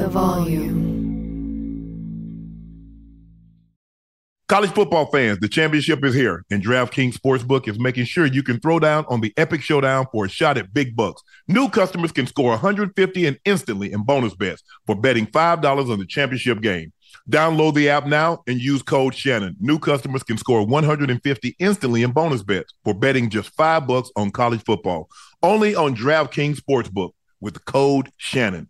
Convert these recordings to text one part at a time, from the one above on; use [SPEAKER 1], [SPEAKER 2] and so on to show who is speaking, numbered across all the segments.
[SPEAKER 1] the volume.
[SPEAKER 2] College football fans, the championship is here, and DraftKings Sportsbook is making sure you can throw down on the epic showdown for a shot at big bucks. New customers can score 150 and instantly in bonus bets for betting $5 on the championship game. Download the app now and use code Shannon. New customers can score 150 instantly in bonus bets for betting just 5 bucks on college football. Only on DraftKings Sportsbook with code Shannon.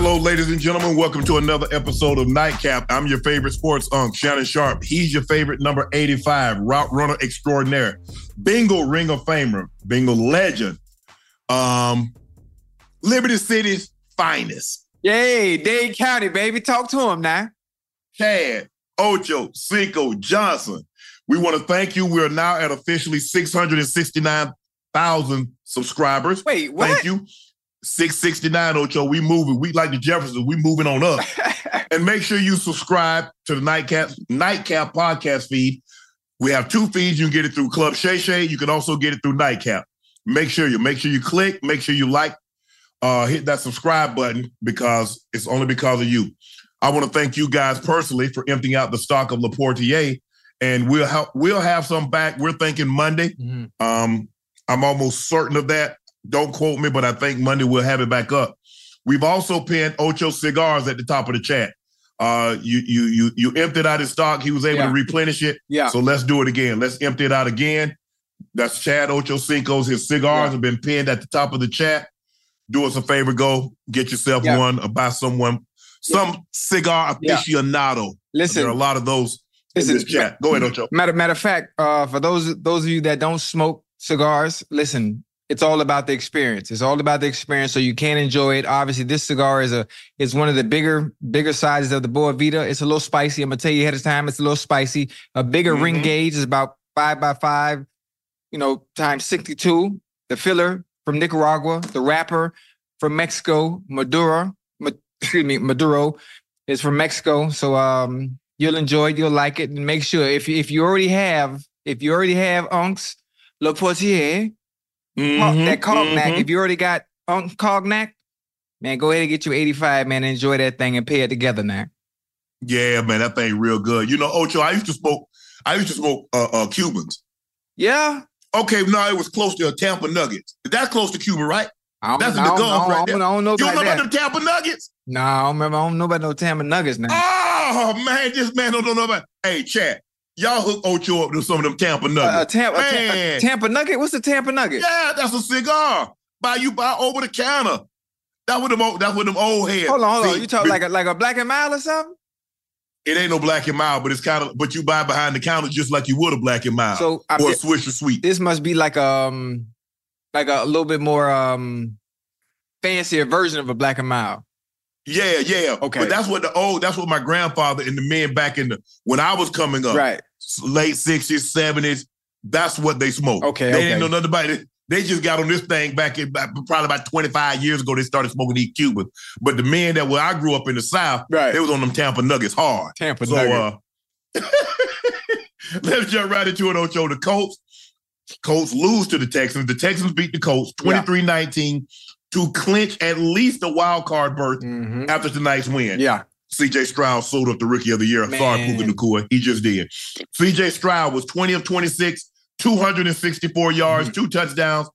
[SPEAKER 2] Hello, ladies and gentlemen. Welcome to another episode of Nightcap. I'm your favorite sports unk, Shannon Sharpe. He's your favorite number 85, route runner extraordinaire, bingo ring of famer, bingo legend, um, Liberty City's finest.
[SPEAKER 3] Yay, Dade County, baby. Talk to him now.
[SPEAKER 2] Chad, Ocho, Cinco, Johnson. We want to thank you. We're now at officially 669,000 subscribers.
[SPEAKER 3] Wait, what?
[SPEAKER 2] Thank you. 669 Ocho. We moving. We like the Jeffersons. We moving on up. and make sure you subscribe to the Nightcap Nightcap podcast feed. We have two feeds. You can get it through Club Shay Shay. You can also get it through Nightcap. Make sure you make sure you click. Make sure you like. Uh, hit that subscribe button because it's only because of you. I want to thank you guys personally for emptying out the stock of Le Portier, and we'll help. We'll have some back. We're thinking Monday.
[SPEAKER 3] Mm-hmm.
[SPEAKER 2] Um, I'm almost certain of that. Don't quote me, but I think Monday we'll have it back up. We've also pinned Ocho cigars at the top of the chat. Uh, you you you you emptied out his stock. He was able
[SPEAKER 3] Yeah.
[SPEAKER 2] to replenish it.
[SPEAKER 3] Yeah.
[SPEAKER 2] So let's do it again. Let's empty it out again. That's Chad Ocho Cinco's. His cigars
[SPEAKER 3] Yeah.
[SPEAKER 2] have been pinned at the top of the chat. Do us a favor, go get yourself
[SPEAKER 3] Yeah.
[SPEAKER 2] one or buy someone some cigar aficionado.
[SPEAKER 3] Listen,
[SPEAKER 2] there are a lot of those
[SPEAKER 3] listen,
[SPEAKER 2] in this chat. Go ahead, Ocho.
[SPEAKER 3] Matter, matter of fact, uh, for those those of you that don't smoke cigars, listen, it's all about the experience. It's all about the experience, so you can enjoy it. Obviously, this cigar is a is one of the bigger bigger sizes of the Boa Vita. It's a little spicy. I'm gonna tell you ahead of time. It's a little spicy. A bigger ring
[SPEAKER 2] Mhm.
[SPEAKER 3] gauge is about five by five, you know, times sixty two. The filler from Nicaragua. The wrapper from Mexico. Maduro, Ma- excuse me, Maduro is from Mexico. So um, you'll enjoy it. You'll like it, and make sure if you, if you already have if you already have Unks Le Portier,
[SPEAKER 2] Mhm,
[SPEAKER 3] that cognac.
[SPEAKER 2] mhm.
[SPEAKER 3] If you already got Unk cognac, man, go ahead and get you 85, man. Enjoy that thing and pay it together now.
[SPEAKER 2] Yeah, man, that thing real good. You know, Ocho, I used to smoke. I used to smoke uh, uh, Cubans.
[SPEAKER 3] Yeah.
[SPEAKER 2] Okay, no, it was close to a Tampa Nuggets. That's close to Cuba, right?
[SPEAKER 3] I don't,
[SPEAKER 2] That's
[SPEAKER 3] I
[SPEAKER 2] the
[SPEAKER 3] don't,
[SPEAKER 2] gum
[SPEAKER 3] I don't,
[SPEAKER 2] right
[SPEAKER 3] I don't, I don't know
[SPEAKER 2] You
[SPEAKER 3] about
[SPEAKER 2] remember
[SPEAKER 3] that.
[SPEAKER 2] them Tampa Nuggets?
[SPEAKER 3] No, I don't remember. I don't know about no Tampa Nuggets now.
[SPEAKER 2] Oh man, this man don't know about. Hey, chat, y'all hook Ocho up to some of them Tampa
[SPEAKER 3] Uh, a,
[SPEAKER 2] Nuggets.
[SPEAKER 3] Tampa, a, Tampa,
[SPEAKER 2] Man.
[SPEAKER 3] Tampa Nugget? What's the Tampa Nugget?
[SPEAKER 2] yeah, that's a cigar. Buy you buy over the counter. That with them old, that's what them old heads.
[SPEAKER 3] Hold on, hold on.
[SPEAKER 2] See,
[SPEAKER 3] You talk
[SPEAKER 2] but
[SPEAKER 3] like a like a black and mild or something?
[SPEAKER 2] it ain't no black and mild, but it's kind of but you buy behind the counter just like you would a black and mild
[SPEAKER 3] So I,
[SPEAKER 2] or a Swisher Sweet.
[SPEAKER 3] this must be like um like a, little bit more um fancier version of a black and mild.
[SPEAKER 2] Yeah, yeah.
[SPEAKER 3] Okay.
[SPEAKER 2] But that's what the old, that's what my grandfather and the men back in the when I was coming up,
[SPEAKER 3] Right.
[SPEAKER 2] Late 60s, 70s, that's what they smoked.
[SPEAKER 3] Okay,
[SPEAKER 2] They
[SPEAKER 3] okay.
[SPEAKER 2] didn't know nothing about it. They just got on this thing back in back, probably about 25 years ago. They started smoking these Cubans. But the men that where I grew up in the South,
[SPEAKER 3] Right.
[SPEAKER 2] they was on them Tampa Nuggets hard.
[SPEAKER 3] Tampa
[SPEAKER 2] so
[SPEAKER 3] Nugget.
[SPEAKER 2] uh Let's jump right into it, Ocho. The Colts. Colts lose to the Texans. The Texans beat the Colts 23-19 to clinch at least a wild card berth
[SPEAKER 3] Mhm.
[SPEAKER 2] after tonight's win.
[SPEAKER 3] Yeah.
[SPEAKER 2] CJ Stroud sold up the rookie of the year. Sorry,
[SPEAKER 3] Man.
[SPEAKER 2] Puka Nacua. He just did. CJ Stroud was 20 of 26, 264 yards,
[SPEAKER 3] Mm-hmm.
[SPEAKER 2] two touchdowns.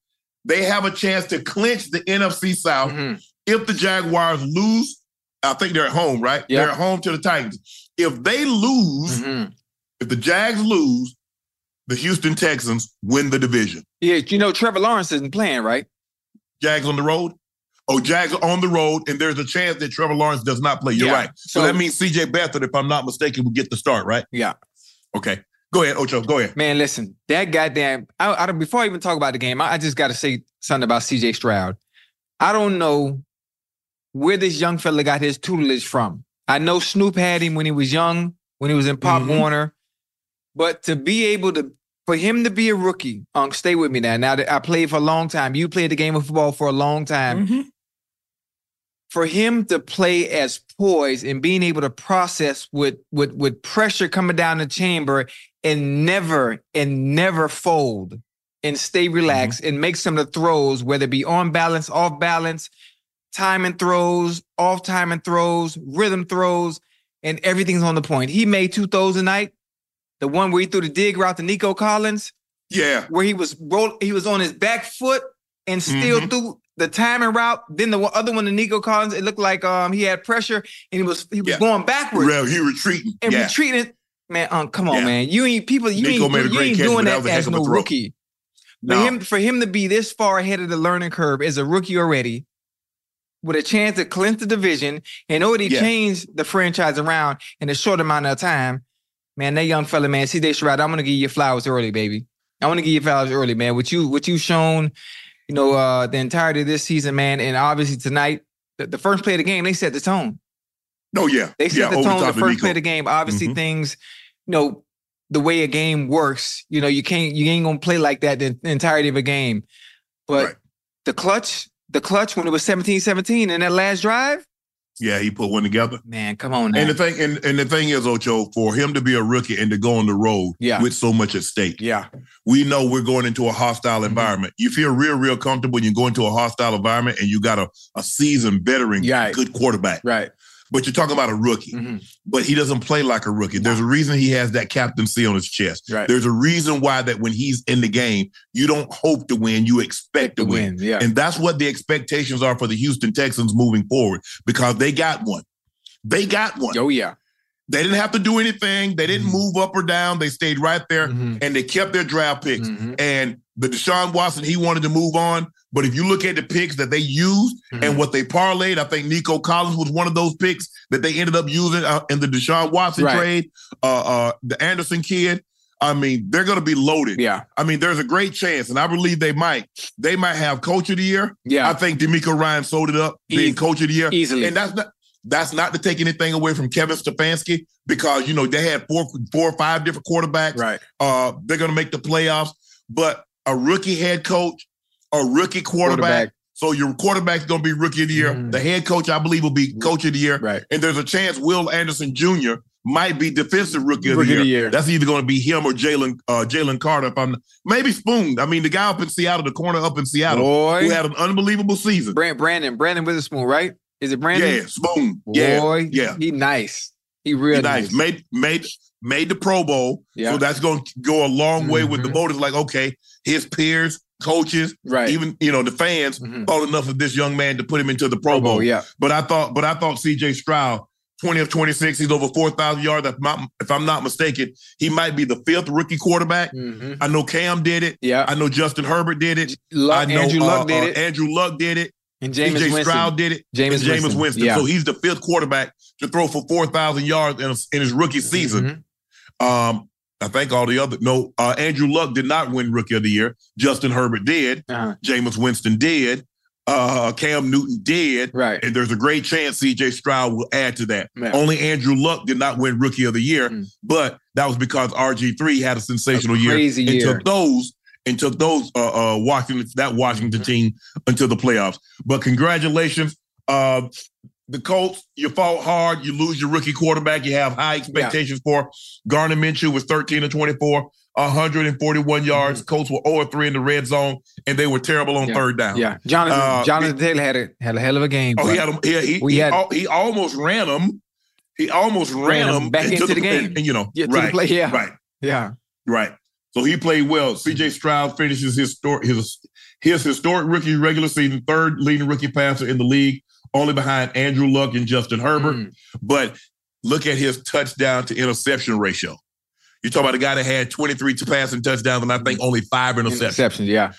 [SPEAKER 2] They have a chance to clinch the NFC South
[SPEAKER 3] Mhm.
[SPEAKER 2] if the Jaguars lose. I think they're at home, right?
[SPEAKER 3] Yeah.
[SPEAKER 2] They're at home to the Titans. If they lose,
[SPEAKER 3] Mhm.
[SPEAKER 2] if the Jags lose, the Houston Texans win the division.
[SPEAKER 3] Yeah, you know Trevor Lawrence isn't playing, right?
[SPEAKER 2] Jags on the road? Oh, Jags are on the road, and there's a chance that Trevor Lawrence does not play. You're
[SPEAKER 3] Yeah.
[SPEAKER 2] right. So,
[SPEAKER 3] So-
[SPEAKER 2] that means CJ Beathard, if I'm not mistaken, will get the start, right?
[SPEAKER 3] Yeah.
[SPEAKER 2] Okay. Go ahead, Ocho. Go ahead.
[SPEAKER 3] Man, listen, that goddamn. I, I don't- before I even talk about the game, I, I just got to say something about C.J. Stroud. I don't know where this young fella got his tutelage from. I know Snoop had him when he was young, when he was in Pop
[SPEAKER 2] Mhm.
[SPEAKER 3] Warner, but to be able to, for him to be a rookie, um, stay with me now. Now that I played for a long time, you played the game of football for a long time. For him to play as poised and being able to process with with with pressure coming down the chamber and never and never fold and stay relaxed and make some of the throws, whether it be on balance, off balance, time timing throws, off time timing throws, rhythm throws, and everything's on the point. He made two throws tonight. The one where he threw the dig route to Nico Collins,
[SPEAKER 2] Yeah.
[SPEAKER 3] where he was roll, he was on his back foot and still
[SPEAKER 2] Mhm.
[SPEAKER 3] threw the timing route. Then the other one the Nico Collins, it looked like um he had pressure and he was he was
[SPEAKER 2] Yeah.
[SPEAKER 3] going backwards
[SPEAKER 2] Real, he retreating.
[SPEAKER 3] and
[SPEAKER 2] yeah.
[SPEAKER 3] retreating. Man, um, come on,
[SPEAKER 2] Yeah.
[SPEAKER 3] man. You ain't people. You
[SPEAKER 2] Nico
[SPEAKER 3] ain't, you ain't
[SPEAKER 2] catch,
[SPEAKER 3] doing
[SPEAKER 2] that
[SPEAKER 3] that,
[SPEAKER 2] was a heck
[SPEAKER 3] as no
[SPEAKER 2] throw.
[SPEAKER 3] rookie. For
[SPEAKER 2] No.
[SPEAKER 3] him, for him to be this far ahead of the learning curve as a rookie already, with a chance to clinch the division and already
[SPEAKER 2] Yeah.
[SPEAKER 3] change the franchise around in a short amount of time, man, that young fella, man, CJ Stroud, I'm gonna give you flowers early, baby. I want to give you flowers early, man. What you what you shown, you know, uh, the entirety of this season, man, and obviously tonight, the, the first play of the game, they set the tone.
[SPEAKER 2] Oh, yeah.
[SPEAKER 3] They set
[SPEAKER 2] yeah,
[SPEAKER 3] the tone the
[SPEAKER 2] top
[SPEAKER 3] first play of the game. Obviously,
[SPEAKER 2] Mhm.
[SPEAKER 3] things, you know, the way a game works, you know, you can't you ain't gonna play like that the, the entirety of a game. But
[SPEAKER 2] Right.
[SPEAKER 3] the clutch, the clutch when it was 17-17 in that last drive,
[SPEAKER 2] Yeah, he put one together.
[SPEAKER 3] man, come on now.
[SPEAKER 2] And the thing, and, and the thing is, Ocho, for him to be a rookie and to go on the road
[SPEAKER 3] Yeah.
[SPEAKER 2] with so much at stake,
[SPEAKER 3] yeah.
[SPEAKER 2] we know we're going into a hostile
[SPEAKER 3] Mhm.
[SPEAKER 2] environment. You feel real, real comfortable when you go into a hostile environment and you got a, a seasoned veteran,
[SPEAKER 3] Yeah.
[SPEAKER 2] good quarterback.
[SPEAKER 3] Right.
[SPEAKER 2] But you're talking about a rookie,
[SPEAKER 3] Mhm.
[SPEAKER 2] but he doesn't play like a rookie. There's a reason he has that captaincy on his chest.
[SPEAKER 3] Right.
[SPEAKER 2] There's a reason why that when he's in the game, you don't hope to win, you expect to win.
[SPEAKER 3] Yeah.
[SPEAKER 2] And that's what the expectations are for the Houston Texans moving forward because they got one. They got one.
[SPEAKER 3] oh yeah.
[SPEAKER 2] They didn't have to do anything. They didn't
[SPEAKER 3] Mhm.
[SPEAKER 2] move up or down. They stayed right there
[SPEAKER 3] Mhm.
[SPEAKER 2] and they kept their draft picks.
[SPEAKER 3] Mhm.
[SPEAKER 2] And the Deshaun Watson, he wanted to move on. But if you look at the picks that they used
[SPEAKER 3] Mhm.
[SPEAKER 2] and what they parlayed, I think Nico Collins was one of those picks that they ended up using uh, in the Deshaun Watson
[SPEAKER 3] Right.
[SPEAKER 2] trade. Uh, uh, the Anderson kid. I mean, they're going to be loaded.
[SPEAKER 3] yeah.
[SPEAKER 2] I mean, there's a great chance, and I believe they might. They might have coach of the year.
[SPEAKER 3] Yeah.
[SPEAKER 2] I think DeMeco Ryan sold it up being
[SPEAKER 3] Easy-
[SPEAKER 2] coach of the year.
[SPEAKER 3] easily.
[SPEAKER 2] And that's not that's not to take anything away from Kevin Stefanski because you know they had four four or five different quarterbacks.
[SPEAKER 3] right.
[SPEAKER 2] Uh, they're gonna make the playoffs, but a rookie head coach, a rookie quarterback. So your quarterback's gonna be rookie of the year.
[SPEAKER 3] Mhm.
[SPEAKER 2] The head coach, I believe, will be coach of the year.
[SPEAKER 3] Right.
[SPEAKER 2] And there's a chance Will Anderson Jr. might be defensive rookie of,
[SPEAKER 3] Rookie
[SPEAKER 2] the,
[SPEAKER 3] of
[SPEAKER 2] year.
[SPEAKER 3] the year.
[SPEAKER 2] That's either going to be him or Jalen uh, Jalen Carter. If I'm maybe Spoon. I mean, the guy up in Seattle, the corner up in Seattle,
[SPEAKER 3] Boy.
[SPEAKER 2] who had an unbelievable season.
[SPEAKER 3] Brand, Brandon, Brandon Witherspoon, right? Is it Brandon?
[SPEAKER 2] Yeah, Spoon. Yeah,
[SPEAKER 3] Boy,
[SPEAKER 2] yeah.
[SPEAKER 3] He nice. He real
[SPEAKER 2] He
[SPEAKER 3] nice.
[SPEAKER 2] nice. Made made made the Pro Bowl.
[SPEAKER 3] Yeah.
[SPEAKER 2] So that's going to go a long way with the
[SPEAKER 3] Mhm.
[SPEAKER 2] voters. Like, okay, his peers, coaches,
[SPEAKER 3] right.
[SPEAKER 2] even you know the fans
[SPEAKER 3] Mhm.
[SPEAKER 2] thought enough of this young man to put him into the Pro Bowl.
[SPEAKER 3] Yeah.
[SPEAKER 2] But I thought, but I thought C.J. Stroud, twenty of twenty six, he's over four thousand yards. If, not, if I'm not mistaken, he might be the fifth rookie quarterback.
[SPEAKER 3] Mhm.
[SPEAKER 2] I know Cam did it.
[SPEAKER 3] Yeah.
[SPEAKER 2] I know Justin Herbert did it.
[SPEAKER 3] Luck,
[SPEAKER 2] I know
[SPEAKER 3] Andrew
[SPEAKER 2] uh,
[SPEAKER 3] Luck did
[SPEAKER 2] uh,
[SPEAKER 3] it.
[SPEAKER 2] Andrew Luck did it.
[SPEAKER 3] and
[SPEAKER 2] C.J.
[SPEAKER 3] Winston.
[SPEAKER 2] Stroud did it.
[SPEAKER 3] Jameis
[SPEAKER 2] and Jameis
[SPEAKER 3] Winston.
[SPEAKER 2] Winston.
[SPEAKER 3] Yeah.
[SPEAKER 2] So he's the fifth quarterback to throw for four thousand yards in, in his rookie season.
[SPEAKER 3] Mhm.
[SPEAKER 2] Um, I think all the other no, uh, Andrew Luck did not win Rookie of the Year. Justin Herbert did.
[SPEAKER 3] Uh-huh.
[SPEAKER 2] Jameis Winston did. Uh, Cam Newton did.
[SPEAKER 3] Right.
[SPEAKER 2] And there's a great chance C.J. Stroud will add to that.
[SPEAKER 3] Yeah.
[SPEAKER 2] Only Andrew Luck did not win Rookie of the Year,
[SPEAKER 3] Mm.
[SPEAKER 2] but that was because RG3 had a sensational
[SPEAKER 3] A
[SPEAKER 2] year
[SPEAKER 3] crazy
[SPEAKER 2] and took those and took those uh, uh, Washington that Washington
[SPEAKER 3] Mhm.
[SPEAKER 2] team into the playoffs. But congratulations. Uh, the Colts, you fought hard. You lose your rookie quarterback. You have high expectations for. Gardner Minshew was 13 to 24, 141 yards.
[SPEAKER 3] Mm-hmm.
[SPEAKER 2] Colts were 0 3 in the red zone, and they were terrible on
[SPEAKER 3] Yeah.
[SPEAKER 2] third down.
[SPEAKER 3] Yeah, Jonathan
[SPEAKER 2] Uh,
[SPEAKER 3] Jonathan Taylor had a had a hell of a game.
[SPEAKER 2] Oh, he had him. He, he,
[SPEAKER 3] We
[SPEAKER 2] he,
[SPEAKER 3] had-
[SPEAKER 2] he almost ran him. He almost ran,
[SPEAKER 3] Ran him back into the game.
[SPEAKER 2] and, and, you know,
[SPEAKER 3] Yeah,
[SPEAKER 2] right,
[SPEAKER 3] play, yeah.
[SPEAKER 2] right,
[SPEAKER 3] yeah,
[SPEAKER 2] right. So he played well. C.J. Stroud finishes his story, his his historic rookie regular season third leading rookie passer in the league, only behind Andrew Luck and Justin Herbert.
[SPEAKER 3] Mm.
[SPEAKER 2] But look at his touchdown to interception ratio. You're talking about a guy that had 23 passing touchdowns and I think only five interceptions.
[SPEAKER 3] interceptions. Yeah,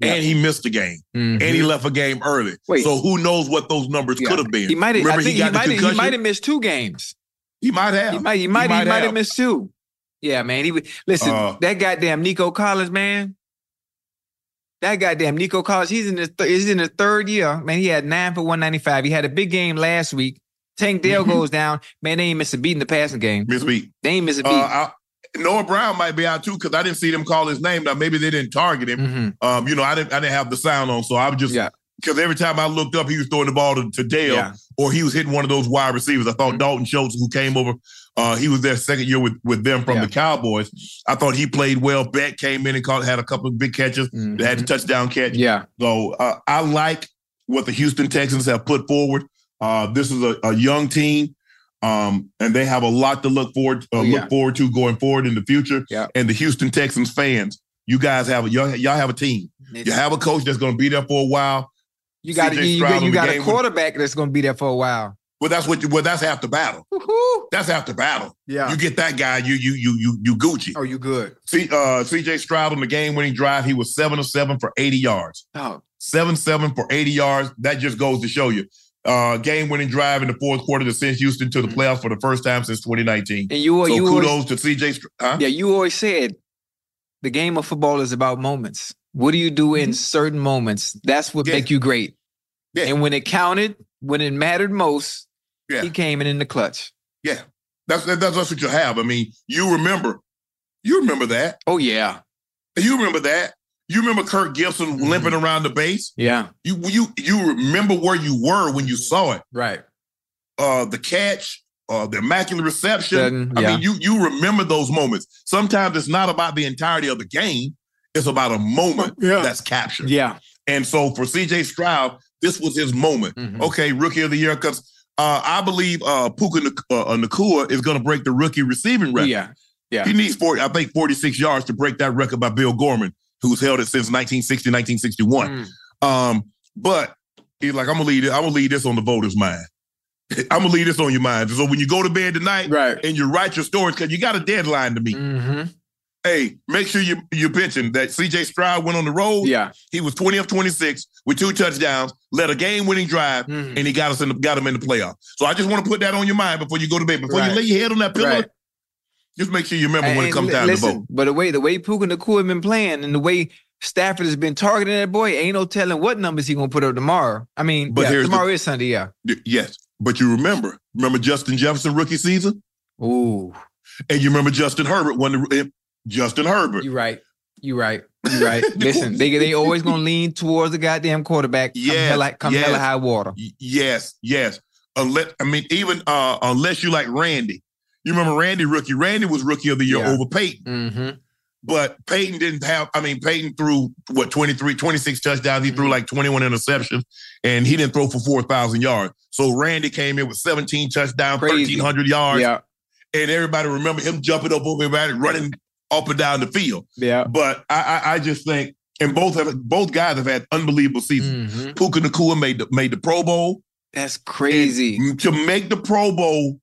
[SPEAKER 3] yeah.
[SPEAKER 2] And he missed a game.
[SPEAKER 3] Mhm.
[SPEAKER 2] And he left a game early.
[SPEAKER 3] Wait.
[SPEAKER 2] So who knows what those numbers
[SPEAKER 3] Yeah.
[SPEAKER 2] could have been?
[SPEAKER 3] he might have. I think he might have. He might have missed two games.
[SPEAKER 2] He might have.
[SPEAKER 3] He might. He might. He might, have missed two. Yeah, man. He was listen.
[SPEAKER 2] Uh,
[SPEAKER 3] that goddamn Nico Collins, man. That goddamn Nico Collins. He's in his. Th- he's in his third year. Man, he had nine for one ninety five. He had a big game last week. Tank Dell
[SPEAKER 2] Mhm.
[SPEAKER 3] goes down. Man, they ain't miss a beat in the passing game.
[SPEAKER 2] Miss beat.
[SPEAKER 3] They ain't miss a
[SPEAKER 2] Uh,
[SPEAKER 3] beat.
[SPEAKER 2] I, Noah Brown might be out too because I didn't see them call his name. Now maybe they didn't target him.
[SPEAKER 3] Mhm.
[SPEAKER 2] Um, you know, I didn't. I didn't have the sound on, so I was just
[SPEAKER 3] Yeah.
[SPEAKER 2] because every time I looked up, he was throwing the ball to, to Dell,
[SPEAKER 3] Yeah.
[SPEAKER 2] or he was hitting one of those wide receivers. I thought
[SPEAKER 3] Mhm.
[SPEAKER 2] Dalton Schultz, who came over, uh, he was their second year with with them from
[SPEAKER 3] Yeah.
[SPEAKER 2] the Cowboys. I thought he played well. Beck came in and caught had a couple of big catches. They had
[SPEAKER 3] Mhm.
[SPEAKER 2] touchdown catch.
[SPEAKER 3] Yeah.
[SPEAKER 2] So uh, I like what the Houston Texans have put forward. Uh, this is a, a young team, um, and they have a lot to look forward uh,
[SPEAKER 3] Oh, yeah.
[SPEAKER 2] look forward to going forward in the future.
[SPEAKER 3] Yeah.
[SPEAKER 2] And the Houston Texans fans, you guys have a y'all, y'all have a team. You have a coach that's going to be there for a while.
[SPEAKER 3] You got you, got, you got a
[SPEAKER 2] with-
[SPEAKER 3] quarterback that's going to be there for a while.
[SPEAKER 2] Well, that's what. You, well, that's the battle.
[SPEAKER 3] Woo-hoo.
[SPEAKER 2] That's after battle.
[SPEAKER 3] Yeah.
[SPEAKER 2] You get that guy, you you you you you Gucci.
[SPEAKER 3] oh, you good?
[SPEAKER 2] See, uh, C.J. Stroud on the game-winning drive, he was seven of seven for eighty yards.
[SPEAKER 3] Oh,
[SPEAKER 2] seven seven for 80 yards. That just goes to show you. Uh, game winning drive in the fourth quarter to send Houston to the
[SPEAKER 3] Mhm.
[SPEAKER 2] playoffs for the first time since 2019.
[SPEAKER 3] and you
[SPEAKER 2] So
[SPEAKER 3] you
[SPEAKER 2] kudos
[SPEAKER 3] always,
[SPEAKER 2] to CJ. Str- Huh?
[SPEAKER 3] yeah you always said the game of football is about moments. What do you do in certain moments? That's what
[SPEAKER 2] Mm-hmm. Yeah.
[SPEAKER 3] make you great.
[SPEAKER 2] Yeah.
[SPEAKER 3] And when it counted, when it mattered most,
[SPEAKER 2] Yeah.
[SPEAKER 3] he came in in the clutch.
[SPEAKER 2] Yeah, that's that's that's what you have. I mean, you remember, you remember that.
[SPEAKER 3] Oh yeah,
[SPEAKER 2] You remember that. You remember Kirk Gibson
[SPEAKER 3] Mhm.
[SPEAKER 2] limping around the base.
[SPEAKER 3] yeah,
[SPEAKER 2] You you you remember where you were when you saw it.
[SPEAKER 3] right.
[SPEAKER 2] Uh, the catch, uh, the immaculate reception.
[SPEAKER 3] Sudden,
[SPEAKER 2] I mean, you you remember those moments. Sometimes it's not about the entirety of the game. It's about a moment
[SPEAKER 3] Yeah.
[SPEAKER 2] that's captured.
[SPEAKER 3] Yeah.
[SPEAKER 2] And so for CJ Stroud, this was his moment.
[SPEAKER 3] Mhm.
[SPEAKER 2] Okay, rookie of the year, because uh, I believe uh, Puka Nak- uh, Nacua is going to break the rookie receiving record.
[SPEAKER 3] Yeah. Yeah.
[SPEAKER 2] He needs 40, I think 46 yards to break that record by Bill Groman, who's held it since 1960, 1961.
[SPEAKER 3] Mm.
[SPEAKER 2] Um, but he's like, I'm gonna leave it, I'm gonna leave this on the voters' mind. I'm gonna leave this on your mind. So when you go to bed tonight
[SPEAKER 3] Right.
[SPEAKER 2] and you write your stories, because you got a deadline to meet.
[SPEAKER 3] hmm
[SPEAKER 2] Hey, make sure you you mention that CJ Stroud went on the road.
[SPEAKER 3] Yeah.
[SPEAKER 2] He was 20 of 26 with two touchdowns, led a game-winning drive,
[SPEAKER 3] Mhm.
[SPEAKER 2] and he got us in the, got him in the playoff. So I just want to put that on your mind before you go to bed. Before
[SPEAKER 3] Right.
[SPEAKER 2] you lay your head on that pillow,
[SPEAKER 3] Right.
[SPEAKER 2] just make sure you remember when it comes
[SPEAKER 3] li-
[SPEAKER 2] time
[SPEAKER 3] listen,
[SPEAKER 2] to vote.
[SPEAKER 3] But the way the way Puka Nacua have been playing and the way Stafford has been targeting that boy, ain't no telling what numbers he gonna put up tomorrow. I mean,
[SPEAKER 2] But
[SPEAKER 3] yeah,
[SPEAKER 2] here's the-
[SPEAKER 3] tomorrow is Sunday, yeah.
[SPEAKER 2] Y- Yes, but you remember, remember Justin Jefferson rookie season,
[SPEAKER 3] Ooh,
[SPEAKER 2] and you remember Justin Herbert when the Justin Herbert.
[SPEAKER 3] You're right. You're right. You're right. Listen, they they always gonna lean towards the goddamn quarterback. Come
[SPEAKER 2] Yes,
[SPEAKER 3] hella, come
[SPEAKER 2] yes.
[SPEAKER 3] hella high water.
[SPEAKER 2] Yes, yes. Unless I mean, even uh, unless you like Randy. You remember Randy rookie? Randy was rookie of the year
[SPEAKER 3] Yeah.
[SPEAKER 2] over Peyton.
[SPEAKER 3] Mm-hmm.
[SPEAKER 2] But Peyton didn't have, I mean, Peyton threw what 23, 26 touchdowns. He threw
[SPEAKER 3] Mhm.
[SPEAKER 2] like 21 interceptions and he didn't throw for 4,000 yards. So Randy came in with 17 touchdowns,
[SPEAKER 3] Crazy.
[SPEAKER 2] 1,300 yards.
[SPEAKER 3] Yeah.
[SPEAKER 2] And everybody remember him jumping up over everybody, running up and down the field.
[SPEAKER 3] Yeah.
[SPEAKER 2] But I, I, I just think, and both have both guys have had unbelievable seasons.
[SPEAKER 3] Mhm.
[SPEAKER 2] Puka Nacua made the made the Pro Bowl.
[SPEAKER 3] That's crazy.
[SPEAKER 2] And to make the Pro Bowl,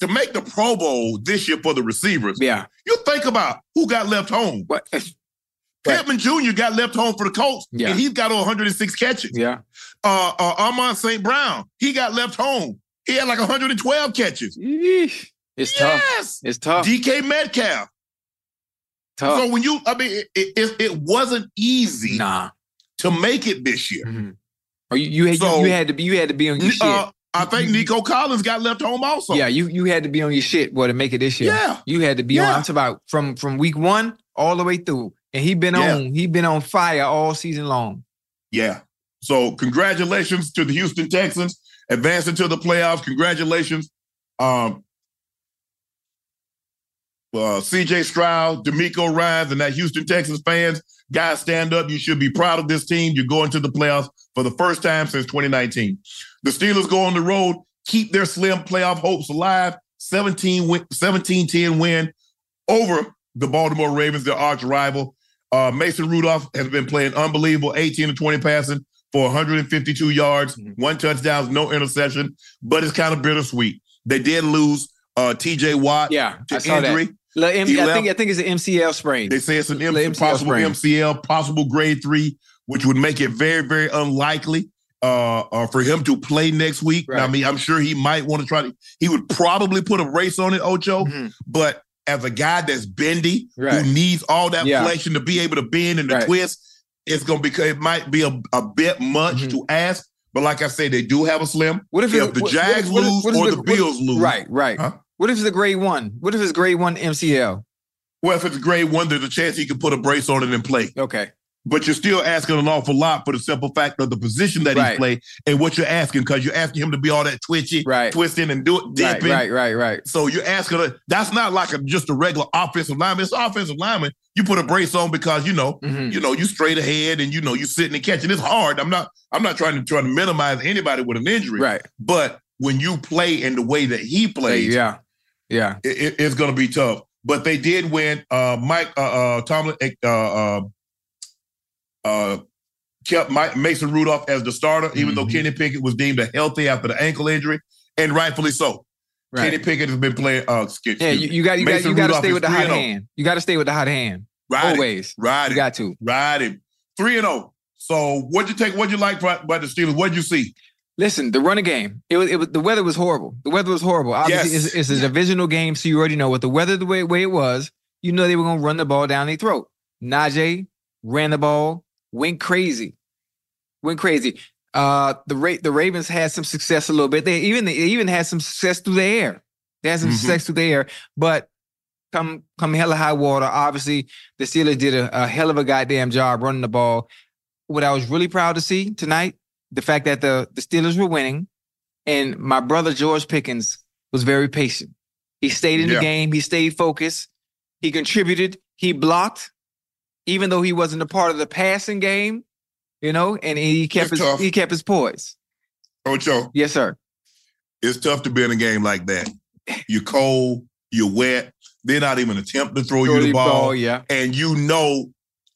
[SPEAKER 2] to make the Pro Bowl this year for the receivers,
[SPEAKER 3] Yeah.
[SPEAKER 2] you think about who got left home.
[SPEAKER 3] What?
[SPEAKER 2] Pittman Jr. got left home for the Colts,
[SPEAKER 3] Yeah.
[SPEAKER 2] and he's got 106 catches.
[SPEAKER 3] Yeah.
[SPEAKER 2] Uh, uh, Amon-Ra St. Brown, he got left home. He had like 112 catches.
[SPEAKER 3] Yeesh. It's tough. It's tough.
[SPEAKER 2] DK Metcalf.
[SPEAKER 3] Tough.
[SPEAKER 2] So when you, I mean, it, it, it wasn't easy
[SPEAKER 3] nah.
[SPEAKER 2] to make it this year.
[SPEAKER 3] Mhm. Or you you had
[SPEAKER 2] So-
[SPEAKER 3] you, you had to be you had to be on your shit.
[SPEAKER 2] Uh, I think Nico Collins got left home also.
[SPEAKER 3] yeah, you you had to be on your shit, boy, to make it this year.
[SPEAKER 2] Yeah.
[SPEAKER 3] You had to be on.
[SPEAKER 2] Yeah.
[SPEAKER 3] I'm talking about from from week one all the way through, and he been
[SPEAKER 2] Yeah.
[SPEAKER 3] on. He been on fire all season long.
[SPEAKER 2] Yeah. So congratulations to the Houston Texans. advancing to the playoffs. Congratulations. Um, uh, CJ Stroud, DeMeco Ryans, and that Houston Texans fans, guys, stand up. You should be proud of this team. You're going to the playoffs for the first time since 2019. The Steelers go on the road, keep their slim playoff hopes alive. 17 win, 17-10 win over the Baltimore Ravens, their arch rival. Uh, Mason Rudolph has been playing unbelievable, 18 to 20 passing for 152 yards, mm-hmm. one touchdown, no interception, but it's kind of bittersweet. They did lose uh, TJ Watt
[SPEAKER 3] yeah,
[SPEAKER 2] to injury.
[SPEAKER 3] That. M- I think I think it's an MCL sprain.
[SPEAKER 2] They say it's an M- MCL possible sprain. MCL, possible grade three, which would make it very, very unlikely uh, uh, for him to play next week. Right. I mean, I'm sure he might want to try to. He would probably put a race on it, Ocho. Mm-hmm. But as a guy that's bendy, right. who needs all that yeah. flexion to be able to bend and to right. twist, it's gonna be. It might be a, a bit much mm-hmm. to ask. But like I say, they do have a slim. What if, if it, the Jags what, lose what, what or the, the Bills lose?
[SPEAKER 3] Right, right. Huh? What if it's a grade one? What if it's grade one MCL?
[SPEAKER 2] Well, if it's grade one, there's a chance he could put a brace on it and play.
[SPEAKER 3] Okay
[SPEAKER 2] but you're still asking an awful lot for the simple fact of the position that right. he's played and what you're asking because you're asking him to be all that twitchy,
[SPEAKER 3] right.
[SPEAKER 2] twisting and do it, dipping.
[SPEAKER 3] Right, right, right, right.
[SPEAKER 2] So you're asking, a, that's not like a, just a regular offensive lineman. It's offensive lineman. You put a brace on because you know, mm-hmm. you know, you straight ahead and you know you're sitting and catching. It's hard. I'm not, I'm not trying to try to minimize anybody with an injury,
[SPEAKER 3] right?
[SPEAKER 2] But when you play in the way that he plays,
[SPEAKER 3] yeah, yeah,
[SPEAKER 2] it, it's going to be tough. But they did win. Uh, Mike uh, uh, Tomlin. Uh, uh uh, kept Mike, Mason Rudolph as the starter, even mm-hmm. though Kenny Pickett was deemed a healthy after the ankle injury, and rightfully so. Right. Kenny Pickett has been playing. Uh, excuse,
[SPEAKER 3] yeah, you, you got you got you got to stay with the hot oh. hand. You got to stay with the hot hand.
[SPEAKER 2] Right.
[SPEAKER 3] Always.
[SPEAKER 2] Right.
[SPEAKER 3] You got to.
[SPEAKER 2] ride Right. Three and zero. Oh. So what'd you take? What'd you like about the Steelers? What'd you see?
[SPEAKER 3] Listen, the running game. It was, it was the weather was horrible. The weather was horrible. Obviously, yes. it's, it's a divisional game, so you already know what the weather the way, way it was. You know they were gonna run the ball down their throat. Najee ran the ball went crazy, went crazy. Uh, the Ra- the Ravens had some success a little bit. They even they even had some success through the air. They had some mm-hmm. success through the air, but come come hella high water. Obviously, the Steelers did a, a hell of a goddamn job running the ball. What I was really proud to see tonight, the fact that the the Steelers were winning, and my brother George Pickens was very patient. He stayed in yeah. the game. He stayed focused. He contributed. He blocked even though he wasn't a part of the passing game, you know, and he kept it's his tough. he kept his poise.
[SPEAKER 2] Ocho.
[SPEAKER 3] Yes, sir.
[SPEAKER 2] It's tough to be in a game like that. You're cold, you're wet. They're not even attempt to throw, throw you the ball, ball,
[SPEAKER 3] yeah.
[SPEAKER 2] and you know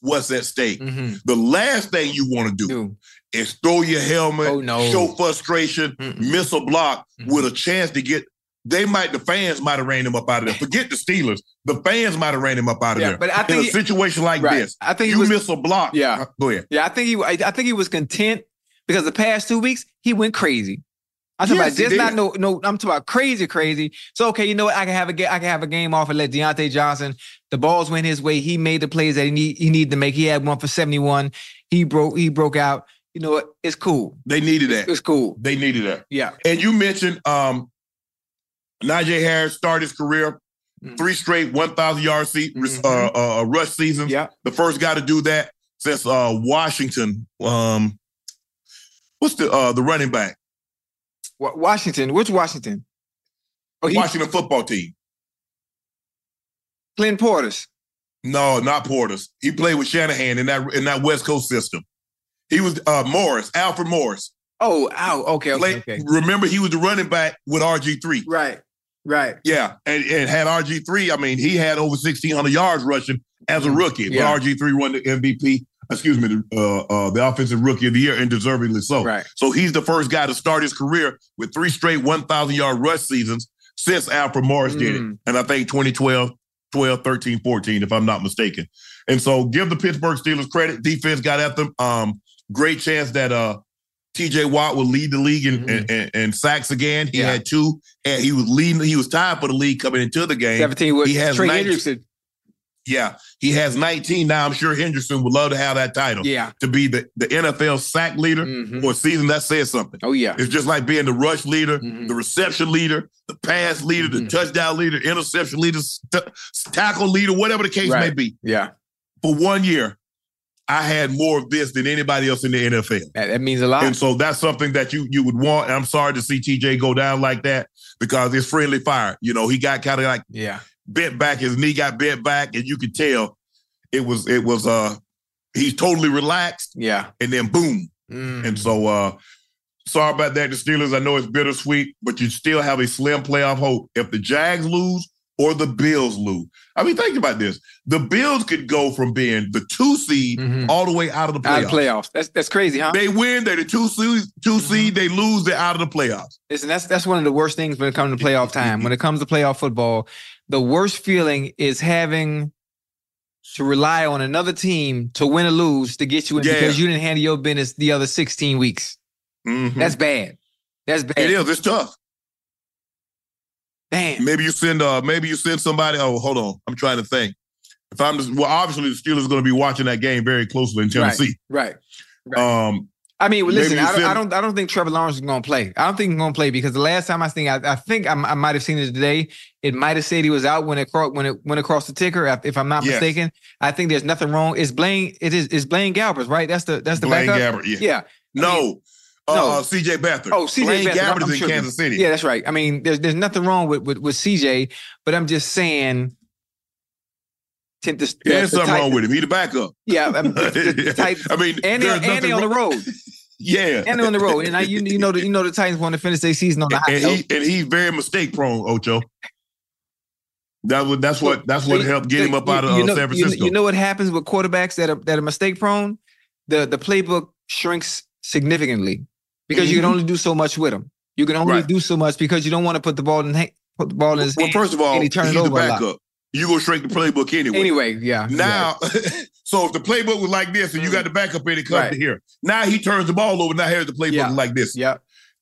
[SPEAKER 2] what's at stake. Mm-hmm. The last thing you want to do Dude. Is throw your helmet,
[SPEAKER 3] oh, no.
[SPEAKER 2] show frustration, Mm-mm. miss a block mm with a chance to get they might the fans might have ran him up out of there. Forget the Steelers. The fans might have ran him up out of yeah, there. But I think in a situation like right. this,
[SPEAKER 3] I think
[SPEAKER 2] you
[SPEAKER 3] was,
[SPEAKER 2] miss a block.
[SPEAKER 3] Yeah,
[SPEAKER 2] uh, go ahead.
[SPEAKER 3] Yeah, I think he. I think he was content because the past two weeks he went crazy. I'm talking yes, about just not no no. I'm talking about crazy, crazy. So okay, you know what? I can have a I can have a game off and let Diontae Johnson. The balls went his way. He made the plays that he need he needed to make. He had one for 71. He broke he broke out. You know what? It's cool.
[SPEAKER 2] They needed that.
[SPEAKER 3] It's, cool.
[SPEAKER 2] They needed that.
[SPEAKER 3] Yeah.
[SPEAKER 2] And you mentioned um Najee Harris started his career mm. three straight 1,000 yard se- mm-hmm. uh, uh, uh, rush seasons.
[SPEAKER 3] Yeah.
[SPEAKER 2] The first guy to do that since uh, Washington. Um, what's the uh, the running back?
[SPEAKER 3] Washington. Which Washington?
[SPEAKER 2] Oh, Washington football team.
[SPEAKER 3] Clint Portis.
[SPEAKER 2] No, not Portis. He played with Shanahan in that in that West Coast system. He was uh, Morris, Alfred Morris.
[SPEAKER 3] Oh, ow. Okay, okay, Play, okay.
[SPEAKER 2] Remember, he was the running back with RG3.
[SPEAKER 3] Right. Right.
[SPEAKER 2] Yeah. And, and had RG3, I mean, he had over 1,600 yards rushing as a rookie. Yeah. But RG3 won the MVP, excuse me, the, uh, uh, the offensive rookie of the year, and deservingly so.
[SPEAKER 3] Right.
[SPEAKER 2] So he's the first guy to start his career with three straight 1,000 yard rush seasons since Alfred Morris mm. did it. Mm. And I think 2012, 12, 13, 14, if I'm not mistaken. And so give the Pittsburgh Steelers credit. Defense got at them. Um, great chance that uh TJ Watt would lead the league in, mm-hmm. in, in, sacks again. He yeah. had two, and he was leading. He was tied for the league coming into the game.
[SPEAKER 3] Seventeen with he has Trey 19, Hendrickson.
[SPEAKER 2] Yeah, he has 19 now. I'm sure Henderson would love to have that title.
[SPEAKER 3] Yeah,
[SPEAKER 2] to be the, the NFL sack leader mm-hmm. for a season that says something.
[SPEAKER 3] Oh yeah,
[SPEAKER 2] it's just like being the rush leader, mm-hmm. the reception leader, the pass leader, the mm-hmm. touchdown leader, interception leader, st- tackle leader, whatever the case
[SPEAKER 3] right.
[SPEAKER 2] may be.
[SPEAKER 3] Yeah,
[SPEAKER 2] for one year, I had more of this than anybody else in the NFL.
[SPEAKER 3] That, that means a lot.
[SPEAKER 2] And so that's something that you you would want. And I'm sorry to see TJ go down like that because it's friendly fire. You know, he got kind of like
[SPEAKER 3] yeah.
[SPEAKER 2] bent back, his knee got bent back, and you could tell it was it was uh he's totally relaxed,
[SPEAKER 3] Yeah.
[SPEAKER 2] and then boom.
[SPEAKER 3] Mm.
[SPEAKER 2] And so uh sorry about that, the Steelers. I know it's bittersweet, but you still have a slim playoff hope. If the Jags lose or the Bills lose. I mean, think about this. The Bills could go from being the two seed
[SPEAKER 3] Mhm.
[SPEAKER 2] all the way out of the
[SPEAKER 3] out
[SPEAKER 2] playoffs.
[SPEAKER 3] of playoffs. That's that's crazy, huh?
[SPEAKER 2] They win, they're the two seed, 2 seed, they lose, they're out of the playoffs.
[SPEAKER 3] Listen, that's that's one of the worst things when it comes to playoff time. When it comes to playoff football, the worst feeling is having to rely on another team to win or lose to get you in
[SPEAKER 2] Yeah.
[SPEAKER 3] because you didn't handle your business the other 16 weeks.
[SPEAKER 2] Mhm.
[SPEAKER 3] That's bad. That's bad.
[SPEAKER 2] it is, it's tough.
[SPEAKER 3] Damn.
[SPEAKER 2] Maybe you send uh maybe you send somebody. Oh, hold on. I'm trying to think. If I'm just well, obviously the Steelers are going to be watching that game very closely in Tennessee.
[SPEAKER 3] Right. Right.
[SPEAKER 2] Um,
[SPEAKER 3] I mean, well, listen, I don't, I don't, I don't think Trevor Lawrence is going to play. I don't think he's going to play because the last time I think, I, I think I, I might have seen it today. It might have said he was out when it when it went across the ticker. if- I'm not
[SPEAKER 2] Yes.
[SPEAKER 3] mistaken, I think there's nothing wrong. It's Blaine. It is. It's Blaine Galbraith, right? That's the that's the
[SPEAKER 2] Blaine
[SPEAKER 3] backup.
[SPEAKER 2] Gabbert. Yeah.
[SPEAKER 3] Yeah.
[SPEAKER 2] No. Uh,
[SPEAKER 3] No.
[SPEAKER 2] uh, CJ Beathard.
[SPEAKER 3] Oh, CJ
[SPEAKER 2] Blaine
[SPEAKER 3] Beathard, I'm
[SPEAKER 2] is in. Kansas City.
[SPEAKER 3] Yeah, that's right. I mean, there's there's nothing wrong with with, with CJ, but I'm just saying. the-
[SPEAKER 2] There's
[SPEAKER 3] the
[SPEAKER 2] something
[SPEAKER 3] Tit-
[SPEAKER 2] wrong with him. He the backup.
[SPEAKER 3] Yeah, I mean, the, Titans-
[SPEAKER 2] I mean,
[SPEAKER 3] and they,
[SPEAKER 2] there's
[SPEAKER 3] and
[SPEAKER 2] nothing
[SPEAKER 3] they on the road,
[SPEAKER 2] Yeah.
[SPEAKER 3] and on the road, and I, you you know the you know the Titans want to finish their season on the high
[SPEAKER 2] and he and he's very mistake prone, Ocho. That was that's what that's what
[SPEAKER 3] So,
[SPEAKER 2] helped get him up
[SPEAKER 3] you-
[SPEAKER 2] out of
[SPEAKER 3] you
[SPEAKER 2] uh,
[SPEAKER 3] know,
[SPEAKER 2] San Francisco.
[SPEAKER 3] You know what happens with quarterbacks that are that are mistake prone? The the playbook shrinks significantly because you can
[SPEAKER 2] Mhm.
[SPEAKER 3] only do so much with them. You can only
[SPEAKER 2] Right.
[SPEAKER 3] do so much because you don't want to put the ball in ha- put the ball in his
[SPEAKER 2] well,
[SPEAKER 3] hand.
[SPEAKER 2] first of all,
[SPEAKER 3] and he
[SPEAKER 2] he's the
[SPEAKER 3] over a
[SPEAKER 2] backup. You go straight to playbook anyway.
[SPEAKER 3] Anyway, yeah.
[SPEAKER 2] Now, so if the playbook was like this and you got the backup in, it comes
[SPEAKER 3] Right.
[SPEAKER 2] to here. Now he turns the ball over. Now here's the playbook
[SPEAKER 3] Yeah.
[SPEAKER 2] like this.
[SPEAKER 3] yeah.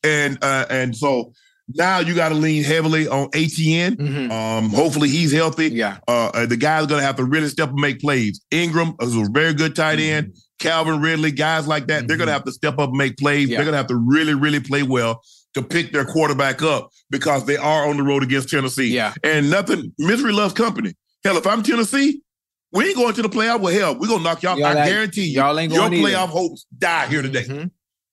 [SPEAKER 2] And uh, and so now you got to lean heavily on Etienne.
[SPEAKER 3] Mhm.
[SPEAKER 2] Um, hopefully he's healthy.
[SPEAKER 3] Yeah.
[SPEAKER 2] Uh, uh, the guy's gonna have to really step and make plays. Engram is a very good tight end. Calvin Ridley, guys like that, they're gonna
[SPEAKER 3] Mhm.
[SPEAKER 2] have to step up and make plays.
[SPEAKER 3] Yeah.
[SPEAKER 2] They're gonna have to really, really play well to pick their quarterback up because they are on the road against Tennessee.
[SPEAKER 3] Yeah.
[SPEAKER 2] And nothing, misery loves company. Hell, if I'm Tennessee, we ain't going to the playoff. Well, hell, we're gonna knock y'all.
[SPEAKER 3] Y'all
[SPEAKER 2] I
[SPEAKER 3] ain't-
[SPEAKER 2] guarantee you,
[SPEAKER 3] y'all ain't
[SPEAKER 2] your
[SPEAKER 3] going either.
[SPEAKER 2] playoff hopes die here today.
[SPEAKER 3] Mhm.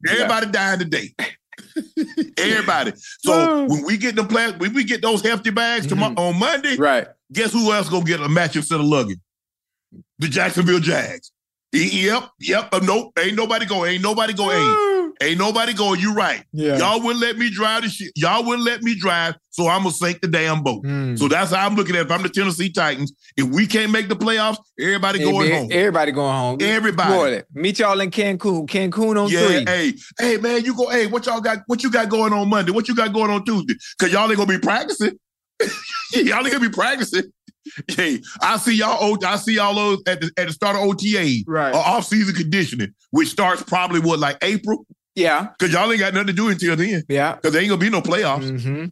[SPEAKER 2] Everybody dying today. Everybody. So when we get the play, when we get those hefty bags tomorrow on Monday,
[SPEAKER 3] Right.
[SPEAKER 2] guess who else gonna get a matching set of luggage? The Jacksonville Jags. Yep, yep. Uh, nope, ain't nobody going. Ain't nobody going. Ain't, ain't nobody going. You right.
[SPEAKER 3] Yeah.
[SPEAKER 2] Y'all wouldn't let me drive the shit. Y'all wouldn't let me drive, so I'm gonna sink the damn boat.
[SPEAKER 3] Mm.
[SPEAKER 2] So that's how I'm looking at. it. If I'm the Tennessee Titans, if we can't make the playoffs, everybody going
[SPEAKER 3] Everybody-
[SPEAKER 2] home.
[SPEAKER 3] Everybody going home.
[SPEAKER 2] Everybody.
[SPEAKER 3] Boy, meet y'all in Cancun. Cancun on
[SPEAKER 2] Yeah,
[SPEAKER 3] three.
[SPEAKER 2] hey, hey, man, you go. Hey, what y'all got? What you got going on Monday? What you got going on Tuesday? Cause y'all ain't gonna be practicing. y'all ain't gonna be practicing. Hey, I see y'all. I see y'all those at the at the start of OTA,
[SPEAKER 3] Right.
[SPEAKER 2] or off season conditioning, which starts probably what like April.
[SPEAKER 3] Yeah.
[SPEAKER 2] Cause y'all ain't got nothing to do until then.
[SPEAKER 3] Yeah.
[SPEAKER 2] Cause there ain't gonna be no playoffs.
[SPEAKER 3] Mm-hmm.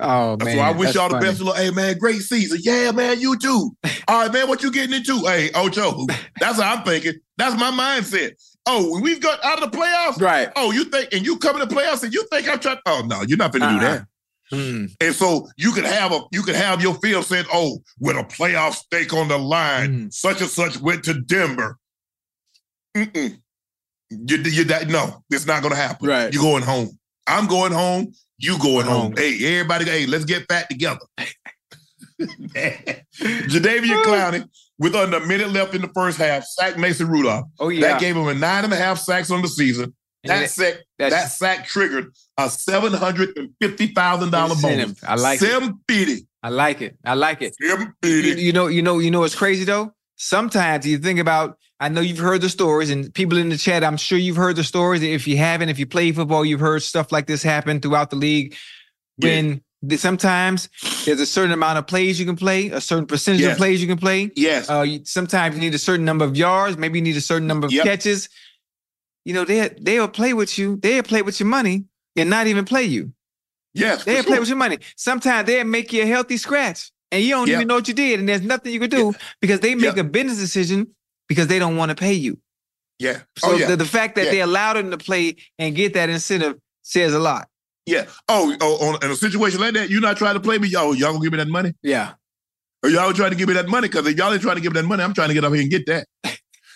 [SPEAKER 3] Oh
[SPEAKER 2] So
[SPEAKER 3] man.
[SPEAKER 2] I wish
[SPEAKER 3] that's
[SPEAKER 2] y'all the
[SPEAKER 3] funny.
[SPEAKER 2] best. of luck. Hey man, great season. Yeah, man, you too. All right, man, what you getting into? Hey, Ocho, that's how I'm thinking. That's my mindset. Oh, we've got out of the playoffs.
[SPEAKER 3] Right.
[SPEAKER 2] Oh, you think and you come to the playoffs and you think I'm trying? Oh no, you're not gonna do
[SPEAKER 3] Uh-uh.
[SPEAKER 2] that.
[SPEAKER 3] Mm.
[SPEAKER 2] And so you could have a you could have your field said, oh, with a playoff stake on the line,
[SPEAKER 3] Mm.
[SPEAKER 2] such and such went to Denver. Mm-mm. You, you that no, it's not gonna happen.
[SPEAKER 3] Right.
[SPEAKER 2] You're going home. I'm going home. You going home.
[SPEAKER 3] Home.
[SPEAKER 2] Hey, everybody, hey, let's get fat together. Jadeveon Clowney, with under a minute left in the first half, sacked Mason Rudolph.
[SPEAKER 3] Oh yeah.
[SPEAKER 2] That gave him a nine and a half sacks on the season. That sack, that sack triggered a seven hundred and fifty thousand dollar bonus.
[SPEAKER 3] I like it.
[SPEAKER 2] Seven fifty.
[SPEAKER 3] I like it. I like it.
[SPEAKER 2] Seven
[SPEAKER 3] You, you know, you know, you know what's crazy though? Sometimes you think about, I know you've heard the stories, and people in the chat, I'm sure you've heard the stories. If you haven't, if you play football, you've heard stuff like this happen throughout the league.
[SPEAKER 2] Yeah.
[SPEAKER 3] When sometimes there's a certain amount of plays you can play, a certain percentage
[SPEAKER 2] Yes.
[SPEAKER 3] of plays you can play.
[SPEAKER 2] Yes.
[SPEAKER 3] Uh, you, sometimes you need a certain number of yards, maybe you need a certain number of
[SPEAKER 2] Yep.
[SPEAKER 3] catches. You know, they they'll play with you, they'll play with your money and not even play you.
[SPEAKER 2] yes.
[SPEAKER 3] They'll play with your money. Sometimes they'll make you a healthy scratch and you don't
[SPEAKER 2] Yep.
[SPEAKER 3] even know what you did, and there's nothing you can do because they make
[SPEAKER 2] Yep.
[SPEAKER 3] a business decision because they don't want to pay you.
[SPEAKER 2] Yeah.
[SPEAKER 3] Oh, so
[SPEAKER 2] oh yeah.
[SPEAKER 3] the, the fact that
[SPEAKER 2] Yeah.
[SPEAKER 3] they allowed them to play and get that incentive says a lot.
[SPEAKER 2] yeah. Oh, oh, on, in a situation like that, you're not trying to play me. Y'all, y'all gonna give me that money?
[SPEAKER 3] Yeah.
[SPEAKER 2] Or y'all trying to give me that money? Because if y'all ain't trying to give me that money, I'm trying to get up here and get that.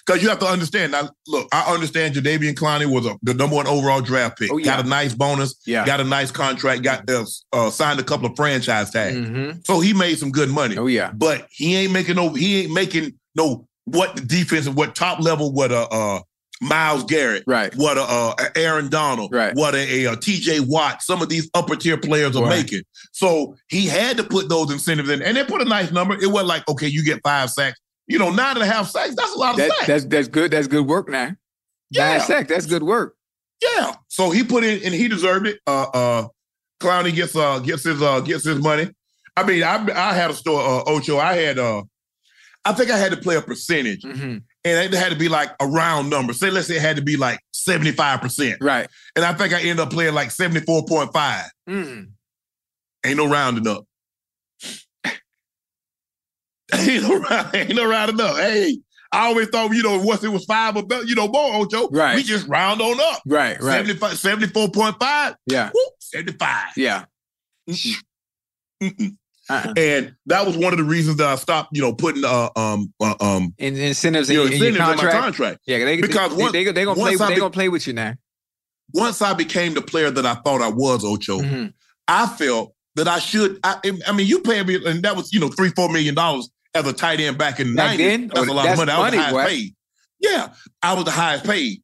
[SPEAKER 2] Because you have to understand. Now, look, I understand Jadeveon Clowney was a, the number one overall draft pick.
[SPEAKER 3] Oh, yeah.
[SPEAKER 2] Got a nice bonus.
[SPEAKER 3] Yeah.
[SPEAKER 2] Got a nice contract. Got uh, uh, signed a couple of franchise tags.
[SPEAKER 3] Mm-hmm.
[SPEAKER 2] So he made some good money.
[SPEAKER 3] Oh yeah.
[SPEAKER 2] But he ain't making no. He ain't making no what the defense and what top level what a uh, Myles Garrett,
[SPEAKER 3] Right.
[SPEAKER 2] what a uh, Aaron Donald,
[SPEAKER 3] Right.
[SPEAKER 2] what a, a, T.J. Watt. Some of these upper tier players are
[SPEAKER 3] Right.
[SPEAKER 2] making. So he had to put those incentives in, and they put a nice number. It wasn't like okay, you get five sacks. You know, nine and a half sacks. That's a lot of
[SPEAKER 3] That,
[SPEAKER 2] sacks.
[SPEAKER 3] that's that's good. That's good work now.
[SPEAKER 2] Yeah.
[SPEAKER 3] Nine sack. That's good work.
[SPEAKER 2] Yeah. So he put in and he deserved it. Uh uh Clowney gets uh gets his uh gets his money. I mean, I I had a store, uh Ocho. I had uh I think I had to play a percentage
[SPEAKER 3] Mm-hmm.
[SPEAKER 2] and it had to be like a round number. Say let's say it had to be like 75%.
[SPEAKER 3] Right.
[SPEAKER 2] And I think I ended up playing like 74.5.
[SPEAKER 3] Mm.
[SPEAKER 2] Ain't no rounding up. Ain't no ain't no up. Hey, I always thought, you know, once it was five or better, you know, more, Ocho.
[SPEAKER 3] Right.
[SPEAKER 2] We just round on up.
[SPEAKER 3] Right. Right.
[SPEAKER 2] 75, 74.5.
[SPEAKER 3] Yeah.
[SPEAKER 2] Whoop, 75.
[SPEAKER 3] Yeah.
[SPEAKER 2] Mm-mm. Mm-mm.
[SPEAKER 3] Uh-uh.
[SPEAKER 2] And that was one of the reasons that I stopped, you know, putting uh, um uh, um
[SPEAKER 3] And incentives
[SPEAKER 2] you
[SPEAKER 3] in,
[SPEAKER 2] know,
[SPEAKER 3] in your
[SPEAKER 2] incentives in my
[SPEAKER 3] contract. Yeah, they,
[SPEAKER 2] Because
[SPEAKER 3] they,
[SPEAKER 2] once-
[SPEAKER 3] they, they, gonna play.
[SPEAKER 2] I
[SPEAKER 3] They
[SPEAKER 2] be-
[SPEAKER 3] gonna play with you now.
[SPEAKER 2] Once I became the player that I thought I was, Ocho,
[SPEAKER 3] Mhm.
[SPEAKER 2] I felt that I should. I, I mean, you paying me, and that was you know three four million dollars as a tight end back in the
[SPEAKER 3] Back
[SPEAKER 2] 90s.
[SPEAKER 3] then?
[SPEAKER 2] That's a lot
[SPEAKER 3] that's
[SPEAKER 2] of money. I was
[SPEAKER 3] money,
[SPEAKER 2] the highest paid. Yeah, I was the highest paid.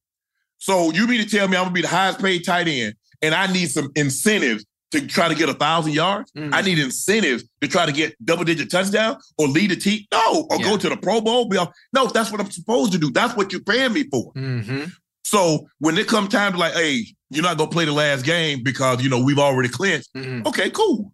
[SPEAKER 2] So you mean to tell me I'm gonna be the highest paid tight end, and I need some incentives to try to get a thousand yards?
[SPEAKER 3] Mhm.
[SPEAKER 2] I need incentives to try to get double digit touchdown or lead a team. No, or
[SPEAKER 3] Yeah.
[SPEAKER 2] go to the Pro Bowl. No, that's what I'm supposed to do. That's what you're paying me for.
[SPEAKER 3] Mhm.
[SPEAKER 2] So when it comes time to like, hey, you're not gonna play the last game because you know we've already clinched.
[SPEAKER 3] Mhm.
[SPEAKER 2] Okay, cool.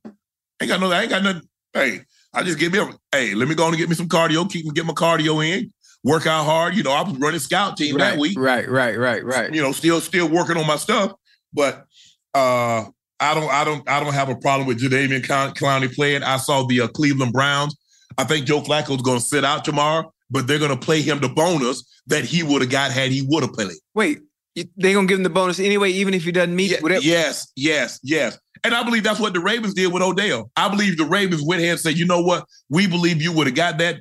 [SPEAKER 2] Ain't got no, I ain't got nothing. Hey, I just give me a hey, let me go on and get me some cardio, keep me get my cardio in, work out hard. You know, I was running scout team
[SPEAKER 3] Right,
[SPEAKER 2] that week.
[SPEAKER 3] right, right, right, right.
[SPEAKER 2] You know, still still working on my stuff. But uh I don't I don't I don't have a problem with Jadeveon Clown- Clowney playing. I saw the uh, Cleveland Browns. I think Joe Flacco's gonna sit out tomorrow, but they're gonna play him the bonus that he would have got had he would have played.
[SPEAKER 3] Wait, you- they gonna give him the bonus anyway, even if he doesn't meet
[SPEAKER 2] Ye-
[SPEAKER 3] whatever.
[SPEAKER 2] Yes, yes, yes. And I believe that's what the Ravens did with Odell. I believe the Ravens went ahead and said, you know what? We believe you would have got that.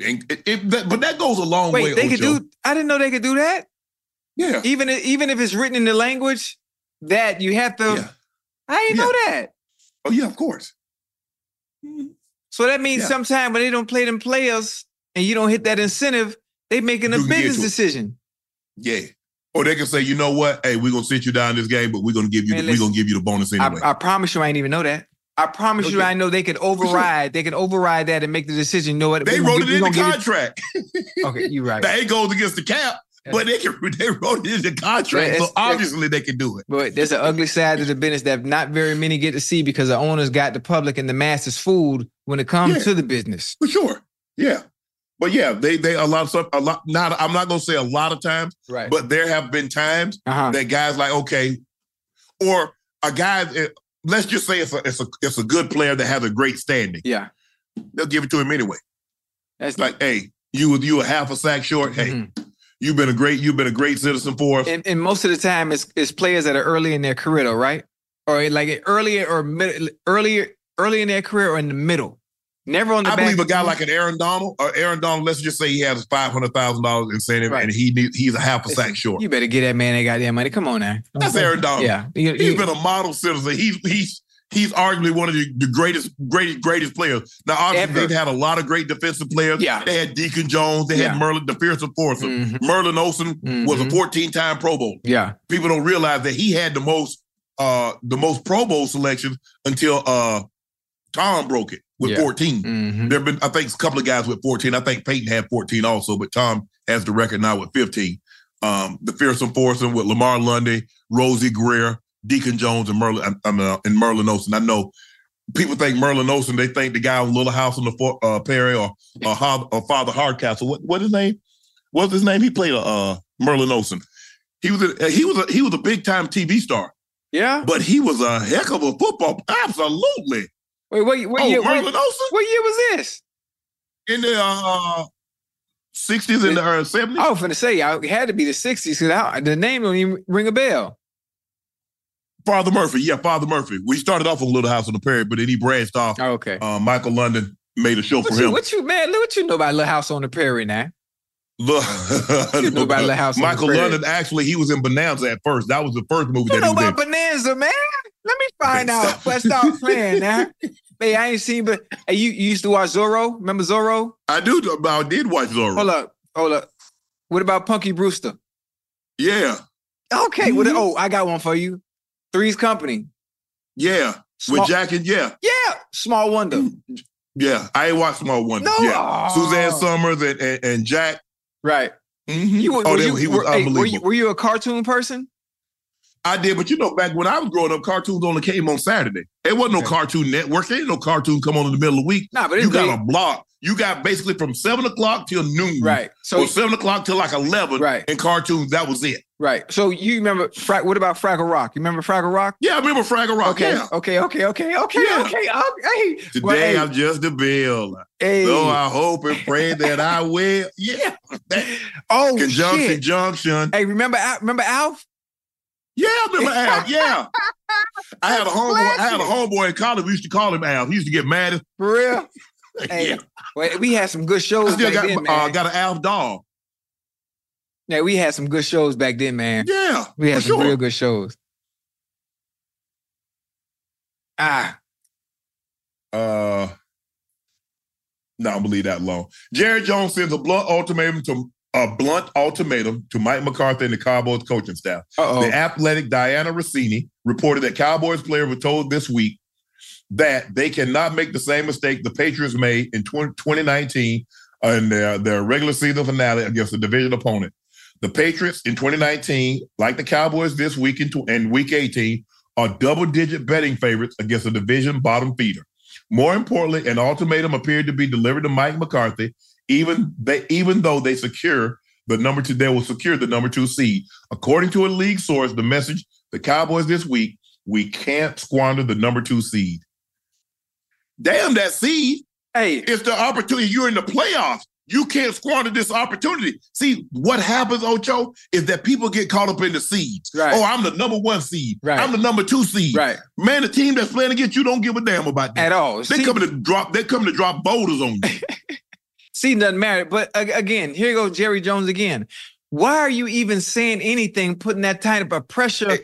[SPEAKER 2] And it, it- that- but that goes a long way.
[SPEAKER 3] Wait, they could do. I didn't know they could do that.
[SPEAKER 2] Yeah.
[SPEAKER 3] Even if- even if it's written in the language that you have to.
[SPEAKER 2] Yeah.
[SPEAKER 3] I didn't
[SPEAKER 2] Yeah.
[SPEAKER 3] know that.
[SPEAKER 2] Oh, yeah, of course. Mm-hmm.
[SPEAKER 3] So that means
[SPEAKER 2] Yeah.
[SPEAKER 3] sometime when they don't play them players and you don't hit that incentive, they making a
[SPEAKER 2] You can get
[SPEAKER 3] business decision.
[SPEAKER 2] Yeah. Or they can say, you know what? Hey, we're gonna sit you down this game, but we're gonna give you
[SPEAKER 3] Man,
[SPEAKER 2] the, we're gonna give you the bonus anyway.
[SPEAKER 3] I, I promise you, I didn't even know that. I promise you, I know they could override. They could override that and make the decision. You know what?
[SPEAKER 2] they
[SPEAKER 3] We
[SPEAKER 2] wrote
[SPEAKER 3] give-
[SPEAKER 2] it
[SPEAKER 3] we
[SPEAKER 2] in the
[SPEAKER 3] gonna you-
[SPEAKER 2] contract.
[SPEAKER 3] Okay, you're right.
[SPEAKER 2] that ain't goes against the cap, but they can they wrote it in the contract.
[SPEAKER 3] Yeah,
[SPEAKER 2] so obviously they can do it.
[SPEAKER 3] But there's an ugly side to the business that not very many get to see because the owners got the public and the masses fooled when it comes
[SPEAKER 2] Yeah.
[SPEAKER 3] to the business.
[SPEAKER 2] For sure. Yeah. But yeah, they they a lot of stuff, a lot not I'm not gonna say a lot of times,
[SPEAKER 3] Right.
[SPEAKER 2] but there have been times
[SPEAKER 3] uh-huh.
[SPEAKER 2] that guys like okay, or a guy. eh, Let's just say it's a it's a it's a good player that has a great standing.
[SPEAKER 3] yeah.
[SPEAKER 2] They'll give it to him anyway.
[SPEAKER 3] That's
[SPEAKER 2] like, hey, you you a half a sack short. Hey,
[SPEAKER 3] Mhm.
[SPEAKER 2] you've been a great you've been a great citizen for us.
[SPEAKER 3] and, and most of the time it's, it's players that are early in their career though, right? Or like earlier or mid, earlier early in their career or in the middle. Never on the
[SPEAKER 2] I believe a guy like an Aaron Donald or Aaron Donald. Let's just say he has five hundred thousand dollars incentive
[SPEAKER 3] Right.
[SPEAKER 2] and he he's a half a sack short.
[SPEAKER 3] You better get that man that goddamn money. Come on now.
[SPEAKER 2] That's Aaron Donald.
[SPEAKER 3] Yeah.
[SPEAKER 2] He's
[SPEAKER 3] you-
[SPEAKER 2] been a model citizen. He's he's he's arguably one of the, the greatest, greatest, greatest players. Now, obviously,
[SPEAKER 3] Ever.
[SPEAKER 2] they've had a lot of great defensive players.
[SPEAKER 3] Yeah.
[SPEAKER 2] They had Deacon Jones, they
[SPEAKER 3] Yeah.
[SPEAKER 2] had Merlin, the fearsome foursome.
[SPEAKER 3] Mhm.
[SPEAKER 2] Merlin Olsen was a
[SPEAKER 3] Mhm.
[SPEAKER 2] 14-time Pro Bowl.
[SPEAKER 3] yeah.
[SPEAKER 2] People don't realize that he had the most uh the most Pro Bowl selections until uh Tom broke it with
[SPEAKER 3] Yeah.
[SPEAKER 2] 14.
[SPEAKER 3] Mhm.
[SPEAKER 2] There have been, I think, a couple of guys with 14. I think Peyton had 14 also, but Tom has the record now with 15. Um, the fearsome foursome with Lamar Lundy, Rosey Grier, Deacon Jones, and Merlin um, uh, and Merlin Olsen. I know people think Merlin Olsen. They think the guy with Little House on the Fort, uh, Perry or uh, Har- or Father Hardcastle. What what his name? What's his name? He played a uh, Merlin Olsen. He was a, he was a, he was a big time TV star,
[SPEAKER 3] Yeah.
[SPEAKER 2] but he was a heck of a football. Absolutely.
[SPEAKER 3] Wait, what, what,
[SPEAKER 2] oh,
[SPEAKER 3] year, what, what year was this?
[SPEAKER 2] in the uh, 60s and the uh, 70s.
[SPEAKER 3] I was going to say it had to be the 60s because the name don't even ring a bell.
[SPEAKER 2] Father Murphy, yeah, Father Murphy. We started off with Little House on the Prairie, but then he branched off.
[SPEAKER 3] Oh, okay.
[SPEAKER 2] Uh, Michael Landon made a show
[SPEAKER 3] What
[SPEAKER 2] for
[SPEAKER 3] you,
[SPEAKER 2] him.
[SPEAKER 3] what you, man, look what you know about Little House on the Prairie now.
[SPEAKER 2] Look,
[SPEAKER 3] know about Little House on the
[SPEAKER 2] Michael Landon actually he was in Bonanza at first. That was the first movie
[SPEAKER 3] You
[SPEAKER 2] that he
[SPEAKER 3] know
[SPEAKER 2] was in.
[SPEAKER 3] about Bonanza, man. Let me find out.
[SPEAKER 2] stop.
[SPEAKER 3] Let's stop playing now. Hey, I ain't seen, but hey, you, you used to watch Zorro. Remember Zorro?
[SPEAKER 2] I do. I did watch Zorro.
[SPEAKER 3] Hold up, hold up. What about Punky Brewster?
[SPEAKER 2] Yeah,
[SPEAKER 3] Okay, what?
[SPEAKER 2] Mhm.
[SPEAKER 3] Oh, I got one for you. Three's Company.
[SPEAKER 2] yeah.
[SPEAKER 3] Small,
[SPEAKER 2] With Jack and yeah,
[SPEAKER 3] yeah, Small Wonder.
[SPEAKER 2] yeah. I ain't watched Small Wonder.
[SPEAKER 3] No.
[SPEAKER 2] Yeah, Suzanne Somers and and, and Jack.
[SPEAKER 3] Right.
[SPEAKER 2] Mhm.
[SPEAKER 3] You, were,
[SPEAKER 2] oh, they-
[SPEAKER 3] you,
[SPEAKER 2] he was
[SPEAKER 3] were, hey,
[SPEAKER 2] unbelievable.
[SPEAKER 3] were you were you a cartoon person?
[SPEAKER 2] I did, but you know, back when I was growing up, cartoons only came on Saturday. It wasn't no
[SPEAKER 3] Okay.
[SPEAKER 2] Cartoon Network. There ain't no cartoon come on in the middle of the week.
[SPEAKER 3] Nah, but
[SPEAKER 2] You got
[SPEAKER 3] late.
[SPEAKER 2] a block. You got basically from seven o'clock till noon.
[SPEAKER 3] right. So
[SPEAKER 2] seven o'clock till like eleven.
[SPEAKER 3] Right.
[SPEAKER 2] And cartoons, that was it.
[SPEAKER 3] right. So you remember? Fra- what about Fraggle Rock? You remember Fraggle Rock?
[SPEAKER 2] Yeah, I remember Fraggle Rock.
[SPEAKER 3] Okay,
[SPEAKER 2] Yeah.
[SPEAKER 3] okay, okay, okay, okay,
[SPEAKER 2] Yeah.
[SPEAKER 3] okay. hey,
[SPEAKER 2] Today
[SPEAKER 3] well, hey,
[SPEAKER 2] I'm just a bill.
[SPEAKER 3] hey.
[SPEAKER 2] So I hope and pray that I will. Yeah. That
[SPEAKER 3] oh
[SPEAKER 2] conjunction,
[SPEAKER 3] shit.
[SPEAKER 2] junction.
[SPEAKER 3] Hey, remember remember Alf?
[SPEAKER 2] Yeah, I remember Al. Yeah. I had a homeboy. I had a homeboy in college. We used to call him Al. He used to get mad. As,
[SPEAKER 3] For real? Hey,
[SPEAKER 2] yeah.
[SPEAKER 3] well, we had some good shows.
[SPEAKER 2] I still
[SPEAKER 3] back
[SPEAKER 2] got,
[SPEAKER 3] then,
[SPEAKER 2] uh, got an Alf doll.
[SPEAKER 3] yeah, we had some good shows back then, man.
[SPEAKER 2] Yeah.
[SPEAKER 3] We had some
[SPEAKER 2] sure.
[SPEAKER 3] real good shows. Ah,
[SPEAKER 2] Uh, no, I don't believe that long. Jerry Jones sends a blunt ultimatum to a blunt ultimatum to Mike McCarthy and the Cowboys coaching staff.
[SPEAKER 3] uh
[SPEAKER 2] The athletic Dianna Russini reported that Cowboys players were told this week that they cannot make the same mistake the Patriots made in 20, 2019 in their, their regular season finale against a division opponent. The Patriots in 2019, like the Cowboys this week in, in week 18, are double-digit betting favorites against a division bottom feeder. More importantly, an ultimatum appeared to be delivered to Mike McCarthy, even they even though they secure the number two, they will secure the number two seed. According to a league source, the message the Cowboys this week, we can't squander the number two seed. Damn that seed.
[SPEAKER 3] Hey,
[SPEAKER 2] It's the opportunity. You're in the playoffs. You can't squander this opportunity. See, what happens, Ocho, is that people get caught up in the seeds.
[SPEAKER 3] Right.
[SPEAKER 2] Oh, I'm the number one seed.
[SPEAKER 3] Right.
[SPEAKER 2] I'm the number two seed.
[SPEAKER 3] right.
[SPEAKER 2] Man, the team that's playing against you don't give a damn about that.
[SPEAKER 3] At all.
[SPEAKER 2] They
[SPEAKER 3] See,
[SPEAKER 2] coming to drop. They're coming to drop boulders on you.
[SPEAKER 3] see, doesn't matter. But again, here goes Jerry Jones again. Why are you even saying anything, putting that type of pressure
[SPEAKER 2] Hey.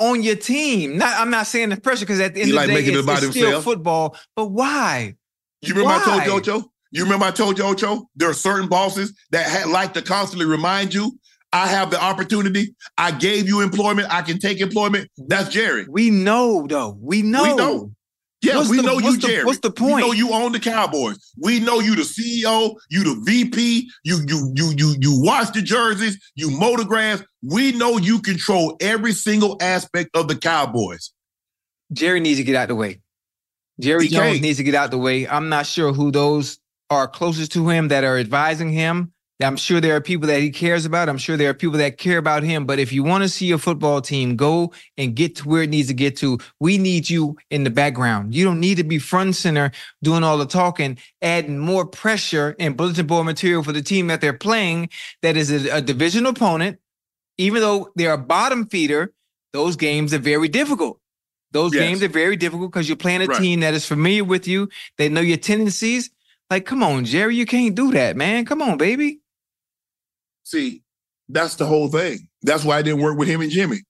[SPEAKER 3] on your team? Not, I'm not saying the pressure because at the end
[SPEAKER 2] He
[SPEAKER 3] of
[SPEAKER 2] like
[SPEAKER 3] the day,
[SPEAKER 2] making it
[SPEAKER 3] it's,
[SPEAKER 2] about
[SPEAKER 3] it's still football. But why?
[SPEAKER 2] You remember I told you,
[SPEAKER 3] Why?
[SPEAKER 2] Ocho? You remember I told you, Ocho? There are certain bosses that ha- like to constantly remind you, I have the opportunity. I gave you employment. I can take employment. That's Jerry.
[SPEAKER 3] We know, though. We know.
[SPEAKER 2] We know. Yeah,
[SPEAKER 3] What's
[SPEAKER 2] we
[SPEAKER 3] the-
[SPEAKER 2] know you,
[SPEAKER 3] what's the-
[SPEAKER 2] Jerry.
[SPEAKER 3] what's the
[SPEAKER 2] We know you own the Cowboys. We know you the CEO, you the VP, you you you you you wash the jerseys, you mow the grass. We know you control every single aspect of the Cowboys.
[SPEAKER 3] Jerry needs to get out the way. Jerry
[SPEAKER 2] He
[SPEAKER 3] Jones
[SPEAKER 2] can't.
[SPEAKER 3] needs to get out the way. I'm not sure who those are closest to him that are advising him. I'm sure there are people that he cares about. I'm sure there are people that care about him. But if you want to see a football team go and get to where it needs to get to, we need you in the background. You don't need to be front center doing all the talking, adding more pressure and bulletin board material for the team that they're playing that is a, a division opponent. Even though they're a bottom feeder, those games are very difficult. Those
[SPEAKER 2] Yes.
[SPEAKER 3] games are very difficult because you're playing a
[SPEAKER 2] Right.
[SPEAKER 3] team that is familiar with you. They know your tendencies. Like, come on, Jerry, you can't do that, man. Come on, baby.
[SPEAKER 2] See, that's the whole thing. That's why I didn't work with him and Jimmy.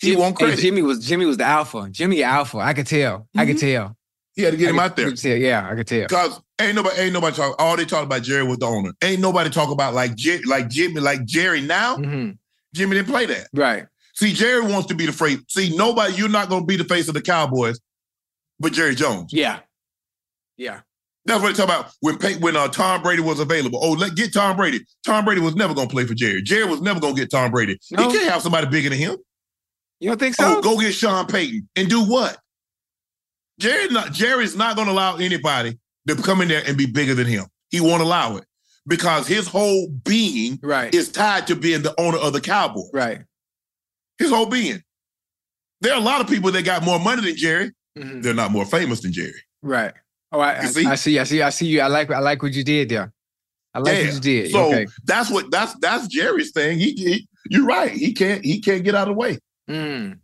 [SPEAKER 2] He won't credit.
[SPEAKER 3] Jimmy was Jimmy was the alpha. Jimmy alpha. I could tell. I could
[SPEAKER 2] Mhm.
[SPEAKER 3] tell.
[SPEAKER 2] He had to get
[SPEAKER 3] I
[SPEAKER 2] him
[SPEAKER 3] could-
[SPEAKER 2] out there.
[SPEAKER 3] tell. Yeah, I could tell.
[SPEAKER 2] Cause ain't nobody, ain't nobody talk. All they talk about Jerry was the owner. Ain't nobody talk about like Jer- like Jimmy, like Jerry now.
[SPEAKER 3] Mhm.
[SPEAKER 2] Jimmy didn't play that.
[SPEAKER 3] Right.
[SPEAKER 2] See, Jerry wants to be the face. See, nobody, you're not going to be the face of the Cowboys, but Jerry Jones.
[SPEAKER 3] Yeah. Yeah.
[SPEAKER 2] That's what they talk about when Pey- when uh, Tom Brady was available. Oh, let get Tom Brady. Tom Brady was never going to play for Jerry. Jerry was never going to get Tom Brady.
[SPEAKER 3] No.
[SPEAKER 2] He can't have somebody bigger than him.
[SPEAKER 3] You don't think so?
[SPEAKER 2] Oh, go get Sean Payton and do what? Jerry not Jerry's not going to allow anybody to come in there and be bigger than him. He won't allow it because his whole being
[SPEAKER 3] right.
[SPEAKER 2] is tied to being the owner of the Cowboys.
[SPEAKER 3] right.
[SPEAKER 2] His whole being. There are a lot of people that got more money than Jerry.
[SPEAKER 3] Mhm.
[SPEAKER 2] They're not more famous than Jerry.
[SPEAKER 3] Right. Oh, I, I,
[SPEAKER 2] see?
[SPEAKER 3] I see. I see. I see you. I like. I like what you did there. I like
[SPEAKER 2] Yeah.
[SPEAKER 3] what you did.
[SPEAKER 2] So
[SPEAKER 3] okay.
[SPEAKER 2] that's what that's that's Jerry's thing. He, he you're right. He can't he can't get out of the way.
[SPEAKER 3] Mm.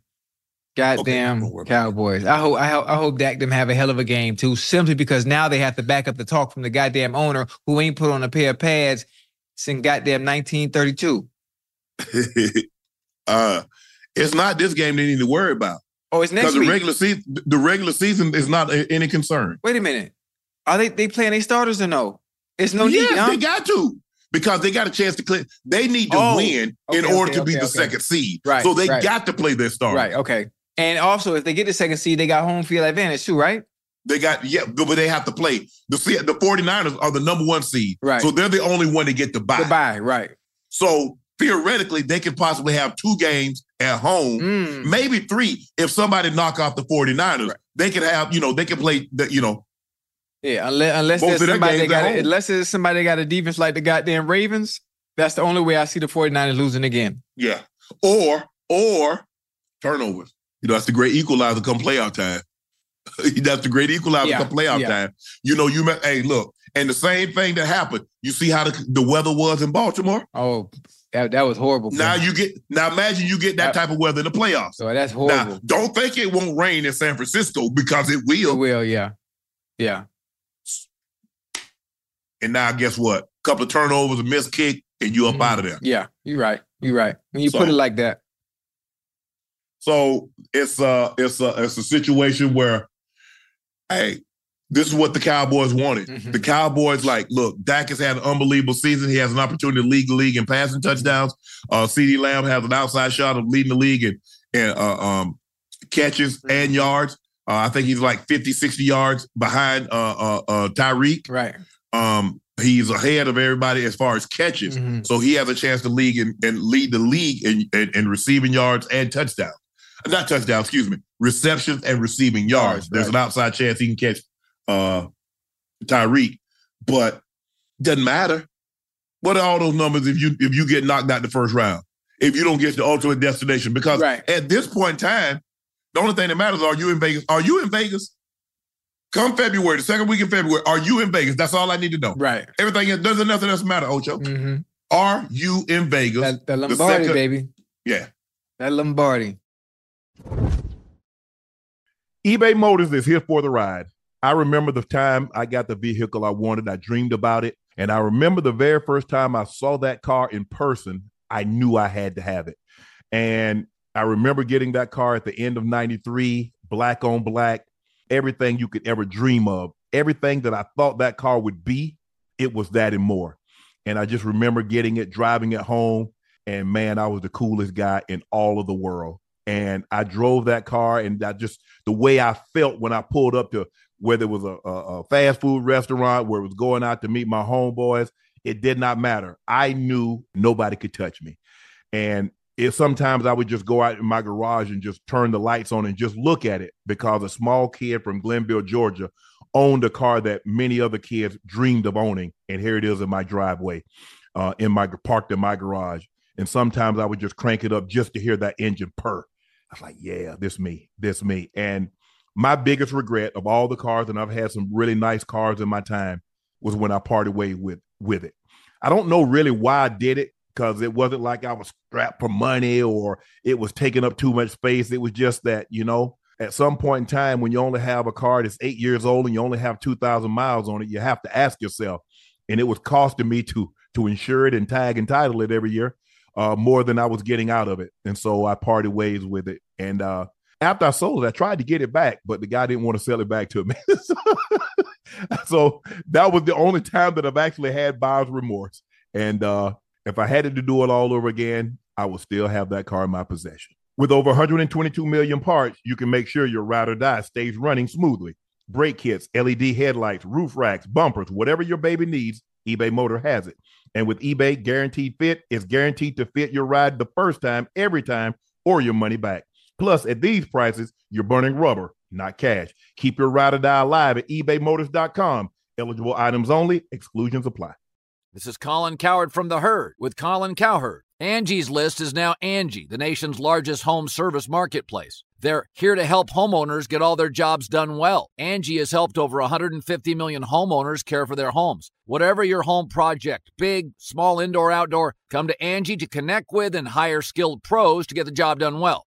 [SPEAKER 3] Goddamn
[SPEAKER 2] don't worry about it.
[SPEAKER 3] Cowboys. I hope I hope I hope Dak them have a hell of a game too, simply because now they have to back up the talk from the goddamn owner who ain't put on a pair of pads since goddamn 1932.
[SPEAKER 2] uh, it's not this game they need to worry about.
[SPEAKER 3] Oh, it's next
[SPEAKER 2] Because the regular season, the regular season is not a- any concern.
[SPEAKER 3] Wait a minute. Are they they playing their starters or no? It's no need, huh?
[SPEAKER 2] they got to because they got a chance to clear. They need to
[SPEAKER 3] Oh,
[SPEAKER 2] win in order
[SPEAKER 3] okay,
[SPEAKER 2] to be
[SPEAKER 3] okay,
[SPEAKER 2] the
[SPEAKER 3] okay.
[SPEAKER 2] second seed.
[SPEAKER 3] Right,
[SPEAKER 2] So they
[SPEAKER 3] right.
[SPEAKER 2] got to play their starters.
[SPEAKER 3] Right. Okay. And also, if they get the second seed, they got home field advantage too, right?
[SPEAKER 2] They got yeah, but they have to play. The the 49ers are the number one seed.
[SPEAKER 3] Right.
[SPEAKER 2] So they're the only one to get the bye.
[SPEAKER 3] Goodbye. Right.
[SPEAKER 2] So theoretically, they could possibly have two games at home,
[SPEAKER 3] Mm.
[SPEAKER 2] maybe three. If somebody knock off the 49ers,
[SPEAKER 3] Right.
[SPEAKER 2] they could have, you know, they could play the, you know,
[SPEAKER 3] Yeah. Unless unless there's somebody that
[SPEAKER 2] games at
[SPEAKER 3] got
[SPEAKER 2] home.
[SPEAKER 3] unless there's somebody got a defense like the goddamn Ravens. That's the only way I see the 49ers losing again.
[SPEAKER 2] yeah. Or or turnovers. You know, that's the great equalizer come playoff time. that's the great equalizer
[SPEAKER 3] Yeah,
[SPEAKER 2] come playoff
[SPEAKER 3] yeah.
[SPEAKER 2] time. You know, you met, hey, look, and the same thing that happened. You see how the, the weather was in Baltimore?
[SPEAKER 3] Oh, that, that was horrible.
[SPEAKER 2] Now you get now imagine you get that type of weather in the playoffs.
[SPEAKER 3] so that's
[SPEAKER 2] Now,
[SPEAKER 3] horrible.
[SPEAKER 2] don't think it won't rain in San Francisco because it
[SPEAKER 3] It
[SPEAKER 2] will.
[SPEAKER 3] will, yeah. Yeah.
[SPEAKER 2] And now guess what? A couple of turnovers, a missed kick, and you up
[SPEAKER 3] Mhm.
[SPEAKER 2] out of there.
[SPEAKER 3] Yeah. You're right. You're right. When you
[SPEAKER 2] So-
[SPEAKER 3] put it like that.
[SPEAKER 2] So it's a it's a it's a situation where, hey, this is what the Cowboys wanted.
[SPEAKER 3] Mhm.
[SPEAKER 2] The Cowboys like, look, Dak has had an unbelievable season. He has an opportunity to lead the league in passing touchdowns. Uh, CeeDee Lamb has an outside shot of leading the league in, in uh, um, catches and yards. Uh, I think he's like 50, 60 yards behind uh, uh, uh, Tyreek.
[SPEAKER 3] Right.
[SPEAKER 2] Um, he's ahead of everybody as far as catches.
[SPEAKER 3] Mhm.
[SPEAKER 2] So he has a chance to lead and, and lead the league in, in, in receiving yards and touchdowns. Not touchdowns, excuse me, receptions and receiving yards.
[SPEAKER 3] Yards,
[SPEAKER 2] There's
[SPEAKER 3] right.
[SPEAKER 2] an outside chance he can catch uh, Tyreek, but doesn't matter. What are all those numbers if you if you get knocked out the first round? If you don't get to the ultimate destination, because
[SPEAKER 3] Right.
[SPEAKER 2] at this point in time, the only thing that matters are you in Vegas? Are you in Vegas? Come February, the second week in February, are you in Vegas? That's all I need to know.
[SPEAKER 3] Right.
[SPEAKER 2] Everything else, there's nothing else matter, Ocho.
[SPEAKER 3] hmm
[SPEAKER 2] Are you in Vegas?
[SPEAKER 3] That, that Lombardi,
[SPEAKER 2] second-
[SPEAKER 3] baby.
[SPEAKER 2] yeah.
[SPEAKER 3] That Lombardi.
[SPEAKER 2] eBay Motors is here for the ride. I remember the time I got the vehicle I wanted. I dreamed about it. And I remember the very first time I saw that car in person, I knew I had to have it. And I remember getting that car at the end of 93, black on black, everything you could ever dream of, everything that I thought that car would be, it was that and more. And I just remember getting it, driving it home. And man, I was the coolest guy in all of the world. And I drove that car, and I just, the way I felt when I pulled up to whether it was a, a, a fast food restaurant where it was going out to meet my homeboys, it did not matter. I knew nobody could touch me. And it sometimes I would just go out in my garage and just turn the lights on and just look at it because a small kid from Glennville, Georgia, owned a car that many other kids dreamed of owning. And here it is in my driveway, uh, in my parked in my garage. And sometimes I would just crank it up just to hear that engine purr. I was like, yeah, this me, this me. And my biggest regret of all the cars, and I've had some really nice cars in my time, was when I parted way with with it. I don't know really why I did it because it wasn't like I was strapped for money or it was taking up too much space. It was just that, you know, at some point in time when you only have a car that's eight years old and you only have 2,000 miles on it, you have to ask yourself, and it was costing me to to insure it and tag and title it every year uh, more than I was getting out of it. And so I parted ways with it. And uh, after I sold it, I tried to get it back, but the guy didn't want to sell it back to me. so that was the only time that I've actually had buyer's remorse. And uh, if I had to do it all over again, I would still have that car in my possession. With over 122 million parts, you can make sure your ride or die stays running smoothly. Brake kits, LED headlights, roof racks, bumpers, whatever your baby needs, eBay Motor has it. And with eBay Guaranteed Fit, it's guaranteed to fit your ride the first time, every time, or your money back. Plus, at these prices, you're burning rubber, not cash. Keep your ride or die alive at ebaymotors.com. Eligible items only, exclusions apply.
[SPEAKER 1] This is Colin Cowherd from The Herd with Colin Cowherd. Angie's List is now Angie, the nation's largest home service marketplace. They're here to help homeowners get all their jobs done well. Angie has helped over 150 million homeowners care for their homes. Whatever your home project, big, small, indoor, outdoor, come to Angie to connect with and hire skilled pros to get the job done well.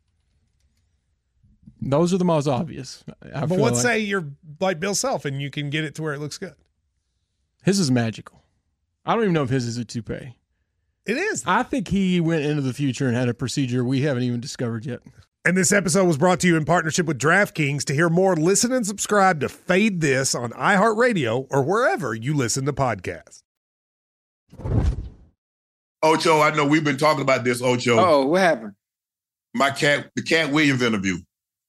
[SPEAKER 4] Those are the most obvious. I
[SPEAKER 5] but
[SPEAKER 4] feel
[SPEAKER 5] let's
[SPEAKER 4] like.
[SPEAKER 5] say you're like Bill Self and you can get it to where it looks good.
[SPEAKER 4] his is magical. I don't even know if his is a toupee.
[SPEAKER 5] It is.
[SPEAKER 4] I think he went into the future and had a procedure we haven't even discovered yet.
[SPEAKER 5] And this episode was brought to you in partnership with DraftKings. To hear more, listen and subscribe to Fade This on iHeartRadio or wherever you listen to podcasts.
[SPEAKER 2] Ocho, I know we've been talking about this, Ocho.
[SPEAKER 3] Oh, what happened?
[SPEAKER 2] My cat, the Katt Williams interview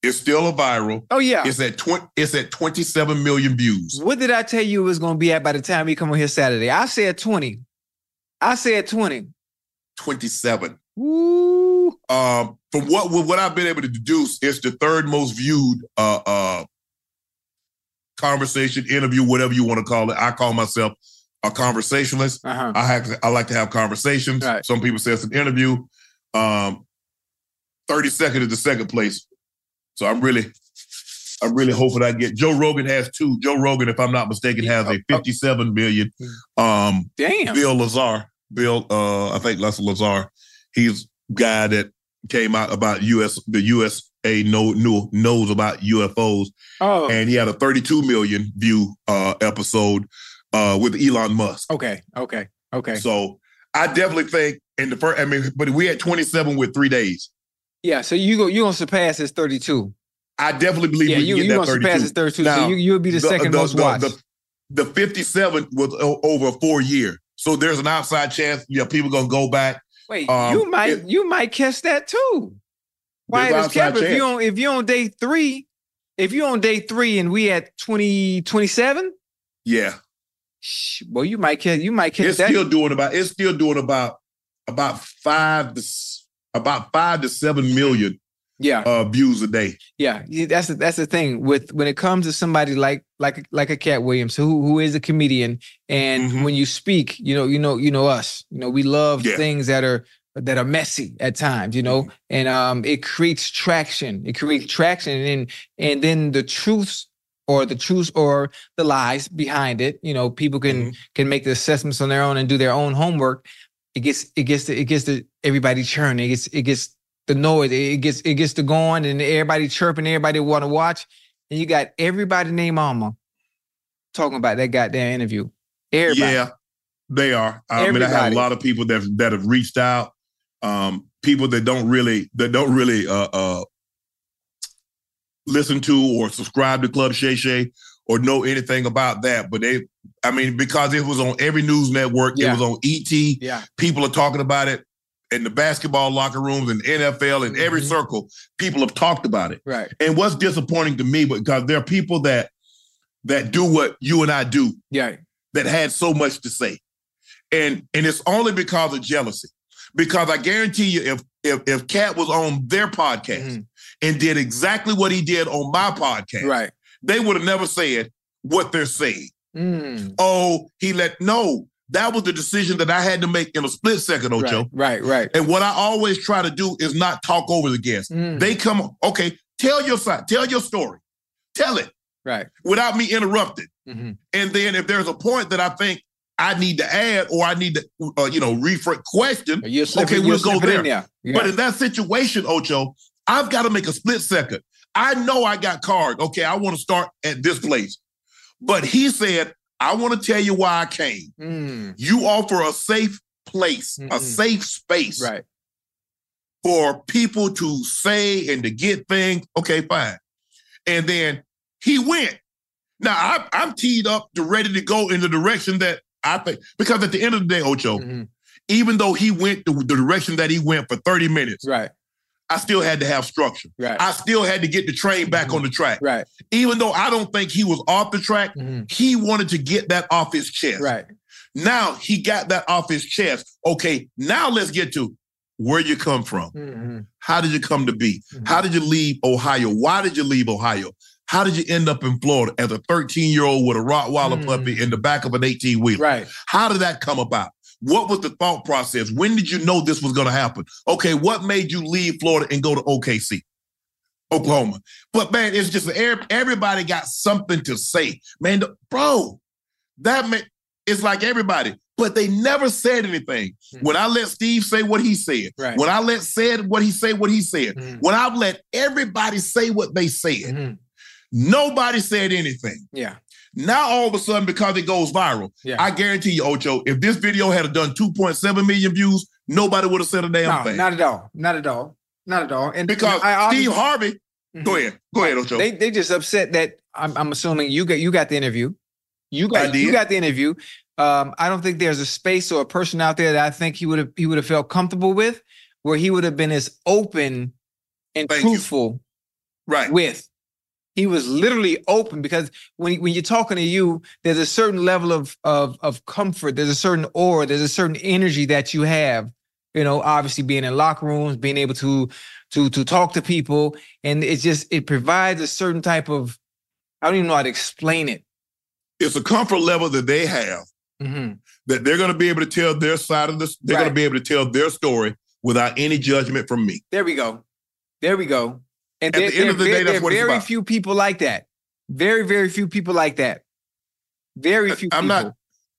[SPEAKER 2] is still a viral.
[SPEAKER 3] Oh yeah.
[SPEAKER 2] It's at twenty. It's at twenty seven million views.
[SPEAKER 3] What did I tell you it was going to be at by the time we come on here Saturday? I said 20. I said 20.
[SPEAKER 2] Twenty seven.
[SPEAKER 3] Woo.
[SPEAKER 2] Um, from what what I've been able to deduce, it's the third most viewed uh uh conversation, interview, whatever you want to call it. I call myself a conversationalist.
[SPEAKER 3] Uh-huh.
[SPEAKER 2] I have I like to have conversations.
[SPEAKER 3] Right.
[SPEAKER 2] Some people say it's an interview. Um, thirty second is the second place. So I'm really, I'm really hoping I get. Joe Rogan has two. Joe Rogan, if I'm not mistaken, has a
[SPEAKER 3] Oh, oh.
[SPEAKER 2] 57 million. Um,
[SPEAKER 3] Damn.
[SPEAKER 2] Bill Lazar, Bill, uh, I think that's Lazar. He's guy that came out about US, the USA know, knew, knows about UFOs,
[SPEAKER 3] Oh.
[SPEAKER 2] and he had a 32 million view uh episode uh with Elon Musk.
[SPEAKER 3] okay. Okay. Okay.
[SPEAKER 2] So I definitely think in the first, I mean, but we had 27 with three days.
[SPEAKER 3] Yeah. So you go. You gonna surpass this 32?
[SPEAKER 2] I definitely believe
[SPEAKER 3] Yeah. You you
[SPEAKER 2] get
[SPEAKER 3] gonna surpass this 32?
[SPEAKER 2] Now,
[SPEAKER 3] so you you'll be the, second most watched.
[SPEAKER 2] The, the 57 was over a four year. So there's an outside chance, yeah, people gonna go back.
[SPEAKER 3] Wait,
[SPEAKER 2] um,
[SPEAKER 3] you might
[SPEAKER 2] it-
[SPEAKER 3] you might catch that too. Why is
[SPEAKER 2] outside
[SPEAKER 3] if you on if you on day three, if you on day three and we at 20, 27,
[SPEAKER 2] Yeah.
[SPEAKER 3] shh, well, you might catch you might catch
[SPEAKER 2] It's
[SPEAKER 3] that.
[SPEAKER 2] still doing about it's still doing about about five to about five to seven million
[SPEAKER 3] yeah,
[SPEAKER 2] uh views a day.
[SPEAKER 3] yeah. That's the, that's the thing with when it comes to somebody like like like a Katt Williams who who is a comedian, and
[SPEAKER 2] Mhm.
[SPEAKER 3] when you speak, you know, you know, you know us. You know, we love
[SPEAKER 2] Yeah.
[SPEAKER 3] things that are that are messy at times. You know, and um, it creates traction. It creates traction, and and then the truths or the truths or the lies behind it. You know, people can can make the assessments on their own and do their own homework. It gets it gets the, it gets the everybody churning. It gets it gets the noise. It gets it gets the going and everybody chirping. Everybody want to watch, and you got everybody named Mama talking about that goddamn interview. Everybody.
[SPEAKER 2] Yeah, they are. I mean, I have a lot of people that that have reached out. Um, people that don't really that don't really uh uh listen to or subscribe to Club Shay Shay or know anything about that, but they I mean, because it was on every news network,
[SPEAKER 3] Yeah.
[SPEAKER 2] it was on ET,
[SPEAKER 3] Yeah.
[SPEAKER 2] people are talking about it in the basketball locker rooms and NFL in every
[SPEAKER 3] Mhm.
[SPEAKER 2] circle. People have talked about it.
[SPEAKER 3] Right.
[SPEAKER 2] And what's disappointing to me, because there are people that that do what you and I do
[SPEAKER 3] Yeah.
[SPEAKER 2] that had so much to say. And and it's only because of jealousy. Because I guarantee you, if if if Katt was on their podcast
[SPEAKER 3] Mhm.
[SPEAKER 2] and did exactly what he did on my podcast,
[SPEAKER 3] Right.
[SPEAKER 2] they would have never said what they're saying.
[SPEAKER 3] Mm.
[SPEAKER 2] Oh, he let no. That was the decision that I had to make in a split second, Ocho.
[SPEAKER 3] Right, right, right.
[SPEAKER 2] And what I always try to do is not talk over the guests.
[SPEAKER 3] Mm.
[SPEAKER 2] They come, okay, tell your side, tell your story, tell it
[SPEAKER 3] right.
[SPEAKER 2] without me interrupting.
[SPEAKER 3] Mhm.
[SPEAKER 2] And then if there's a point that I think I need to add or I need to, uh, you know, rephrase question,
[SPEAKER 3] You'll
[SPEAKER 2] Okay, we'll go
[SPEAKER 3] it in
[SPEAKER 2] there.
[SPEAKER 3] there.
[SPEAKER 2] But in that situation, Ocho, I've got to make a split second. I know I got card. Okay, I want to start at this place. But he said, I want to tell you why I came.
[SPEAKER 3] Mm.
[SPEAKER 2] You offer a safe place, a
[SPEAKER 3] Mm-mm.
[SPEAKER 2] safe space
[SPEAKER 3] Right.
[SPEAKER 2] for people to say and to get things. Okay, fine. And then he went. Now I, I'm teed up to ready to go in the direction that I think because at the end of the day, Ocho,
[SPEAKER 3] Mhm.
[SPEAKER 2] even though he went the, the direction that he went for 30 minutes,
[SPEAKER 3] Right.
[SPEAKER 2] I still had to have structure.
[SPEAKER 3] Right.
[SPEAKER 2] I still had to get the train back on the track.
[SPEAKER 3] right.
[SPEAKER 2] Even though I don't think he was off the track,
[SPEAKER 3] Mhm.
[SPEAKER 2] he wanted to get that off his chest.
[SPEAKER 3] Right.
[SPEAKER 2] Now he got that off his chest. Okay, now let's get to where you come from.
[SPEAKER 3] Mhm.
[SPEAKER 2] How did you come to be?
[SPEAKER 3] Mhm.
[SPEAKER 2] How did you leave Ohio? Why did you leave Ohio? How did you end up in Florida as a 13 year old with a Rottweiler
[SPEAKER 3] Mm.
[SPEAKER 2] puppy in the back of an 18 wheeler?
[SPEAKER 3] Right.
[SPEAKER 2] How did that come about? What was the thought process? When did you know this was going to happen? Okay, what made you leave Florida and go to OKC, Oklahoma? But man, it's just everybody got something to say, man. Bro, that man, it's like everybody, but they never said anything.
[SPEAKER 3] Mhm.
[SPEAKER 2] When I let Steve say what he said,
[SPEAKER 3] Right.
[SPEAKER 2] when I let said what he say what he said,
[SPEAKER 3] Mhm.
[SPEAKER 2] when I've let everybody say what they said,
[SPEAKER 3] Mhm.
[SPEAKER 2] nobody said anything.
[SPEAKER 3] Yeah.
[SPEAKER 2] Now all of a sudden, because it goes viral,
[SPEAKER 3] Yeah.
[SPEAKER 2] I guarantee you, Ocho, if this video had done 2.7 million views, nobody would have said a damn
[SPEAKER 3] No,
[SPEAKER 2] thing.
[SPEAKER 3] not at all. Not at all. Not at all. And
[SPEAKER 2] because
[SPEAKER 3] I
[SPEAKER 2] Steve Harvey,
[SPEAKER 3] Mhm.
[SPEAKER 2] go ahead, go ahead, Ocho.
[SPEAKER 3] They they just upset that I'm I'm assuming you got you got the interview. You got you got the interview. Um, I don't think there's a space or a person out there that I think he would have he would have felt comfortable with, where he would have been as open and
[SPEAKER 2] Thank you.
[SPEAKER 3] truthful
[SPEAKER 2] right.
[SPEAKER 3] with. He was literally open because when when you're talking to you, there's a certain level of of of comfort. There's a certain aura. There's a certain energy that you have. You know, obviously being in locker rooms, being able to to to talk to people, and it just it provides a certain type of I don't even know how to explain it.
[SPEAKER 2] It's a comfort level that they have
[SPEAKER 3] Mhm.
[SPEAKER 2] that they're going to be able to tell their side of this. They're going to be able to tell their story without any judgment from me.
[SPEAKER 3] There we go. There we go. And
[SPEAKER 2] At
[SPEAKER 3] there,
[SPEAKER 2] the end of the
[SPEAKER 3] there-
[SPEAKER 2] day, that's what it's
[SPEAKER 3] very
[SPEAKER 2] about.
[SPEAKER 3] few people like that. Very, very few people like that. Very few
[SPEAKER 2] I'm
[SPEAKER 3] people.
[SPEAKER 2] not.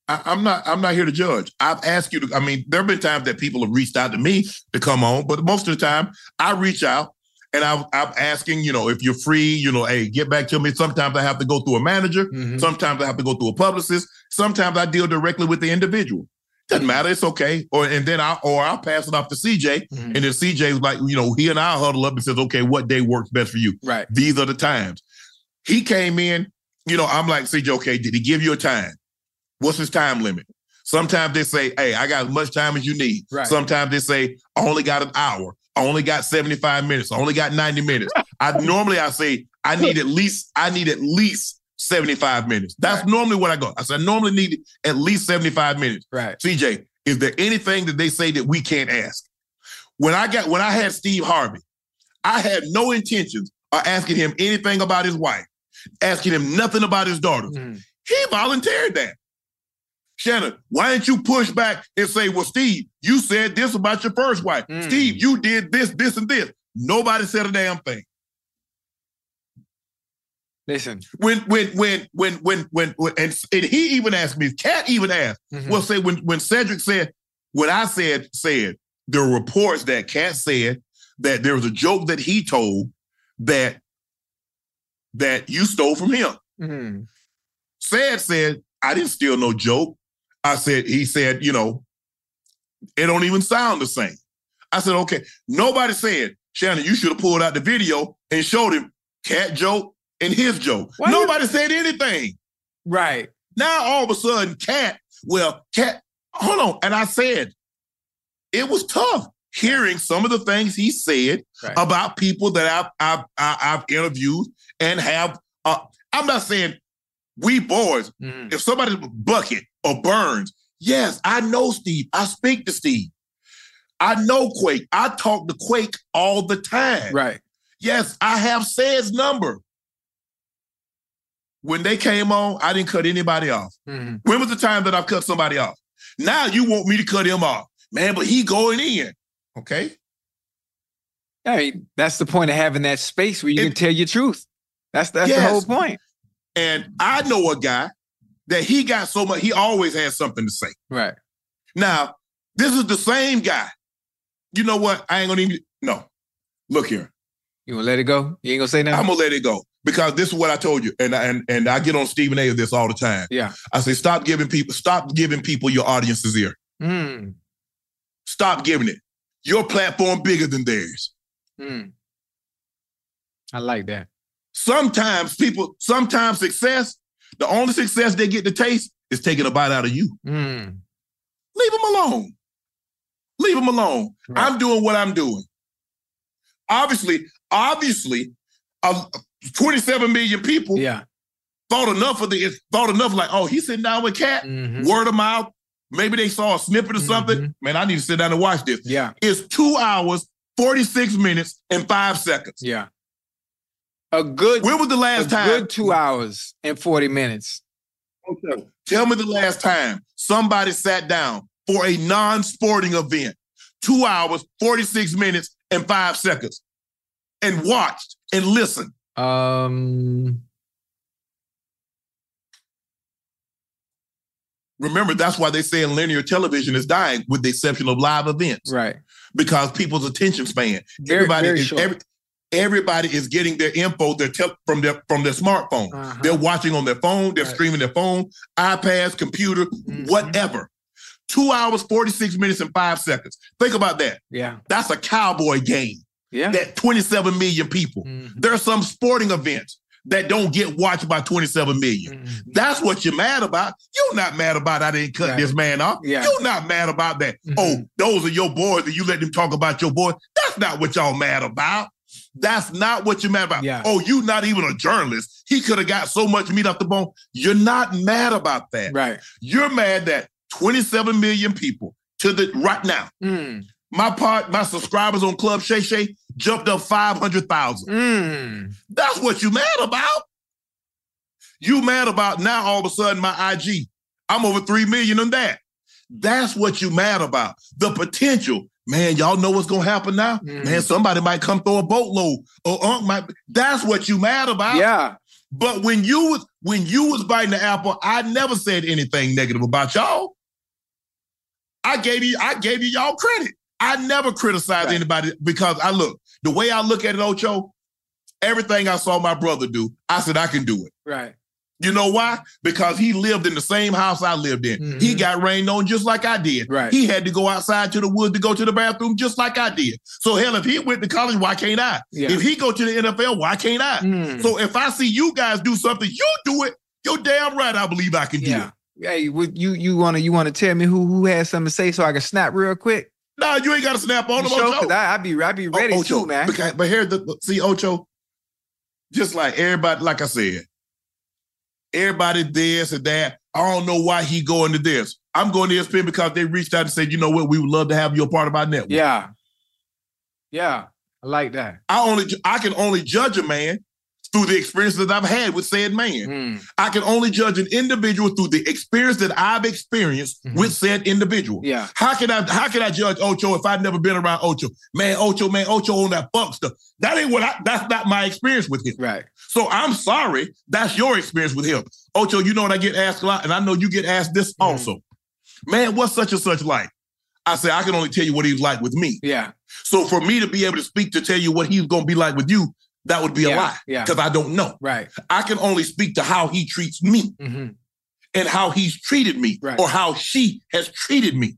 [SPEAKER 2] I, I'm not. I'm not here to judge. I've asked you to. I mean, there have been times that people have reached out to me to come on, but most of the time, I reach out and I'm, I'm asking. You know, if you're free, you know, hey, get back to me. Sometimes I have to go through a manager.
[SPEAKER 3] Mhm.
[SPEAKER 2] Sometimes I have to go through a publicist. Sometimes I deal directly with the individual. Doesn't matter. It's okay. Or and then I or I'll pass it off to CJ,
[SPEAKER 3] Mhm.
[SPEAKER 2] and then CJ's like, you know, he and I huddle up and says, okay, what day works best for you?
[SPEAKER 3] Right.
[SPEAKER 2] These are the times. He came in, you know, I'm like, CJ, okay, did he give you a time? What's his time limit? Sometimes they say, hey, I got as much time as you need.
[SPEAKER 3] Right.
[SPEAKER 2] Sometimes they say, I only got an hour. I only got 75 minutes. I only got 90 minutes. I normally I say I need at least, I need at least 75 minutes. That's
[SPEAKER 3] Right.
[SPEAKER 2] normally what I go. I said I normally need at least 75 minutes.
[SPEAKER 3] Right.
[SPEAKER 2] CJ, is there anything that they say that we can't ask? When I got when I had Steve Harvey, I had no intentions of asking him anything about his wife, asking him nothing about his daughter.
[SPEAKER 3] Mhm.
[SPEAKER 2] He volunteered that. Shannon, why didn't you push back and say, well, Steve, you said this about your first wife.
[SPEAKER 3] Mm.
[SPEAKER 2] Steve, you did this, this, and this. Nobody said a damn thing.
[SPEAKER 3] Listen.
[SPEAKER 2] When, when, when, when, when, when, when and, and he even asked me, Katt even asked,
[SPEAKER 3] Mhm.
[SPEAKER 2] well, say when when Cedric said what I said said there were reports that Katt said that there was a joke that he told that that you stole from him.
[SPEAKER 3] Mhm.
[SPEAKER 2] Said said I didn't steal no joke. I said he said you know it don't even sound the same. I said okay. Nobody said Shannon you should have pulled out the video and showed him Katt joke and his joke.
[SPEAKER 3] Why you-
[SPEAKER 2] Nobody said anything.
[SPEAKER 3] Right.
[SPEAKER 2] Now all of a sudden, Katt, well, Katt, hold on. And I said, it was tough hearing some of the things he said
[SPEAKER 3] Right.
[SPEAKER 2] about people that I've I've, I've interviewed and have. Uh, I'm not saying we boys.
[SPEAKER 3] Mhm.
[SPEAKER 2] If somebody bucket or burns, yes, I know Steve. I speak to Steve. I know Quake. I talk to Quake all the time.
[SPEAKER 3] Right.
[SPEAKER 2] Yes, I have Ced's number. When they came on, I didn't cut anybody off.
[SPEAKER 3] Mhm.
[SPEAKER 2] When was the time that I've cut somebody off? Now you want me to cut him off. Man, but he going in. Okay.
[SPEAKER 3] I mean, that's the point of having that space where you
[SPEAKER 2] It-
[SPEAKER 3] can tell your truth. That's that's the whole point.
[SPEAKER 2] And I know a guy that he got so much, he always has something to say.
[SPEAKER 3] Right.
[SPEAKER 2] Now, this is the same guy. You know what? I ain't gonna even no. Look here.
[SPEAKER 3] You gonna let it go? You ain't gonna say nothing?
[SPEAKER 2] I'm gonna let it go because this is what I told you, and I- and and I get on Stephen A. with this all the time.
[SPEAKER 3] Yeah.
[SPEAKER 2] I say, stop giving people, stop giving people your audience's ear.
[SPEAKER 3] Mm.
[SPEAKER 2] Stop giving it. Your platform bigger than theirs.
[SPEAKER 3] Mm. I like that.
[SPEAKER 2] Sometimes people, sometimes success, the only success they get to taste is taking a bite out of you.
[SPEAKER 3] Mm.
[SPEAKER 2] Leave them alone. Leave them alone.
[SPEAKER 3] Right.
[SPEAKER 2] I'm doing what I'm doing. Obviously, obviously, uh, 27 million people
[SPEAKER 3] Yeah.
[SPEAKER 2] thought enough of the thought enough like, oh, he's sitting down with Katt.
[SPEAKER 3] Mhm.
[SPEAKER 2] Word of mouth. Maybe they saw a snippet or something.
[SPEAKER 3] Mhm.
[SPEAKER 2] Man, I need to sit down and watch this.
[SPEAKER 3] Yeah.
[SPEAKER 2] It's two hours, 46 minutes, and five seconds.
[SPEAKER 3] Yeah. A good
[SPEAKER 2] When was the last time?
[SPEAKER 3] good two hours and 40 minutes. Okay.
[SPEAKER 2] Tell me the last time somebody sat down for a non-sporting event, two hours, 46 minutes, and five seconds, and watched and listened.
[SPEAKER 3] Um
[SPEAKER 2] Remember, that's why they say linear television is dying, with the exception of live events,
[SPEAKER 3] right.
[SPEAKER 2] because people's attention span.
[SPEAKER 3] Very-
[SPEAKER 2] everybody,
[SPEAKER 3] very
[SPEAKER 2] is,
[SPEAKER 3] short.
[SPEAKER 2] every, everybody is getting their info their tel- from their from their smartphone.
[SPEAKER 3] Uh-huh.
[SPEAKER 2] They're watching on their phone. They're
[SPEAKER 3] Right.
[SPEAKER 2] streaming their phone, iPads, computer,
[SPEAKER 3] Mhm.
[SPEAKER 2] whatever. Two hours, 46 minutes, and five seconds. Think about that.
[SPEAKER 3] Yeah.
[SPEAKER 2] That's a cowboy game.
[SPEAKER 3] Yeah.
[SPEAKER 2] That 27 million people.
[SPEAKER 3] Mhm.
[SPEAKER 2] There are some sporting events that don't get watched by 27 million.
[SPEAKER 3] Mhm.
[SPEAKER 2] That's what you're mad about. You're not mad about I didn't cut
[SPEAKER 3] Right.
[SPEAKER 2] this man off.
[SPEAKER 3] Yeah.
[SPEAKER 2] You're not mad about that.
[SPEAKER 3] Mhm.
[SPEAKER 2] Oh, those are your boys and you let them talk about your boys. That's not what y'all mad about. That's not what you're mad about.
[SPEAKER 3] Yeah.
[SPEAKER 2] Oh, you not even a journalist. He could have got so much meat off the bone. You're not mad about that.
[SPEAKER 3] Right.
[SPEAKER 2] You're mad that 27 million people to the right now.
[SPEAKER 3] Mm.
[SPEAKER 2] My part, my subscribers on Club Shay Shay jumped up 500,000.
[SPEAKER 3] Mm.
[SPEAKER 2] That's what you mad about. You mad about now all of a sudden my IG. I'm over 3 million on that. That's what you mad about. The potential. Man, y'all know what's gonna happen now?
[SPEAKER 3] Mhm.
[SPEAKER 2] Man, somebody might come throw a boatload. Or Unc might that's what you mad about.
[SPEAKER 3] Yeah.
[SPEAKER 2] But when you was when you was biting the apple, I never said anything negative about y'all. I gave you I gave you y'all credit. I never criticized
[SPEAKER 3] Right.
[SPEAKER 2] anybody because I look the way I look at it, Ocho. Everything I saw my brother do, I said I can do it.
[SPEAKER 3] Right.
[SPEAKER 2] You know why? Because he lived in the same house I lived in. He
[SPEAKER 3] Mhm.
[SPEAKER 2] got rained on just like I did.
[SPEAKER 3] Right.
[SPEAKER 2] He had to go outside to the woods to go to the bathroom just like I did. So hell, if he went to college, why can't I?
[SPEAKER 3] Yeah.
[SPEAKER 2] If he go to the NFL, why can't I?
[SPEAKER 3] Mm.
[SPEAKER 2] So if I see you guys do something, you do it. You're damn right. I believe I can do
[SPEAKER 3] yeah.
[SPEAKER 2] it.
[SPEAKER 3] Hey, you you wanna you wanna tell me who who has something to say so I can snap real quick?
[SPEAKER 2] No, you ain't got to snap on them,
[SPEAKER 3] sure?
[SPEAKER 2] Ocho.
[SPEAKER 3] 'Cause I, I be I be ready
[SPEAKER 2] Ocho.
[SPEAKER 3] too, man.
[SPEAKER 2] Because- but here, the, see, Ocho, just like everybody, like I said, everybody this and that. I don't know why he going to this. I'm going to ESPN because they reached out and said, you know what, we would love to have you a part of our network.
[SPEAKER 3] Yeah. Yeah. I like that.
[SPEAKER 2] I only I can only judge a man through the experience that I've had with said man.
[SPEAKER 3] Mm.
[SPEAKER 2] I can only judge an individual through the experience that I've experienced
[SPEAKER 3] Mhm.
[SPEAKER 2] with said individual.
[SPEAKER 3] Yeah.
[SPEAKER 2] How can I how can I judge Ocho if I've never been around Ocho? Man, Ocho, man, Ocho on that fuck stuff. That ain't what I that's not my experience with him.
[SPEAKER 3] Right.
[SPEAKER 2] So I'm sorry, that's your experience with him. Ocho, you know what I get asked a lot, and I know you get asked this
[SPEAKER 3] Mhm.
[SPEAKER 2] also. Man, what's such and such like? I say I can only tell you what he's like with me.
[SPEAKER 3] Yeah.
[SPEAKER 2] So for me to be able to speak to tell you what he's gonna be like with you, that would be a
[SPEAKER 3] Yeah,
[SPEAKER 2] lie.
[SPEAKER 3] yeah.
[SPEAKER 2] Because I don't know.
[SPEAKER 3] Right.
[SPEAKER 2] I can only speak to how he treats me
[SPEAKER 3] hmm
[SPEAKER 2] and how he's treated me
[SPEAKER 3] Right.
[SPEAKER 2] or how she has treated me.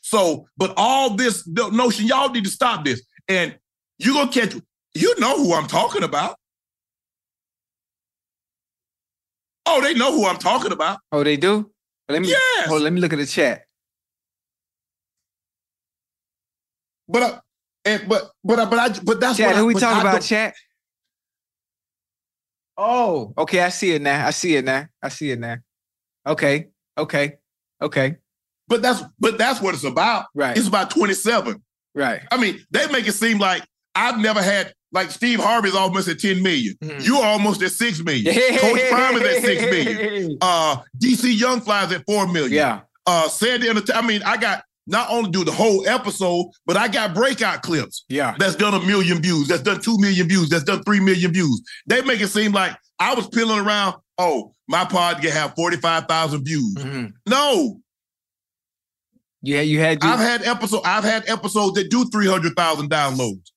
[SPEAKER 2] So, but all this notion, y'all need to stop this. And you're gonna catch, you know who I'm talking about. Oh, they know who I'm talking about.
[SPEAKER 3] Oh, they do? Let me
[SPEAKER 2] Yes.
[SPEAKER 3] hold, let me look at the chat.
[SPEAKER 2] But I, and but but I, but I but that's
[SPEAKER 3] Chat,
[SPEAKER 2] what I,
[SPEAKER 3] who we talking about, chat? Oh, okay. I see it now. I see it now. I see it now. Okay. Okay. Okay.
[SPEAKER 2] But that's but that's what it's about.
[SPEAKER 3] Right.
[SPEAKER 2] It's about 27.
[SPEAKER 3] Right.
[SPEAKER 2] I mean, they make it seem like I've never had like Steve Harvey's almost at 10 million.
[SPEAKER 3] Mhm.
[SPEAKER 2] You're almost at 6 million. Coach Prime is at 6 million. Uh, DC Young Fly's at 4 million.
[SPEAKER 3] Yeah.
[SPEAKER 2] Uh, Sandy, Enter- I mean, I got not only do the whole episode, but I got breakout clips
[SPEAKER 3] Yeah.
[SPEAKER 2] that's done a million views, that's done 2 million views, that's done 3 million views. They make it seem like I was peeling around, oh, my pod can have 45,000 views.
[SPEAKER 3] Mhm.
[SPEAKER 2] No,
[SPEAKER 3] Yeah, you had you,
[SPEAKER 2] I've had episode, I've had episodes that do 300,000 downloads.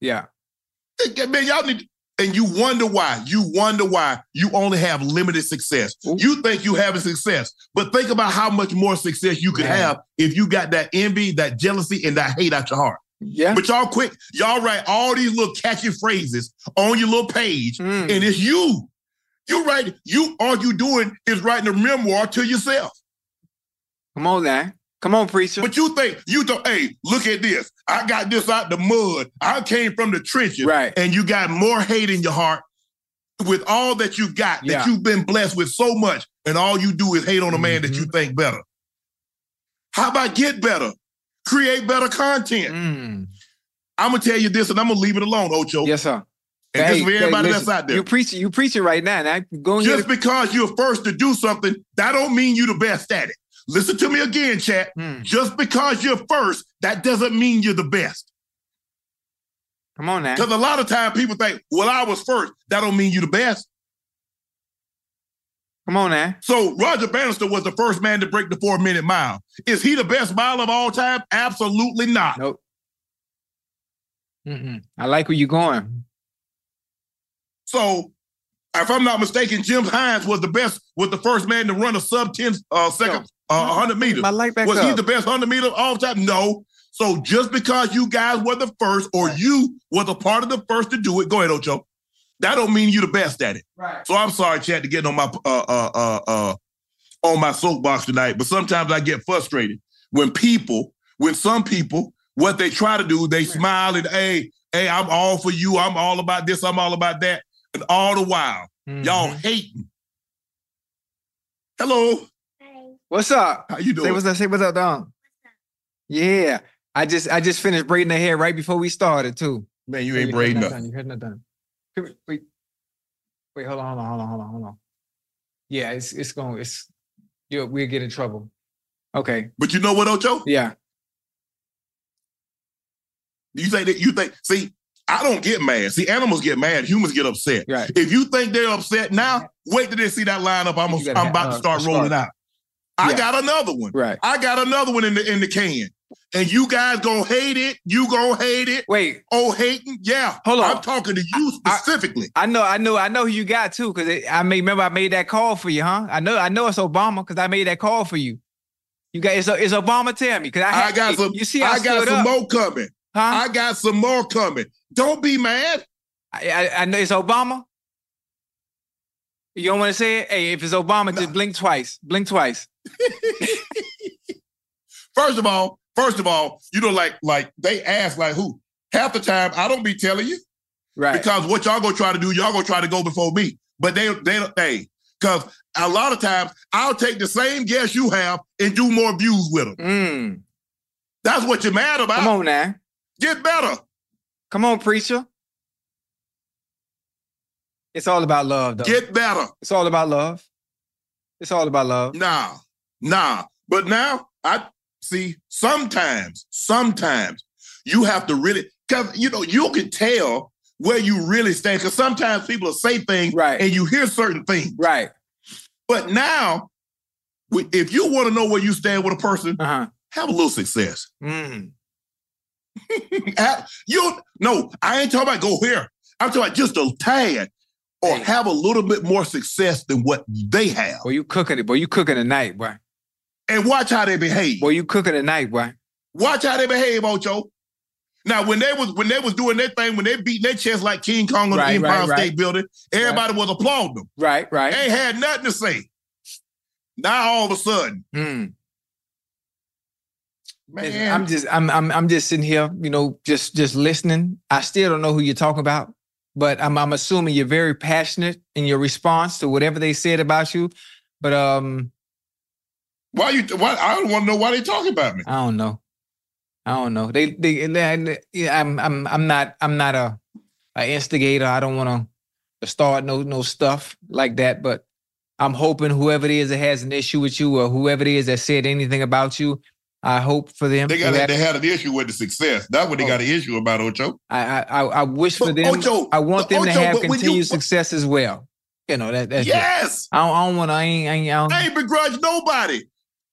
[SPEAKER 3] yeah.
[SPEAKER 2] Man, y'all need, and you wonder why. You wonder why you only have limited success.
[SPEAKER 3] Ooh.
[SPEAKER 2] You think you having success, but think about how much more success you could have if you got that envy, that jealousy, and that hate out your heart.
[SPEAKER 3] Yeah.
[SPEAKER 2] But y'all quick, y'all write all these little catchy phrases on your little page,
[SPEAKER 3] Mm.
[SPEAKER 2] and it's you. You write, you all you doing is writing a memoir to yourself.
[SPEAKER 3] Come on now. Come on, preacher.
[SPEAKER 2] But you think you don't, hey, look at this. I got this out the mud. I came from the trenches.
[SPEAKER 3] Right.
[SPEAKER 2] And you got more hate in your heart with all that you got,
[SPEAKER 3] Yeah.
[SPEAKER 2] that you've been blessed with so much, and all you do is hate on a man that you
[SPEAKER 3] Mm-hmm.
[SPEAKER 2] think better. How about get better? Create better content.
[SPEAKER 3] Mm.
[SPEAKER 2] I'm gonna tell you this, and I'm gonna leave it alone, Ocho.
[SPEAKER 3] Yes, sir.
[SPEAKER 2] and this
[SPEAKER 3] Hey,
[SPEAKER 2] for
[SPEAKER 3] hey,
[SPEAKER 2] everybody
[SPEAKER 3] listen,
[SPEAKER 2] that's out there.
[SPEAKER 3] You preaching, you preaching right now. Now go ahead.
[SPEAKER 2] Just because you're first to do something, that don't mean you're the best at it. Listen to me again, chat.
[SPEAKER 3] Hmm.
[SPEAKER 2] Just because you're first, that doesn't mean you're the best.
[SPEAKER 3] Come on now.
[SPEAKER 2] Because a lot of times people think, well, I was first. That don't mean you're the best.
[SPEAKER 3] Come on now.
[SPEAKER 2] So Roger Bannister was the first man to break the four minute mile. Is he the best mile of all time? Absolutely not.
[SPEAKER 3] Nope. Mm-mm. I like where you're going.
[SPEAKER 2] So if I'm not mistaken, Jim Hines was the best, was the first man to run a sub 10 uh, second, uh, 100 meters.
[SPEAKER 3] My light back
[SPEAKER 2] Was
[SPEAKER 3] up.
[SPEAKER 2] he the best 100 meter of all time? No. So just because you guys were the first or you were the part of the first to do it, go ahead, Ocho. That don't mean you're the best at it.
[SPEAKER 3] right.
[SPEAKER 2] So I'm sorry, Chad, to get on my uh uh uh uh on my soapbox tonight, but sometimes I get frustrated when people, when some people, what they try to do, they smile and hey, hey, I'm all for you, I'm all about this, I'm all about that, and all the while y'all
[SPEAKER 3] Mhm.
[SPEAKER 2] hating. Hello,
[SPEAKER 3] What's up?
[SPEAKER 2] how you doing?
[SPEAKER 3] Say what's up. Say what's up, Don. Yeah. I just I just finished braiding her hair right before we started too.
[SPEAKER 2] Man, you ain't braiding
[SPEAKER 3] nothing.
[SPEAKER 2] nothing.
[SPEAKER 3] You heard nothing. Come here, Wait. Wait, hold on, hold on, hold on, hold on, hold on. Yeah, it's it's going it's you we'll get in trouble. Okay.
[SPEAKER 2] But you know what, Ocho?
[SPEAKER 3] Yeah.
[SPEAKER 2] You think that you think? See, I don't get mad. See, animals get mad. Humans get upset.
[SPEAKER 3] Right.
[SPEAKER 2] If you think they're upset now, wait till they see that lineup. I'm,
[SPEAKER 3] You gotta
[SPEAKER 2] I'm
[SPEAKER 3] have,
[SPEAKER 2] about to
[SPEAKER 3] uh,
[SPEAKER 2] start
[SPEAKER 3] a
[SPEAKER 2] rolling
[SPEAKER 3] start.
[SPEAKER 2] out. I
[SPEAKER 3] Yeah.
[SPEAKER 2] got another one.
[SPEAKER 3] Right.
[SPEAKER 2] I got another one in the in the can. And you guys gonna hate it. You gonna hate it.
[SPEAKER 3] Wait,
[SPEAKER 2] Oh, hating? Yeah.
[SPEAKER 3] Hold on.
[SPEAKER 2] I'm talking to you
[SPEAKER 3] I-
[SPEAKER 2] specifically.
[SPEAKER 3] I know, I know, I know who you got too, because I may remember I made that call for you, huh? I know, I know it's Obama because I made that call for you. You got it's, it's Obama. Tell me, because I,
[SPEAKER 2] I, got some.
[SPEAKER 3] You see, I,
[SPEAKER 2] I got some
[SPEAKER 3] up,
[SPEAKER 2] more coming.
[SPEAKER 3] huh?
[SPEAKER 2] I got some more coming. Don't be mad.
[SPEAKER 3] I, I, I know it's Obama. You don't want to say it? Hey, if it's Obama, just blink twice. Blink twice.
[SPEAKER 2] First of all, first of all, you know, like like they ask like who. Half the time, I don't be telling you.
[SPEAKER 3] Right.
[SPEAKER 2] Because what y'all gonna try to do, y'all gonna try to go before me. But they they don't because a lot of times I'll take the same guess you have and do more views with them.
[SPEAKER 3] Mm.
[SPEAKER 2] That's what you're mad about.
[SPEAKER 3] Come on now.
[SPEAKER 2] Get better.
[SPEAKER 3] Come on, preacher. It's all about love, though.
[SPEAKER 2] Get better.
[SPEAKER 3] it's all about love. It's all about love.
[SPEAKER 2] Nah, nah. But now I see sometimes, sometimes you have to really because you know you can tell where you really stand. Because sometimes people will say things
[SPEAKER 3] Right.
[SPEAKER 2] and you hear certain things.
[SPEAKER 3] Right.
[SPEAKER 2] But now, if you want to know where you stand with a person,
[SPEAKER 3] Uh huh.
[SPEAKER 2] have a little success.
[SPEAKER 3] Mm.
[SPEAKER 2] You no, I ain't talking about go here. I'm talking about just a tad, or
[SPEAKER 3] Hey.
[SPEAKER 2] have a little bit more success than what they have,
[SPEAKER 3] Boy, you cooking it. Boy, you cooking tonight, boy.
[SPEAKER 2] And watch how they behave.
[SPEAKER 3] Boy, you cooking tonight, boy.
[SPEAKER 2] Watch how they behave, Ocho. Now, when they was when they was doing their thing, when they beat their chest like King Kong on
[SPEAKER 3] Right,
[SPEAKER 2] the Empire
[SPEAKER 3] right, right.
[SPEAKER 2] State Building, everybody was applauding them.
[SPEAKER 3] Right. Right.
[SPEAKER 2] They ain't had nothing to say. Now all of a sudden,
[SPEAKER 3] Mm.
[SPEAKER 2] man,
[SPEAKER 3] I'm just I'm I'm I'm just sitting here, you know, just just listening. I still don't know who you're talking about, but I'm I'm assuming you're very passionate in your response to whatever they said about you. But um,
[SPEAKER 2] why you? Why I don't want to know why they talking about me.
[SPEAKER 3] I don't know. I don't know. They they, they yeah, I'm I'm I'm not I'm not a an instigator. I don't want to start no no stuff like that. But I'm hoping whoever it is that has an issue with you, or whoever it is that said anything about you, I hope for them.
[SPEAKER 2] They got
[SPEAKER 3] whoever-
[SPEAKER 2] they had an issue with the success. That's what they
[SPEAKER 3] Oh.
[SPEAKER 2] got an issue about, Ocho.
[SPEAKER 3] I I I I wish for
[SPEAKER 2] But,
[SPEAKER 3] them.
[SPEAKER 2] Ocho,
[SPEAKER 3] I want them to have
[SPEAKER 2] but when you-
[SPEAKER 3] continued success as well. You know that. That's it.
[SPEAKER 2] Yes.
[SPEAKER 3] I don't, I don't want to. I ain't. I ain't, I don't,
[SPEAKER 2] I ain't begrudge nobody.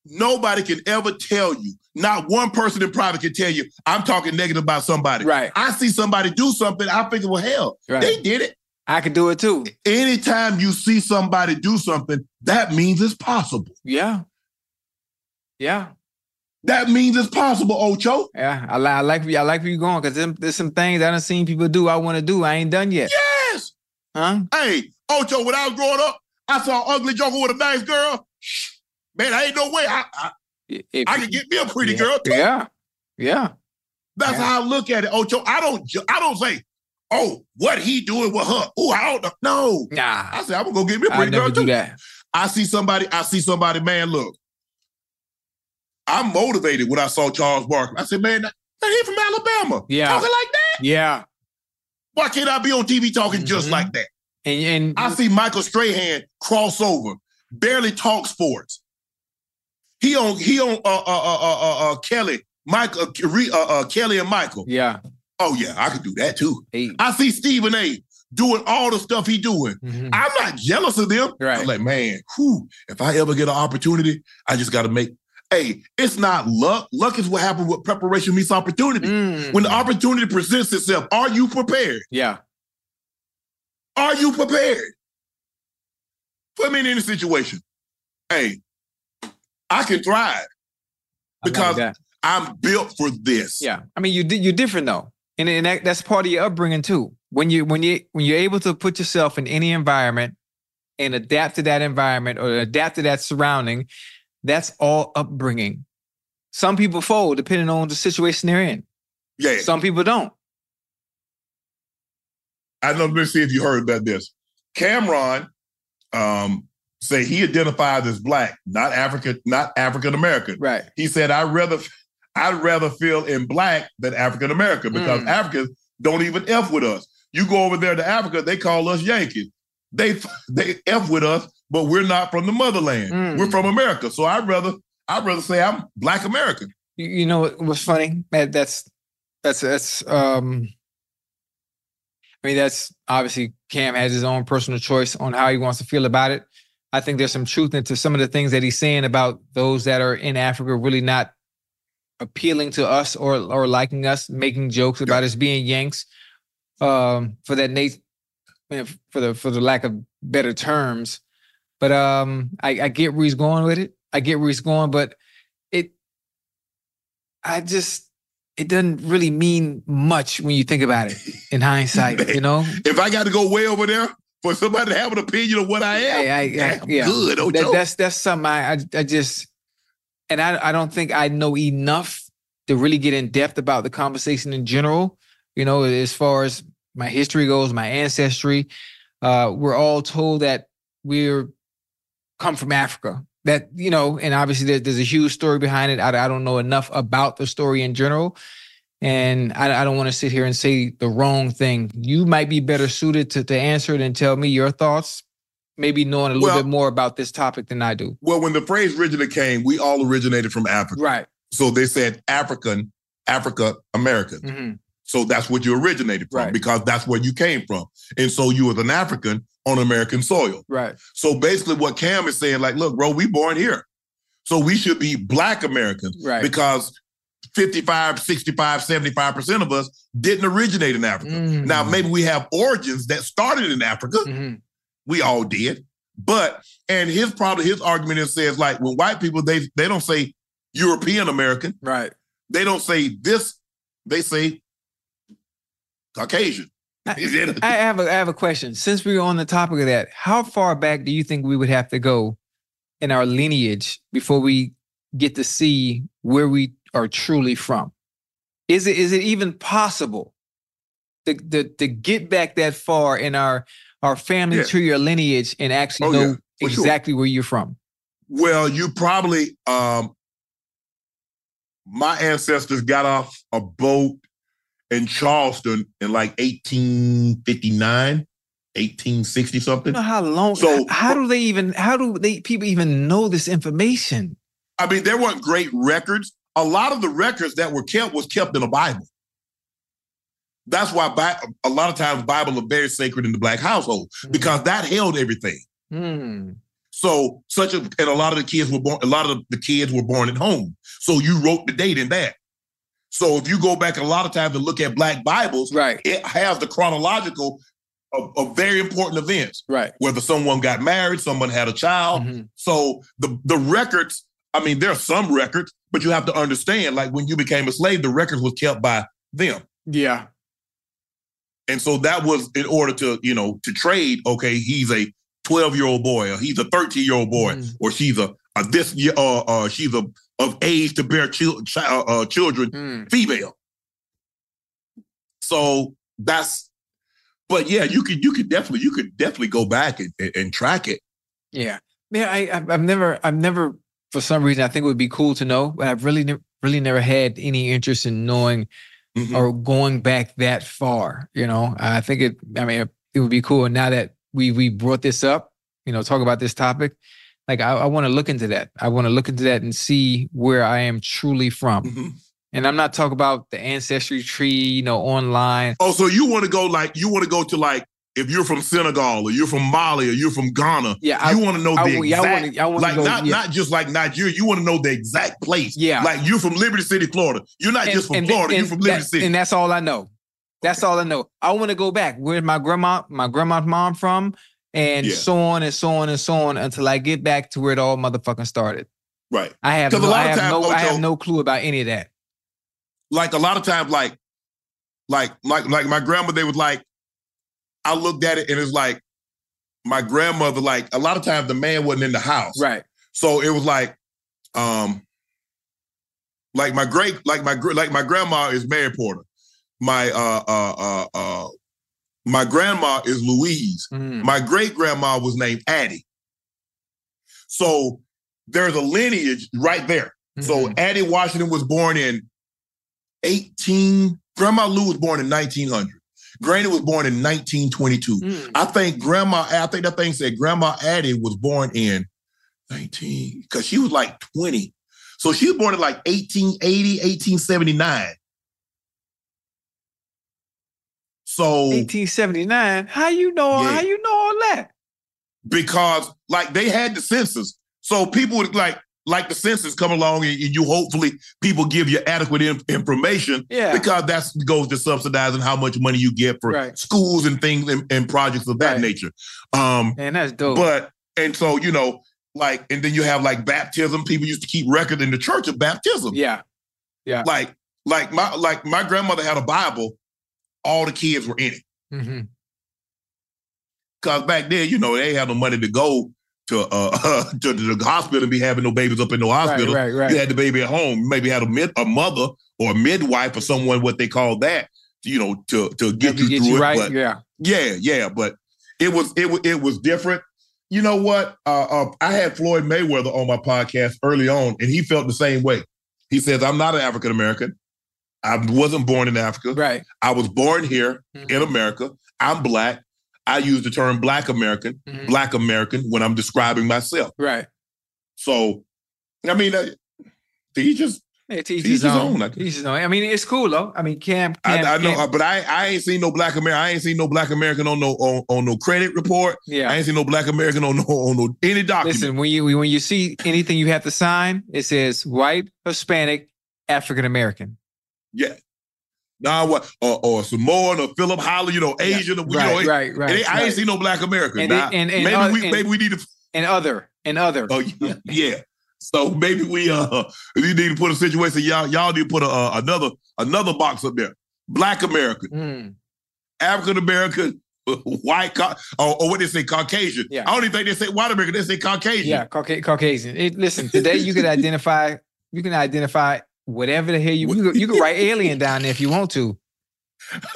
[SPEAKER 2] Nobody can ever tell you. Not one person in private can tell you I'm talking negative about somebody.
[SPEAKER 3] Right.
[SPEAKER 2] I see somebody do something. I figure, well, hell,
[SPEAKER 3] Right.
[SPEAKER 2] they did it.
[SPEAKER 3] I can do it too.
[SPEAKER 2] Anytime you see somebody do something, that means it's possible.
[SPEAKER 3] Yeah. Yeah.
[SPEAKER 2] That means it's possible, Ocho.
[SPEAKER 3] Yeah. I, I like I like where you going because there's some things I don't seen people do. I want to do. I ain't done yet.
[SPEAKER 2] Yes.
[SPEAKER 3] Huh?
[SPEAKER 2] Hey, Ocho, when I was growing up, I saw an ugly joker with a nice girl. Shh, Man, I ain't no way. I I,
[SPEAKER 3] If-
[SPEAKER 2] I could get me a pretty
[SPEAKER 3] yeah.
[SPEAKER 2] girl too.
[SPEAKER 3] Yeah. Yeah.
[SPEAKER 2] That's
[SPEAKER 3] Yeah.
[SPEAKER 2] how I look at it, Ocho. I don't I don't say, oh, what he doing with her. Oh, I don't know. No.
[SPEAKER 3] Nah.
[SPEAKER 2] I say, I'm gonna go get me a pretty
[SPEAKER 3] never
[SPEAKER 2] girl too.
[SPEAKER 3] that.
[SPEAKER 2] I see somebody, I see somebody, man, look. I'm motivated when I saw Charles Barkley. I said, man, that, that he from Alabama.
[SPEAKER 3] Yeah.
[SPEAKER 2] Talking like that.
[SPEAKER 3] Yeah.
[SPEAKER 2] Why can't I be on TV talking just
[SPEAKER 3] Mhm.
[SPEAKER 2] like that?
[SPEAKER 3] And and
[SPEAKER 2] I see Michael Strahan cross over, barely talk sports. He on he on uh uh uh uh, uh, uh Kelly, Michael uh, uh, uh, Kelly and Michael.
[SPEAKER 3] yeah.
[SPEAKER 2] Oh yeah, I could do that too. I see Stephen A. doing all the stuff he doing.
[SPEAKER 3] Mhm.
[SPEAKER 2] I'm not jealous of them.
[SPEAKER 3] Right.
[SPEAKER 2] I'm like, man, whew, if I ever get an opportunity, I just got to make. Hey, it's not luck. Luck is what happens with preparation meets opportunity.
[SPEAKER 3] Mm.
[SPEAKER 2] When the opportunity presents itself, are you prepared?
[SPEAKER 3] yeah.
[SPEAKER 2] Are you prepared? Put me in any situation. Hey, I can thrive
[SPEAKER 3] like
[SPEAKER 2] because. I'm built for this.
[SPEAKER 3] Yeah, I mean, you you're different though, and, and that, that's part of your upbringing too. When you when you when you're able to put yourself in any environment and adapt to that environment or adapt to that surrounding, that's all upbringing. Some people fold depending on the situation they're in.
[SPEAKER 2] Yeah.
[SPEAKER 3] Some people don't.
[SPEAKER 2] I know. Let's see if you heard about this. Cam'ron um, say he identifies as black, not African, not African American.
[SPEAKER 3] Right.
[SPEAKER 2] He said, "I'd rather, I'd rather feel in black than African American because
[SPEAKER 3] Mm.
[SPEAKER 2] Africans don't even f with us. You go over there to Africa, they call us Yankees. They they f with us, but we're not from the motherland.
[SPEAKER 3] Mm.
[SPEAKER 2] We're from America. So I'd rather, I'd rather say I'm black American.
[SPEAKER 3] You, you know what was funny? That's that's that's um. I mean, that's obviously Cam has his own personal choice on how he wants to feel about it. I think there's some truth into some of the things that he's saying about those that are in Africa really not appealing to us or or liking us, making jokes about us being Yanks. Um, for that Nate, for the for the lack of better terms, but um, I, I get where he's going with it. I get where he's going, but it, I just it doesn't really mean much when you think about it in hindsight. You know,
[SPEAKER 2] If I got to go way over there for somebody to have an opinion of what I am,
[SPEAKER 3] I- I- I- yeah.
[SPEAKER 2] good. Ocho.
[SPEAKER 3] that, that's that's something I, I I just and I I don't think I know enough to really get in depth about the conversation in general. You know, as far as my history goes, my ancestry, uh, we're all told that we're come from Africa. That you know, and obviously there, there's a huge story behind it. I, I don't know enough about the story in general, and I, I don't want to sit here and say the wrong thing. You might be better suited to to answer it and tell me your thoughts. Maybe knowing a little
[SPEAKER 2] Well-
[SPEAKER 3] bit more about this topic than I do.
[SPEAKER 2] well, when the phrase originally came, we all originated from Africa.
[SPEAKER 3] Right.
[SPEAKER 2] So they said African, Africa American.
[SPEAKER 3] hmm
[SPEAKER 2] So that's what you originated from
[SPEAKER 3] Right.
[SPEAKER 2] because that's where you came from. And so you was an African on American soil.
[SPEAKER 3] Right.
[SPEAKER 2] So basically what Cam is saying, like, look, bro, we born here. So we should be black Americans
[SPEAKER 3] Right.
[SPEAKER 2] because 55, 65, 75% of us didn't originate in Africa.
[SPEAKER 3] Mhm.
[SPEAKER 2] Now, maybe we have origins that started in Africa.
[SPEAKER 3] Mhm.
[SPEAKER 2] We all did. But, and his problem, his argument is says, like, when white people, they they don't say European American.
[SPEAKER 3] Right.
[SPEAKER 2] They don't say this, they say Caucasian. It-
[SPEAKER 3] I have a I have a question. Since we're on the topic of that, how far back do you think we would have to go in our lineage before we get to see where we are truly from? Is it is it even possible to to, to get back that far in our our family
[SPEAKER 2] Yeah.
[SPEAKER 3] tree or lineage and actually
[SPEAKER 2] Oh,
[SPEAKER 3] know
[SPEAKER 2] yeah, for sure.
[SPEAKER 3] exactly where you're from?
[SPEAKER 2] Well, you probably um my ancestors got off a boat in Charleston in like 1859, 1860 something.
[SPEAKER 3] How long?
[SPEAKER 2] So-
[SPEAKER 3] how do they even? How do they people even know this information?
[SPEAKER 2] I mean, there weren't great records. A lot of the records that were kept was kept in the Bible. That's why Bi- a lot of times Bible are very sacred in the black household because that held everything.
[SPEAKER 3] Hmm.
[SPEAKER 2] So such a and a lot of the kids were born. A lot of the kids were born at home. So you wrote the date in that. So if you go back a lot of times and look at black Bibles,
[SPEAKER 3] Right.
[SPEAKER 2] it has the chronological of, of very important events.
[SPEAKER 3] Right.
[SPEAKER 2] Whether someone got married, someone had a child.
[SPEAKER 3] Mhm.
[SPEAKER 2] So the the records. I mean, there are some records, but you have to understand. Like when you became a slave, the records was kept by them.
[SPEAKER 3] Yeah.
[SPEAKER 2] And so that was in order to, you know, to trade, okay, he's a 12 year old boy, or he's a 13 year old boy,
[SPEAKER 3] Mhm.
[SPEAKER 2] or she's a, a this year, uh, uh, she's a, of age to bear chi- uh, children,
[SPEAKER 3] Hmm.
[SPEAKER 2] female. So that's, but yeah, you could, you could definitely, you could definitely go back and, and, and track it.
[SPEAKER 3] Yeah. Yeah. I, I've never, I've never, for some reason, I think it would be cool to know, but I've really, ne- really never had any interest in knowing
[SPEAKER 2] Mhm.
[SPEAKER 3] or going back that far. You know, I think it, I mean, it would be cool. And now that we, we brought this up, you know, talk about this topic, like I, I want to look into that. I want to look into that and see where I am truly from.
[SPEAKER 2] Mhm.
[SPEAKER 3] And I'm not talking about the ancestry tree, you know, online.
[SPEAKER 2] Oh, so you want to go like, you want to go to like, if you're from Senegal or you're from Mali or you're from Ghana,
[SPEAKER 3] Yeah, I-
[SPEAKER 2] you want to know the
[SPEAKER 3] I
[SPEAKER 2] exact
[SPEAKER 3] want to, I want
[SPEAKER 2] like
[SPEAKER 3] go,
[SPEAKER 2] not
[SPEAKER 3] yeah.
[SPEAKER 2] not just like Nigeria. You want to know the exact place.
[SPEAKER 3] Yeah.
[SPEAKER 2] Like you're from Liberty City, Florida. You're not just from Florida. you're from Liberty
[SPEAKER 3] that-
[SPEAKER 2] City.
[SPEAKER 3] And that's all I know. That's all I know. I want to go back. Where's my grandma, my grandma's mom from? And
[SPEAKER 2] Yeah.
[SPEAKER 3] so on and so on and so on until I get back to where it all motherfucking started.
[SPEAKER 2] right.
[SPEAKER 3] I have no,
[SPEAKER 2] lot
[SPEAKER 3] I
[SPEAKER 2] of
[SPEAKER 3] have
[SPEAKER 2] times,
[SPEAKER 3] no, I have no clue about any of that.
[SPEAKER 2] Like a lot of times, like, like, like, like my grandma, they was like, I looked at it and it's like my grandmother, like a lot of times the man wasn't in the house.
[SPEAKER 3] Right.
[SPEAKER 2] So it was like, um, like my great, like my like my grandma is Mary Porter. My uh uh uh uh my grandma is Louise.
[SPEAKER 3] Mm.
[SPEAKER 2] My great grandma was named Addie. So there's a lineage right there. So
[SPEAKER 3] Mhm.
[SPEAKER 2] Addie Washington was born in 18. Grandma Lou was born in 1900. Granny was born in 1922.
[SPEAKER 3] Mm.
[SPEAKER 2] I think Grandma, I think that thing said Grandma Addie was born in 19, because she was like 20. So she was born in like 1880, 1879. So
[SPEAKER 3] 1879. How you know?
[SPEAKER 2] Yeah.
[SPEAKER 3] How you know all that?
[SPEAKER 2] because like they had the census. So people would like like the census come along and, and you hopefully people give you adequate in- information
[SPEAKER 3] Yeah.
[SPEAKER 2] because that goes to subsidizing how much money you get for
[SPEAKER 3] Right.
[SPEAKER 2] schools and things and, and projects of that
[SPEAKER 3] Right.
[SPEAKER 2] nature. Um
[SPEAKER 3] Man, that's dope.
[SPEAKER 2] but and so you know like and then you have like baptism people used to keep record in the church of baptism.
[SPEAKER 3] yeah. Yeah.
[SPEAKER 2] Like like my like my grandmother had a Bible all the kids were in it.
[SPEAKER 3] hmm
[SPEAKER 2] Cause back then, you know, they had no money to go to uh to the hospital and be having no babies up in no hospital.
[SPEAKER 3] right, right. right.
[SPEAKER 2] You had the baby at home. Maybe had a mid a mother or a midwife or someone what they call that, you know, to to get you
[SPEAKER 3] get
[SPEAKER 2] through
[SPEAKER 3] you
[SPEAKER 2] it.
[SPEAKER 3] right.
[SPEAKER 2] But
[SPEAKER 3] yeah.
[SPEAKER 2] yeah, yeah, but it was it was it was different. You know what? Uh, uh, I had Floyd Mayweather on my podcast early on, and he felt the same way. He says, "I'm not an African American. I wasn't born in Africa.
[SPEAKER 3] Right.
[SPEAKER 2] I was born here
[SPEAKER 3] Mhm.
[SPEAKER 2] in America. I'm black. I use the term Black American,
[SPEAKER 3] Mhm.
[SPEAKER 2] Black American when I'm describing myself.
[SPEAKER 3] Right.
[SPEAKER 2] So, I mean, uh, he just
[SPEAKER 3] Yeah, to each
[SPEAKER 2] Each
[SPEAKER 3] his own.
[SPEAKER 2] own,
[SPEAKER 3] each his own. I mean, it's cool though. I mean, Cam.
[SPEAKER 2] I, I know,
[SPEAKER 3] Cam-
[SPEAKER 2] uh, but I I ain't seen no Black American. I ain't seen no Black American on no on, on no credit report.
[SPEAKER 3] yeah.
[SPEAKER 2] I ain't seen no Black American on no on no any document.
[SPEAKER 3] Listen, when you when you see anything you have to sign, it says white, Hispanic, African American.
[SPEAKER 2] Yeah. Nah, what or, or Samoan or Philip Holland, you know, Asian, or, you
[SPEAKER 3] right,
[SPEAKER 2] know,
[SPEAKER 3] right, right,
[SPEAKER 2] it ain't- I ain't
[SPEAKER 3] right.
[SPEAKER 2] seen no Black American.
[SPEAKER 3] And
[SPEAKER 2] Nah,
[SPEAKER 3] they- and- and
[SPEAKER 2] maybe
[SPEAKER 3] other-
[SPEAKER 2] we
[SPEAKER 3] and-
[SPEAKER 2] maybe we need to.
[SPEAKER 3] and other and other.
[SPEAKER 2] Oh yeah, yeah. So maybe we uh we need to put a situation. Y'all y'all need to put a, uh, another another box up there. Black American,
[SPEAKER 3] Mm,
[SPEAKER 2] African American, white, ca- or, or what they say, Caucasian.
[SPEAKER 3] Yeah.
[SPEAKER 2] I don't even think they say white American. They say Caucasian.
[SPEAKER 3] yeah, Cauca- Caucasian. It, listen, today you can identify you can identify whatever the hell you you, can- you can write alien down there if you want to.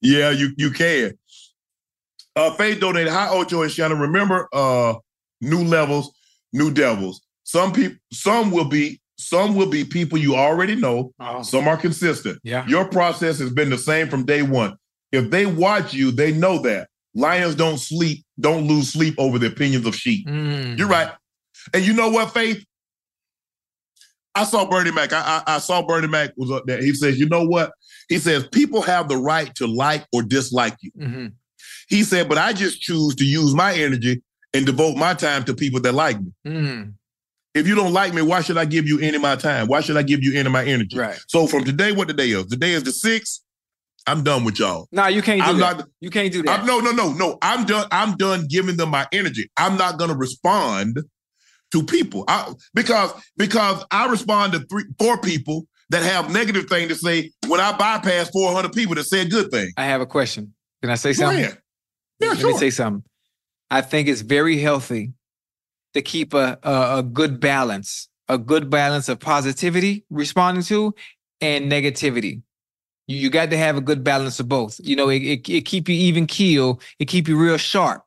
[SPEAKER 2] yeah, you you can. Uh, Faith donated. Hi, Ocho and Shannon. Remember, uh, new levels, new devils. Some people, some will be Some will be people you already know.
[SPEAKER 3] Oh.
[SPEAKER 2] Some are consistent.
[SPEAKER 3] Yeah.
[SPEAKER 2] Your process has been the same from day one. If they watch you, they know that. Lions don't sleep, don't lose sleep over the opinions of sheep.
[SPEAKER 3] Mm.
[SPEAKER 2] You're right. And you know what, Faith? I saw Bernie Mac. I, I, I saw Bernie Mac was up there. He says, you know what? He says, people have the right to like or dislike you.
[SPEAKER 3] Mhm.
[SPEAKER 2] He said, but I just choose to use my energy and devote my time to people that like me.
[SPEAKER 3] Mm.
[SPEAKER 2] If you don't like me, why should I give you any of my time? Why should I give you any of my energy?
[SPEAKER 3] Right.
[SPEAKER 2] So from today, what the day is? The day is the sixth. I'm done with y'all.
[SPEAKER 3] No, you can't do
[SPEAKER 2] I'm
[SPEAKER 3] that.
[SPEAKER 2] not.
[SPEAKER 3] you can't do that.
[SPEAKER 2] I'm, no, no, no, no. I'm done. I'm done giving them my energy. I'm not going to respond to people I, because because I respond to three, four people that have negative thing to say when I bypass 400 people that say a good thing.
[SPEAKER 3] I have a question. Can I say something?
[SPEAKER 2] ahead. Yeah,
[SPEAKER 3] Let
[SPEAKER 2] sure.
[SPEAKER 3] me say something. I think it's very healthy to keep a, a a good balance, a good balance of positivity responding to and negativity. You, you got to have a good balance of both. You know, it, it, it keep you even keel. It keep you real sharp.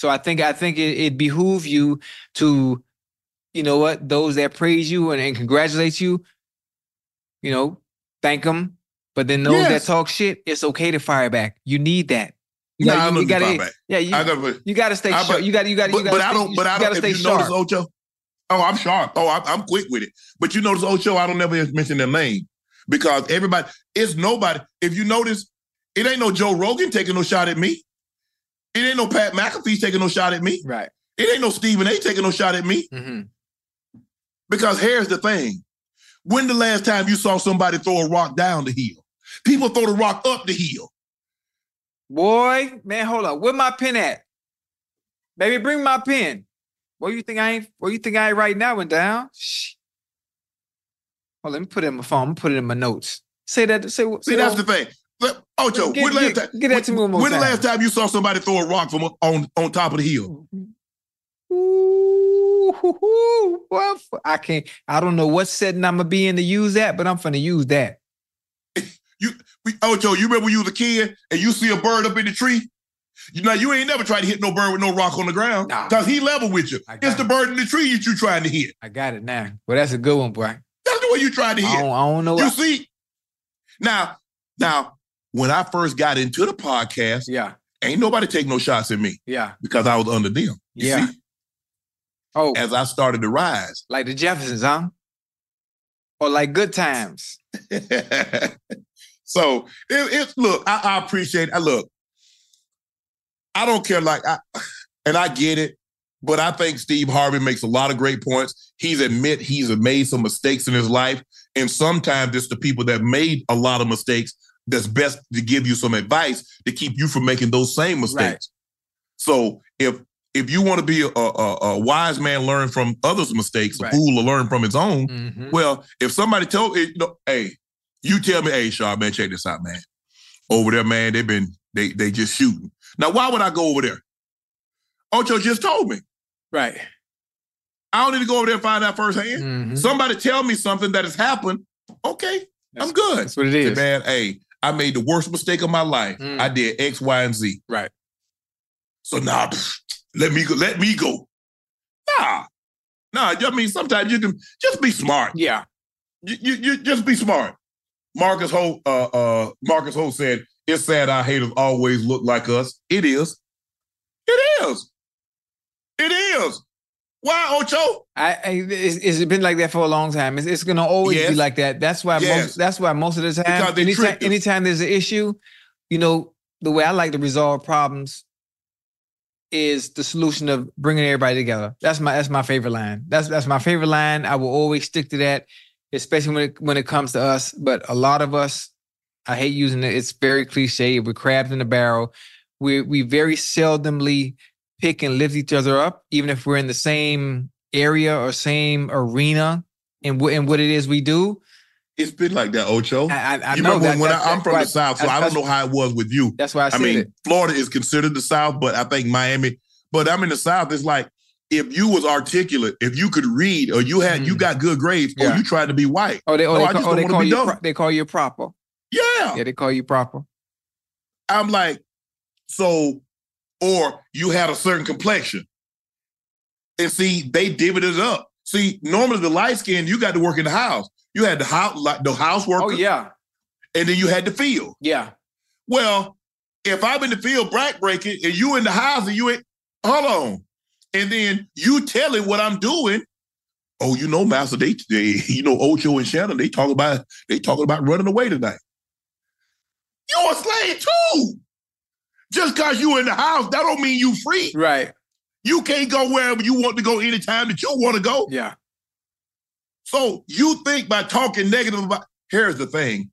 [SPEAKER 3] So I think I think it, it behoove you to, you know what, those that praise you and, and congratulate you, you know, thank them. But then those
[SPEAKER 2] Yes.
[SPEAKER 3] that talk shit, it's okay to fire back. You need that. You
[SPEAKER 2] Nah,
[SPEAKER 3] gotta-
[SPEAKER 2] I
[SPEAKER 3] you
[SPEAKER 2] don't
[SPEAKER 3] gotta-. Yeah, you,
[SPEAKER 2] I gotta,
[SPEAKER 3] you got to stay
[SPEAKER 2] I-
[SPEAKER 3] sharp.
[SPEAKER 2] but-
[SPEAKER 3] You got to, you got to,
[SPEAKER 2] but,
[SPEAKER 3] you got
[SPEAKER 2] but
[SPEAKER 3] to.
[SPEAKER 2] I don't. But I
[SPEAKER 3] you gotta
[SPEAKER 2] don't.
[SPEAKER 3] stay
[SPEAKER 2] If you
[SPEAKER 3] sharp.
[SPEAKER 2] notice Ocho, oh, I'm sharp. Oh, I'm, I'm quick with it. But you notice Ocho, I don't never mention their name because everybody, it's nobody. If you notice, it ain't no Joe Rogan taking no shot at me. It ain't no Pat McAfee taking no shot at me.
[SPEAKER 3] right.
[SPEAKER 2] It ain't no Stephen A. taking no shot at me.
[SPEAKER 3] hmm
[SPEAKER 2] Because here's the thing: when the last time you saw somebody throw a rock down the hill? People throw the rock up the hill.
[SPEAKER 3] Boy, man, hold on. Where my pen at? Baby, bring my pen. What you think I ain't? What you think I ain't right now and down? Shh. On, let me put it in my phone. I'm put it in my notes. Say that. Say what?
[SPEAKER 2] See, that's the thing. Ocho,
[SPEAKER 3] Get-
[SPEAKER 2] when last
[SPEAKER 3] get-
[SPEAKER 2] time?
[SPEAKER 3] get that to me one more
[SPEAKER 2] when the last time you saw somebody throw a rock from on on top of the hill?
[SPEAKER 3] Ooh, hoo, hoo. Well, f- I can't. I don't know what setting I'm gonna be in to use that, but I'm finna use that.
[SPEAKER 2] We, Ocho, you remember when you was a kid and you see a bird up in the tree? You know, you ain't never tried to hit no bird with no rock on the ground
[SPEAKER 3] Nah.
[SPEAKER 2] because he level with you.
[SPEAKER 3] I
[SPEAKER 2] It's the bird in the tree that you trying to hit.
[SPEAKER 3] I got it now. Well, that's a good one, boy.
[SPEAKER 2] That's the one you trying to
[SPEAKER 3] I
[SPEAKER 2] hit.
[SPEAKER 3] don't, I don't know.
[SPEAKER 2] You
[SPEAKER 3] What,
[SPEAKER 2] see? Now, now, when I first got into the podcast,
[SPEAKER 3] yeah,
[SPEAKER 2] ain't nobody take no shots at me
[SPEAKER 3] yeah,
[SPEAKER 2] because I was under them. You
[SPEAKER 3] yeah.
[SPEAKER 2] see?
[SPEAKER 3] Oh,
[SPEAKER 2] As I started to rise.
[SPEAKER 3] like the Jeffersons, huh? Or like good times.
[SPEAKER 2] so it, it's look, I, I appreciate. I look. I don't care, like, I, and I get it, but I think Steve Harvey makes a lot of great points. He's admit he's made some mistakes in his life, and sometimes it's the people that made a lot of mistakes that's best to give you some advice to keep you from making those same mistakes. So if if you want to be a, a, a wise man, learn from others' mistakes.
[SPEAKER 3] Right.
[SPEAKER 2] A fool will learn from his own.
[SPEAKER 3] Mhm.
[SPEAKER 2] Well, if somebody told you know, hey, you tell me, hey, Shaw, man, check this out, man. Over there, man, they've been they they just shooting. Now, why would I go over there? Ocho just told me.
[SPEAKER 3] Right.
[SPEAKER 2] I don't need to go over there and find out firsthand.
[SPEAKER 3] Mhm.
[SPEAKER 2] Somebody tell me something that has happened. Okay, I'm good.
[SPEAKER 3] That's what it is,
[SPEAKER 2] man, hey, I made the worst mistake of my life.
[SPEAKER 3] Mm.
[SPEAKER 2] I did X, Y, and Z.
[SPEAKER 3] Right.
[SPEAKER 2] So now, pff, let me go. Let me go. Nah, nah. I mean, sometimes you can just be smart.
[SPEAKER 3] Yeah.
[SPEAKER 2] you, you, you just be smart. Marcus Holt, uh, uh, Marcus Holt said, "It's sad our haters always look like us. It is. It is. It is. Why, Ocho?
[SPEAKER 3] I, I it's, it's been like that for a long time. It's, it's gonna always
[SPEAKER 2] Yes.
[SPEAKER 3] be like that. That's why
[SPEAKER 2] Yes.
[SPEAKER 3] most. That's why most of the time, anytime, anytime there's an issue, you know, the way I like to resolve problems is the solution of bringing everybody together. That's my that's my favorite line. That's that's my favorite line. I will always stick to that, especially when it when it comes to us. But a lot of us, I hate using it. It's very cliche. We're crabs in a barrel. We we very seldomly pick and lift each other up, even if we're in the same area or same arena and what and what it is we do.
[SPEAKER 2] It's been like that, Ocho.
[SPEAKER 3] I, I, I
[SPEAKER 2] you
[SPEAKER 3] know
[SPEAKER 2] remember
[SPEAKER 3] that,
[SPEAKER 2] when,
[SPEAKER 3] that-
[SPEAKER 2] I, I'm from the South, so
[SPEAKER 3] that's-
[SPEAKER 2] I don't know how it was with you.
[SPEAKER 3] That's why I
[SPEAKER 2] I mean,
[SPEAKER 3] it.
[SPEAKER 2] Florida is considered the South, but I think Miami. But I'm in the South. It's like if you was articulate, if you could read, or you had you
[SPEAKER 3] Mhm.
[SPEAKER 2] got good grades, or you tried to be white.
[SPEAKER 3] Oh, they, oh,
[SPEAKER 2] No,
[SPEAKER 3] they,
[SPEAKER 2] I
[SPEAKER 3] call, oh, they call
[SPEAKER 2] be
[SPEAKER 3] you pro- they call you proper.
[SPEAKER 2] Yeah.
[SPEAKER 3] Yeah, they call you proper.
[SPEAKER 2] I'm like, so, or you had a certain complexion. And see, they divvied it up. See, normally the light skin, you got to work in the house. You had the house, like the house worker,
[SPEAKER 3] Oh yeah,
[SPEAKER 2] and then you had the field.
[SPEAKER 3] yeah.
[SPEAKER 2] Well, if I'm in the field back breaking and you in the house and you ain't, hold on. And then you tell telling what I'm doing. Oh, you know, Master, they, they you know, Ocho and Shannon, they talk about they talking about running away tonight. You're a slave too. Just cause you in the house, that don't mean you free.
[SPEAKER 3] Right.
[SPEAKER 2] You can't go wherever you want to go anytime that you want to go.
[SPEAKER 3] Yeah.
[SPEAKER 2] So you think by talking negative about here's the thing.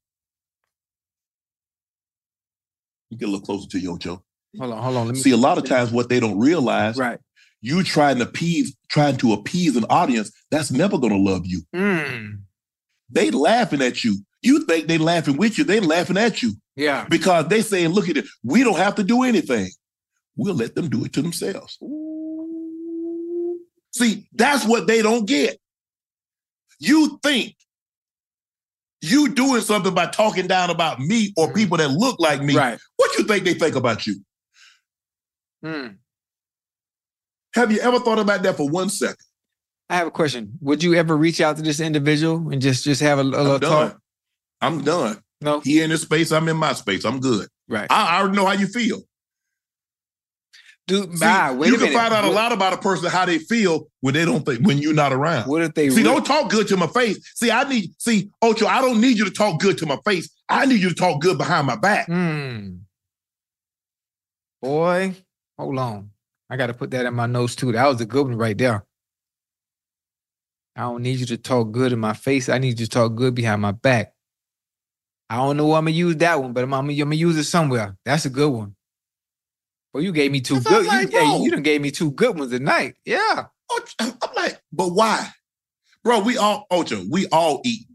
[SPEAKER 2] You get a little closer to you, Ocho.
[SPEAKER 3] Hold on, hold on. Let me
[SPEAKER 2] See, a lot of times what they don't realize,
[SPEAKER 3] Right.
[SPEAKER 2] you trying to appease, trying to appease an audience that's never gonna love you.
[SPEAKER 3] Mm.
[SPEAKER 2] They laughing at you. You think they laughing with you, they laughing at you
[SPEAKER 3] Yeah.
[SPEAKER 2] because they saying, look at it, we don't have to do anything. We'll let them do it to themselves. See, that's what they don't get. You think you doing something by talking down about me or
[SPEAKER 3] Mhm.
[SPEAKER 2] people that look like me.
[SPEAKER 3] Right.
[SPEAKER 2] What you think they think about you?
[SPEAKER 3] Mm.
[SPEAKER 2] Have you ever thought about that for one second?
[SPEAKER 3] I have a question. Would you ever reach out to this individual and just just have a, a little
[SPEAKER 2] done.
[SPEAKER 3] talk?
[SPEAKER 2] I'm done.
[SPEAKER 3] No.
[SPEAKER 2] He in his space, I'm in my space. I'm good.
[SPEAKER 3] Right.
[SPEAKER 2] I, I already know how you feel.
[SPEAKER 3] Dude,
[SPEAKER 2] See.
[SPEAKER 3] Wait
[SPEAKER 2] you can
[SPEAKER 3] minute.
[SPEAKER 2] find out a lot about a person how they feel when they don't think when you're not around.
[SPEAKER 3] What if they
[SPEAKER 2] See,
[SPEAKER 3] re-
[SPEAKER 2] don't talk good to my face. See, I need see, Ocho, I don't need you to talk good to my face. I need you to talk good behind my back.
[SPEAKER 3] Hmm. Boy, hold on. I got to put that in my notes too. That was a good one right there. I don't need you to talk good in my face. I need you to talk good behind my back. I don't know where I'm gonna use that one, but I'm, I'm, I'm gonna use it somewhere. That's a good one. Well, you gave me two
[SPEAKER 2] That's what I'm
[SPEAKER 3] good. You, hey, you done gave me two good ones tonight. Yeah.
[SPEAKER 2] Ocho, I'm like, but why? Bro, we all Ocho, we all eat.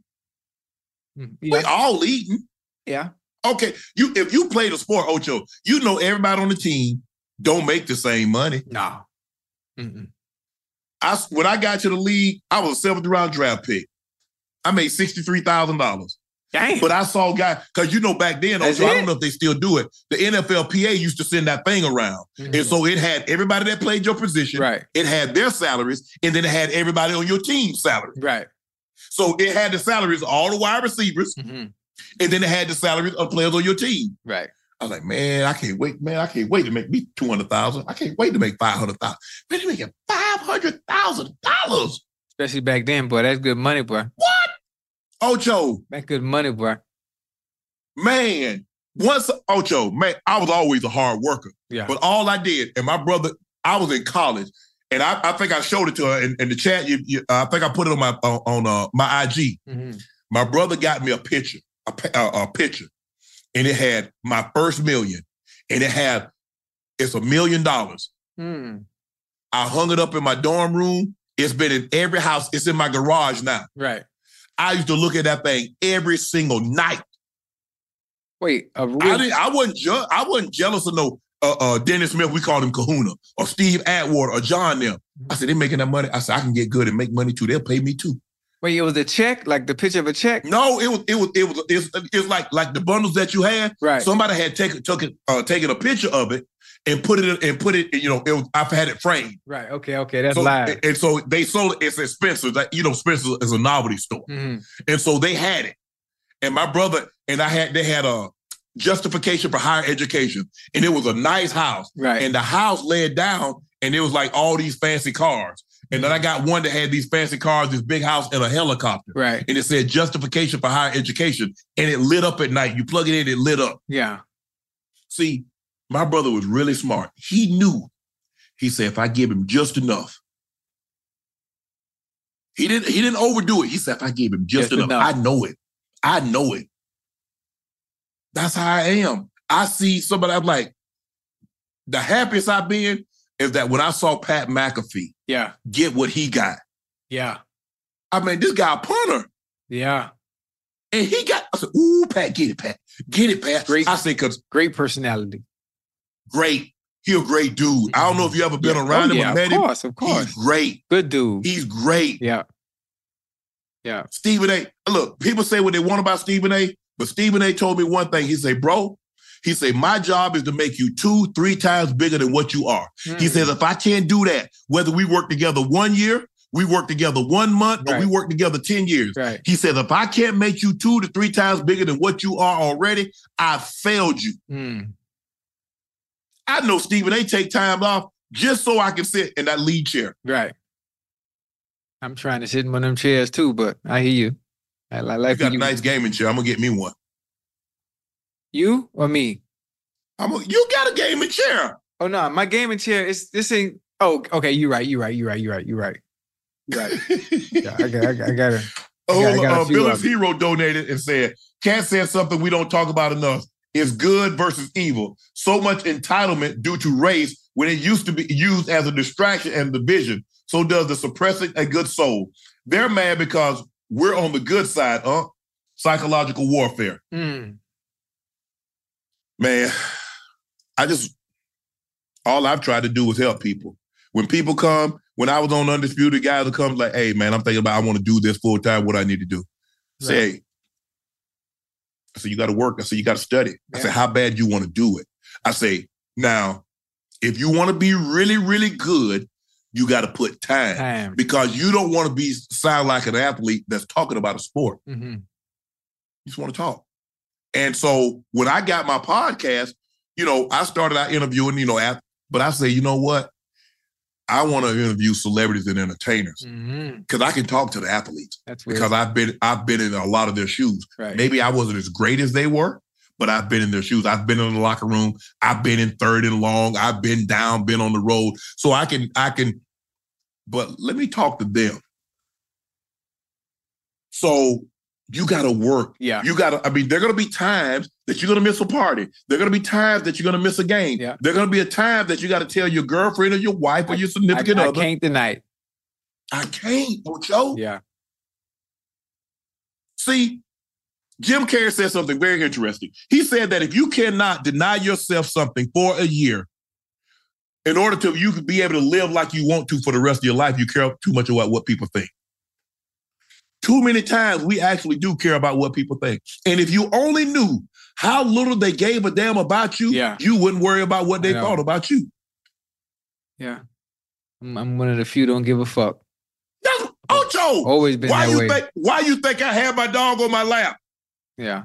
[SPEAKER 3] Mm,
[SPEAKER 2] We all eating.
[SPEAKER 3] Yeah.
[SPEAKER 2] Okay, you if you play the sport, Ocho, you know everybody on the team don't make the same money.
[SPEAKER 3] No. Mm-mm.
[SPEAKER 2] I when I got to the league, I was a seventh round draft pick. I made sixty three thousand dollars.
[SPEAKER 3] Damn.
[SPEAKER 2] But I saw guys because you know back then, Ocho, I don't know if they still do it. The NFLPA used to send that thing around, and
[SPEAKER 3] Mhm.
[SPEAKER 2] so it had everybody that played your position.
[SPEAKER 3] right.
[SPEAKER 2] It had their salaries, and then it had everybody on your team's salary.
[SPEAKER 3] Right.
[SPEAKER 2] So it had the salaries of all the wide receivers,
[SPEAKER 3] Mhm.
[SPEAKER 2] and then it had the salaries of players on your team.
[SPEAKER 3] Right.
[SPEAKER 2] I was like, man, I can't wait, man. I can't wait to make me two hundred thousand. I can't wait to make five hundred thousand. Man, they making five hundred thousand dollars.
[SPEAKER 3] Especially back then, boy. That's good money, boy.
[SPEAKER 2] Ocho,
[SPEAKER 3] That's good money, bro.
[SPEAKER 2] man. Once Ocho, man, I was always a hard worker.
[SPEAKER 3] Yeah.
[SPEAKER 2] But all I did, and my brother, I was in college, and I, I think I showed it to her in, in the chat. You, you, I think I put it on my on, on uh, my IG.
[SPEAKER 3] Mhm.
[SPEAKER 2] My brother got me a picture, a, a, a picture, and it had my first million, and it had it's a million dollars.
[SPEAKER 3] Mm.
[SPEAKER 2] I hung it up in my dorm room. It's been in every house. It's in my garage now.
[SPEAKER 3] Right.
[SPEAKER 2] I used to look at that thing every single night.
[SPEAKER 3] Wait, a real
[SPEAKER 2] I didn't. I wasn't. Je- I wasn't jealous of no uh, uh, Dennis Smith. We called him Kahuna or Steve Atwater or John. Them. I said they're making that money. I said I can get good and make money too. They'll pay me too.
[SPEAKER 3] Wait, it was a check, like the picture of a check.
[SPEAKER 2] No, it was. It was. It was. It's, it's like like the bundles that you had.
[SPEAKER 3] Right.
[SPEAKER 2] Somebody had taken took it, uh, taken a picture of it and put it and put it. You know, it was, I've had it framed.
[SPEAKER 3] right. Okay. Okay. That's
[SPEAKER 2] So,
[SPEAKER 3] live.
[SPEAKER 2] and so they sold it. It's at Spencer's. Like, you know, Spencer's is a novelty store.
[SPEAKER 3] Mhm.
[SPEAKER 2] And so they had it. And my brother and I had they had a justification for higher education. And it was a nice house.
[SPEAKER 3] Right.
[SPEAKER 2] And the house laid down and it was like all these fancy cars. And then I got one that had these fancy cars, this big house, and a helicopter.
[SPEAKER 3] right.
[SPEAKER 2] And it said justification for higher education. And it lit up at night. You plug it in, it lit up.
[SPEAKER 3] Yeah.
[SPEAKER 2] See, my brother was really smart. He knew. He said, if I give him just enough, he didn't. He didn't overdo it. He said, if I give him just,
[SPEAKER 3] Just
[SPEAKER 2] enough,
[SPEAKER 3] enough.
[SPEAKER 2] I know it. I know it. That's how I am. I see somebody. I'm like, the happiest I've been is that when I saw Pat McAfee
[SPEAKER 3] Yeah.
[SPEAKER 2] get what he got.
[SPEAKER 3] Yeah.
[SPEAKER 2] I mean, this guy punter,
[SPEAKER 3] Yeah.
[SPEAKER 2] and he got. I said, "Ooh, Pat, get it, Pat, get it, Pat."
[SPEAKER 3] Great.
[SPEAKER 2] I said, "Cause
[SPEAKER 3] Great personality.
[SPEAKER 2] Great. He a great dude. I don't know if you ever been
[SPEAKER 3] Yeah.
[SPEAKER 2] around
[SPEAKER 3] oh,
[SPEAKER 2] him
[SPEAKER 3] yeah,
[SPEAKER 2] or met
[SPEAKER 3] of
[SPEAKER 2] him.
[SPEAKER 3] course, of course.
[SPEAKER 2] He's great.
[SPEAKER 3] Good dude.
[SPEAKER 2] He's great.
[SPEAKER 3] yeah. Yeah.
[SPEAKER 2] Stephen A. Look, people say what they want about Stephen A. But Stephen A. told me one thing. He said, "Bro, he said my job is to make you two, three times bigger than what you are." He
[SPEAKER 3] Mm.
[SPEAKER 2] says, "If I can't do that, whether we work together one year, we work together one month or we work together 10 years.
[SPEAKER 3] Right.
[SPEAKER 2] He says, if I can't make you two to three times bigger than what you are already, I failed you.
[SPEAKER 3] Mm.
[SPEAKER 2] I know Stephen they take time off just so I can sit in that lead chair.
[SPEAKER 3] Right. I'm trying to sit in one of them chairs too, but I hear you. I, I
[SPEAKER 2] You
[SPEAKER 3] like
[SPEAKER 2] got a nice gaming chair. I'm gonna get me one.
[SPEAKER 3] You or me?
[SPEAKER 2] I'm a, you got a gaming chair.
[SPEAKER 3] Oh no, my gaming chair is this ain't. Oh, okay. You right. You right. You right. You right. You right. You right. Yeah, I got. I got. I got it.
[SPEAKER 2] Oh,
[SPEAKER 3] I got a
[SPEAKER 2] uh,
[SPEAKER 3] few
[SPEAKER 2] Billy's
[SPEAKER 3] of 'em.
[SPEAKER 2] Hero donated and said, Katt said something we don't talk about enough. Is good versus evil. So much entitlement due to race when it used to be used as a distraction and division. So does the suppressing a good soul. They're mad because we're on the good side, huh? Psychological warfare.
[SPEAKER 3] Mm.
[SPEAKER 2] Man, I just all I've tried to do is help people. When people come, when I was on Undisputed, guys will come like, hey man, I'm thinking about I want to do this full time. What I need to do. Say, hey. I said, you got to work. I said, you got to study. I said, how bad you want to do it? I say, now, if you want to be really, really good, you got to put time
[SPEAKER 3] Time.
[SPEAKER 2] because you don't want to be sound like an athlete that's talking about a sport.
[SPEAKER 3] hmm
[SPEAKER 2] You just want to talk. And so when I got my podcast, you know, I started out interviewing, you know, but I say, you know what? I want to interview celebrities and entertainers
[SPEAKER 3] mm-hmm.
[SPEAKER 2] because I can talk to the athletes
[SPEAKER 3] That's weird.
[SPEAKER 2] because I've been I've been in a lot of their shoes.
[SPEAKER 3] right.
[SPEAKER 2] Maybe I wasn't as great as they were, but I've been in their shoes. I've been in the locker room. I've been in third and long. I've been down, been on the road. So I can I can but let me talk to them. So you got to work
[SPEAKER 3] Yeah.
[SPEAKER 2] you gotta, I mean, there are gonna be times that you're gonna miss a party. There are gonna be times that you're gonna miss a game.
[SPEAKER 3] Yeah.
[SPEAKER 2] There are gonna be a time that you gotta tell your girlfriend or your wife or your significant
[SPEAKER 3] I
[SPEAKER 2] other, I
[SPEAKER 3] can't deny it.
[SPEAKER 2] I can't, Ocho.
[SPEAKER 3] Yeah.
[SPEAKER 2] See, Jim Carrey said something very interesting. He said that if you cannot deny yourself something for a year, in order to you could be able to live like you want to for the rest of your life, you care too much about what people think. Too many times we actually do care about what people think. And if you only knew how little they gave a damn about you,
[SPEAKER 3] Yeah.
[SPEAKER 2] you wouldn't worry about what they thought about you.
[SPEAKER 3] Yeah. I'm, I'm one of the few don't give a fuck.
[SPEAKER 2] That's Ocho.
[SPEAKER 3] Always been
[SPEAKER 2] why
[SPEAKER 3] that
[SPEAKER 2] you
[SPEAKER 3] way.
[SPEAKER 2] think why you think I had my dog on my lap?
[SPEAKER 3] Yeah.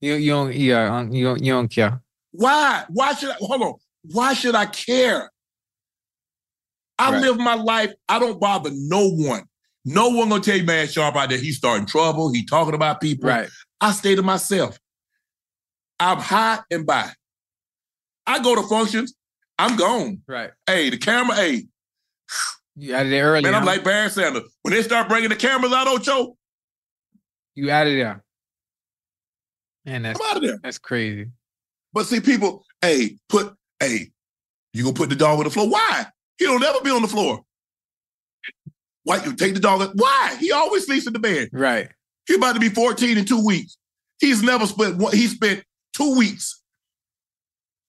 [SPEAKER 3] You you don't yeah you don't you don't care.
[SPEAKER 2] Why? Why should I hold on? Why should I care? I
[SPEAKER 3] Right.
[SPEAKER 2] live my life. I don't bother no one. No one gonna tell you, man, Sharp out there, he's starting trouble. He talking about people.
[SPEAKER 3] Right.
[SPEAKER 2] I stay to myself. I'm high and by. I go to functions. I'm gone.
[SPEAKER 3] Right.
[SPEAKER 2] Hey, the camera. Hey,
[SPEAKER 3] You out of there early.
[SPEAKER 2] man, I'm
[SPEAKER 3] huh?
[SPEAKER 2] like Barry Sanders. When they start bringing the cameras out, Ocho,
[SPEAKER 3] you out of there. Man, that's
[SPEAKER 2] I'm out of there.
[SPEAKER 3] that's crazy.
[SPEAKER 2] But see, people, hey, put, hey, you gonna put the dog on the floor? Why? He don't ever be on the floor. Why you take the dog? Why? He always sleeps in the bed.
[SPEAKER 3] Right.
[SPEAKER 2] He's about to be 14 in two weeks. He's never spent one, he spent two weeks.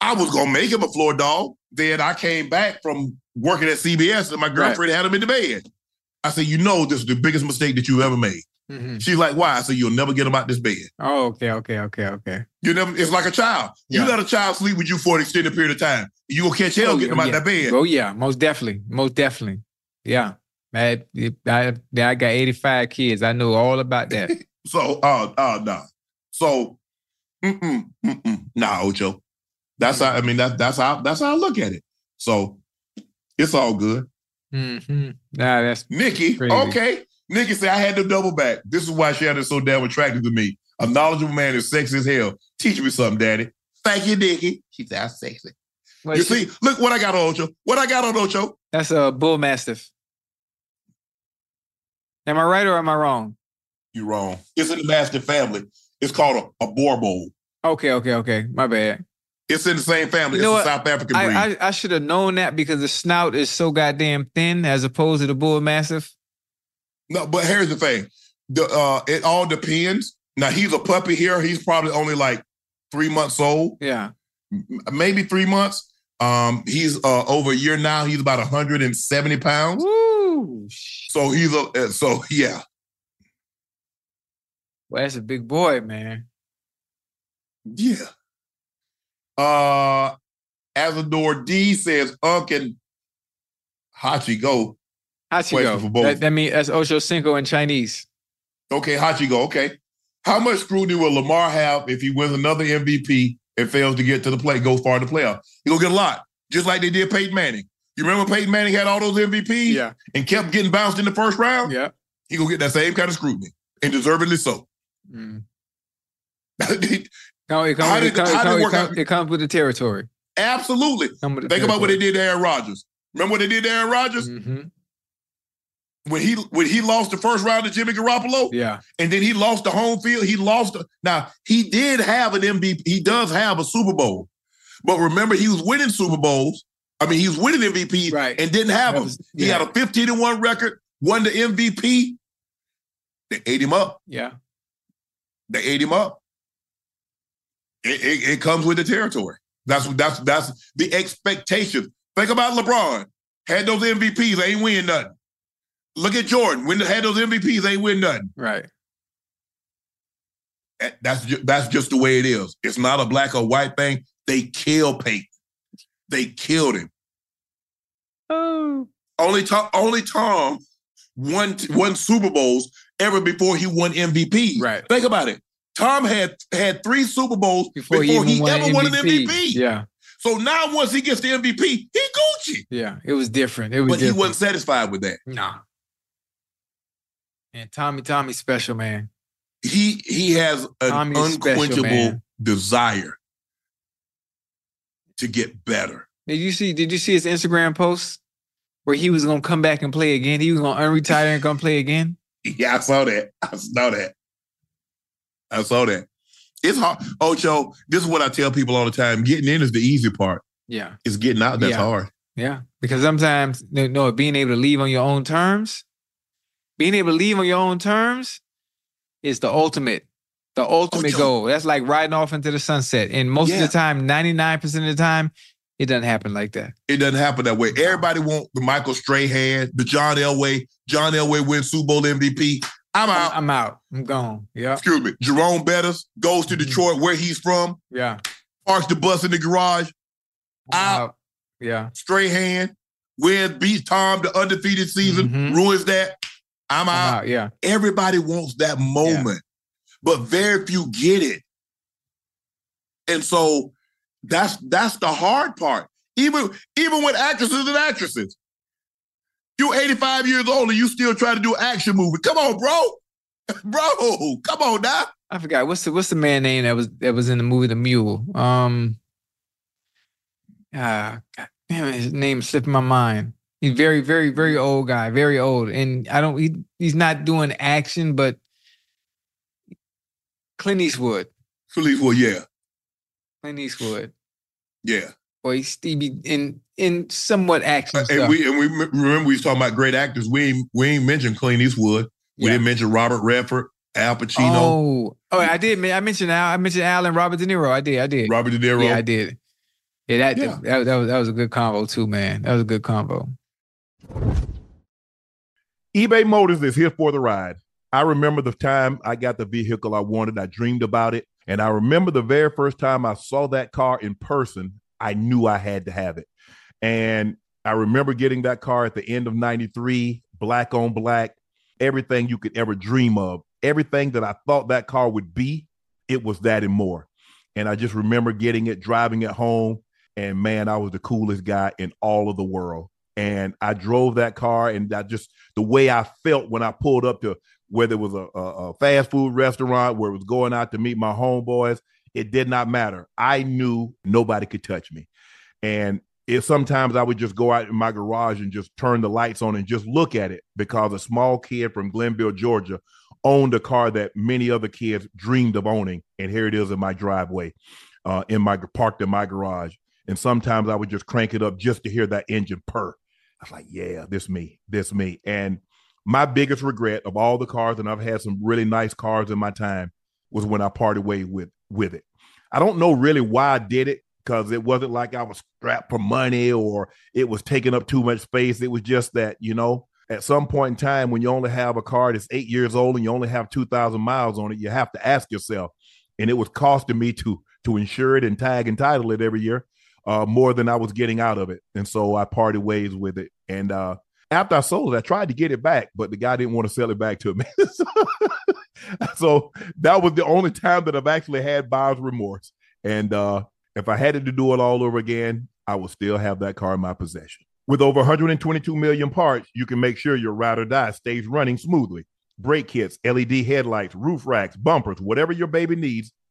[SPEAKER 2] I was gonna make him a floor dog. Then I came back from working at CBS and my girlfriend had him in the bed. I said, you know, this is the biggest mistake that you ever made.
[SPEAKER 3] Mhm.
[SPEAKER 2] She's like, why? Said, you'll never get them out this bed.
[SPEAKER 3] Oh, okay, okay, okay, okay.
[SPEAKER 2] You never, it's like a child. You let a child sleep with you for an extended period of time. You gonna catch hell
[SPEAKER 3] Oh,
[SPEAKER 2] getting him out
[SPEAKER 3] yeah.
[SPEAKER 2] that bed.
[SPEAKER 3] Oh yeah, most definitely, most definitely. Yeah. I, I, I got 85 kids. I know all about that.
[SPEAKER 2] So, uh, uh, nah. So, mm-mm, mm-mm. Nah, Ocho. That's how, I mean, that, that's how, that's how I look at it. So, it's all good.
[SPEAKER 3] Mm-hmm. Nah, that's
[SPEAKER 2] Nikki,
[SPEAKER 3] Crazy.
[SPEAKER 2] okay. Nikki said, I had to double back. This is why Shannon's so damn attractive to me. A knowledgeable man is sexy as hell. Teach me something, daddy. Thank you, Nikki. She said, I'm sexy. You
[SPEAKER 3] she-
[SPEAKER 2] see, look what I got on Ocho. What I got on Ocho.
[SPEAKER 3] that's a bull mastiff. Am I right or am I wrong?
[SPEAKER 2] You're wrong. It's in the Mastiff family. It's called a, a Boerboel.
[SPEAKER 3] Okay, okay, okay. My bad.
[SPEAKER 2] It's in the same family.
[SPEAKER 3] You know
[SPEAKER 2] it's a? South African breed.
[SPEAKER 3] I, I, I should have known that because the snout is so goddamn thin as opposed to the bull mastiff.
[SPEAKER 2] No, but here's the thing. The uh it all depends. Now he's a puppy here. He's probably only like three months old,
[SPEAKER 3] Yeah.
[SPEAKER 2] m- maybe three months. Um, he's uh over a year now. He's about 170 pounds.
[SPEAKER 3] Woo!
[SPEAKER 2] So he's a uh, so yeah.
[SPEAKER 3] Well, that's a big boy, man.
[SPEAKER 2] Yeah. Uh Azador D says Unc and Hachi go.
[SPEAKER 3] Hachigo.
[SPEAKER 2] for both.
[SPEAKER 3] That, that means that's Ocho Cinco in Chinese.
[SPEAKER 2] Okay, Hachi go. Okay. How much scrutiny will Lamar have if he wins another MVP and fails to get to the play, goes far in the playoff? He gonna get a lot, just like they did Peyton Manning. You remember Peyton Manning had all those MVPs and kept getting bounced in the first round?
[SPEAKER 3] Yeah.
[SPEAKER 2] He gonna get that same kind of scrutiny, and deservedly so.
[SPEAKER 3] Mm. No, it, comes,
[SPEAKER 2] How
[SPEAKER 3] it, comes, it, comes, it, comes, it comes with the territory. Absolutely.
[SPEAKER 2] Think about what they did to Aaron Rodgers. Remember what they did to Aaron Rodgers
[SPEAKER 3] Mhm.
[SPEAKER 2] When he when he lost the first round to Jimmy Garoppolo,
[SPEAKER 3] Yeah.
[SPEAKER 2] and then he lost the home field. He lost. The, now he did have an MVP. He does have a Super Bowl, but remember he was winning Super Bowls. I mean, he was winning MVP
[SPEAKER 3] Right.
[SPEAKER 2] and didn't have them.
[SPEAKER 3] was-
[SPEAKER 2] He had a 15 and 1 record, won the MVP. They ate him up.
[SPEAKER 3] Yeah.
[SPEAKER 2] They ate him up. It, it, it comes with the territory. That's that's that's the expectation. Think about LeBron. Had those MVPs, ain't win nothing. Look at Jordan. When they had those MVPs, ain't win nothing.
[SPEAKER 3] Right.
[SPEAKER 2] Eh, That's ju- that's just the way it is. It's not a black or white thing. They killed Peyton. They killed him.
[SPEAKER 3] Oh.
[SPEAKER 2] Only Tom, only Tom won won Super Bowls ever before he won MVP.
[SPEAKER 3] Right.
[SPEAKER 2] Think about it. Tom had had three Super Bowls
[SPEAKER 3] Before,
[SPEAKER 2] before,
[SPEAKER 3] he,
[SPEAKER 2] he,
[SPEAKER 3] won
[SPEAKER 2] ever
[SPEAKER 3] an
[SPEAKER 2] won an MVP.
[SPEAKER 3] Yeah.
[SPEAKER 2] So now once he gets the MVP, he Gucci.
[SPEAKER 3] Yeah. It was different. It was
[SPEAKER 2] But he wasn't satisfied with that.
[SPEAKER 3] Nah. And Tommy, Tommy special, man.
[SPEAKER 2] He he has an
[SPEAKER 3] Tommy's
[SPEAKER 2] unquenchable desire to get better.
[SPEAKER 3] Did you see did you see his Instagram post where he was gonna come back and play again? He was gonna unretire and come play again?
[SPEAKER 2] Yeah, I saw that. I saw that. I saw that. It's hard. Ocho, this is what I tell people all the time. Getting in is the easy part.
[SPEAKER 3] Yeah.
[SPEAKER 2] It's getting out that's
[SPEAKER 3] Yeah.
[SPEAKER 2] hard.
[SPEAKER 3] Yeah. Because sometimes you know, being able to leave on your own terms, being able to leave on your own terms is the ultimate, the ultimate
[SPEAKER 2] Ocho.
[SPEAKER 3] goal. That's like riding off into the sunset. And most of the time, 99% of the time, it doesn't happen like that.
[SPEAKER 2] It doesn't happen that way. Everybody want the Michael Strahan, the John Elway. John Elway wins Super Bowl MVP. I'm out.
[SPEAKER 3] I'm out. I'm gone. Yeah.
[SPEAKER 2] Excuse me. Jerome Bettis goes to
[SPEAKER 3] Mhm.
[SPEAKER 2] Detroit, where he's from,
[SPEAKER 3] Yeah.
[SPEAKER 2] parks the bus in the garage.
[SPEAKER 3] I'm
[SPEAKER 2] Out.
[SPEAKER 3] Yeah.
[SPEAKER 2] Strahan wins, beats Tom the undefeated season,
[SPEAKER 3] Mhm.
[SPEAKER 2] ruins that. I'm
[SPEAKER 3] I'm
[SPEAKER 2] out.
[SPEAKER 3] out. Yeah.
[SPEAKER 2] Everybody wants that moment, but very few get it. And so that's that's the hard part. Even even with actresses and actresses. You 85 years old and you still try to do an action movie. Come on, bro. Bro, come on now.
[SPEAKER 3] I forgot what's the what's the man name that was that was in the movie The Mule. Um, ah, God damn it, his name slipped my mind. He's very, very, very old guy, very old, and I don't. He, he's not doing action, but Clint Eastwood.
[SPEAKER 2] Philippe, well, yeah,
[SPEAKER 3] Clint Eastwood.
[SPEAKER 2] yeah.
[SPEAKER 3] Or he's he in in somewhat action
[SPEAKER 2] Uh,
[SPEAKER 3] stuff.
[SPEAKER 2] and we and we remember we was talking about great actors. We ain't, we ain't mentioned Clint Eastwood. We
[SPEAKER 3] Yeah.
[SPEAKER 2] didn't mention Robert Redford, Al Pacino,
[SPEAKER 3] Oh, oh, I did. I mentioned Al. I mentioned Al and Robert De Niro. I did. I did.
[SPEAKER 2] Robert De Niro.
[SPEAKER 3] Yeah, I did. Yeah, that,
[SPEAKER 2] Yeah.
[SPEAKER 3] That, that was that was a good combo too, man. That was a good combo.
[SPEAKER 2] eBay Motors is here for the ride. I remember the time I got the vehicle I wanted. I dreamed about it. And I remember the very first time I saw that car in person, I knew I had to have it. And I remember getting that car at the end of 93, black on black, everything you could ever dream of, everything that I thought that car would be, it was that and more. And I just remember getting it, driving it home. And man, I was the coolest guy in all of the world. And I drove that car, and I just, the way I felt when I pulled up to whether it was a, a, a fast food restaurant where it was going out to meet my homeboys, it did not matter. I knew nobody could touch me. And sometimes I would just go out in my garage and just turn the lights on and just look at it because a small kid from Glennville, Georgia, owned a car that many other kids dreamed of owning. And here it is in my driveway, uh, in my parked in my garage. And sometimes I would just crank it up just to hear that engine purr. I was like, yeah, this me, this me. And my biggest regret of all the cars, and I've had some really nice cars in my time, was when I parted ways with with it. I don't know really why I did it because it wasn't like I was strapped for money or it was taking up too much space. It was just that, you know, at some point in time when you only have a car that's eight years old and you only have 2,000 miles on it, you have to ask yourself. And it was costing me to to insure it and tag and title it every year uh, more than I was getting out of it. And so I parted ways with it. And uh, after I sold it, I tried to get it back, but the guy didn't want to sell it back to me. so that was the only time that I've actually had buyer's remorse. And uh, if I had to do it all over again, I would still have that car in my possession. With over 122 million parts, you can make sure your ride or die stays running smoothly. Brake kits, LED headlights, roof racks, bumpers, whatever your baby needs,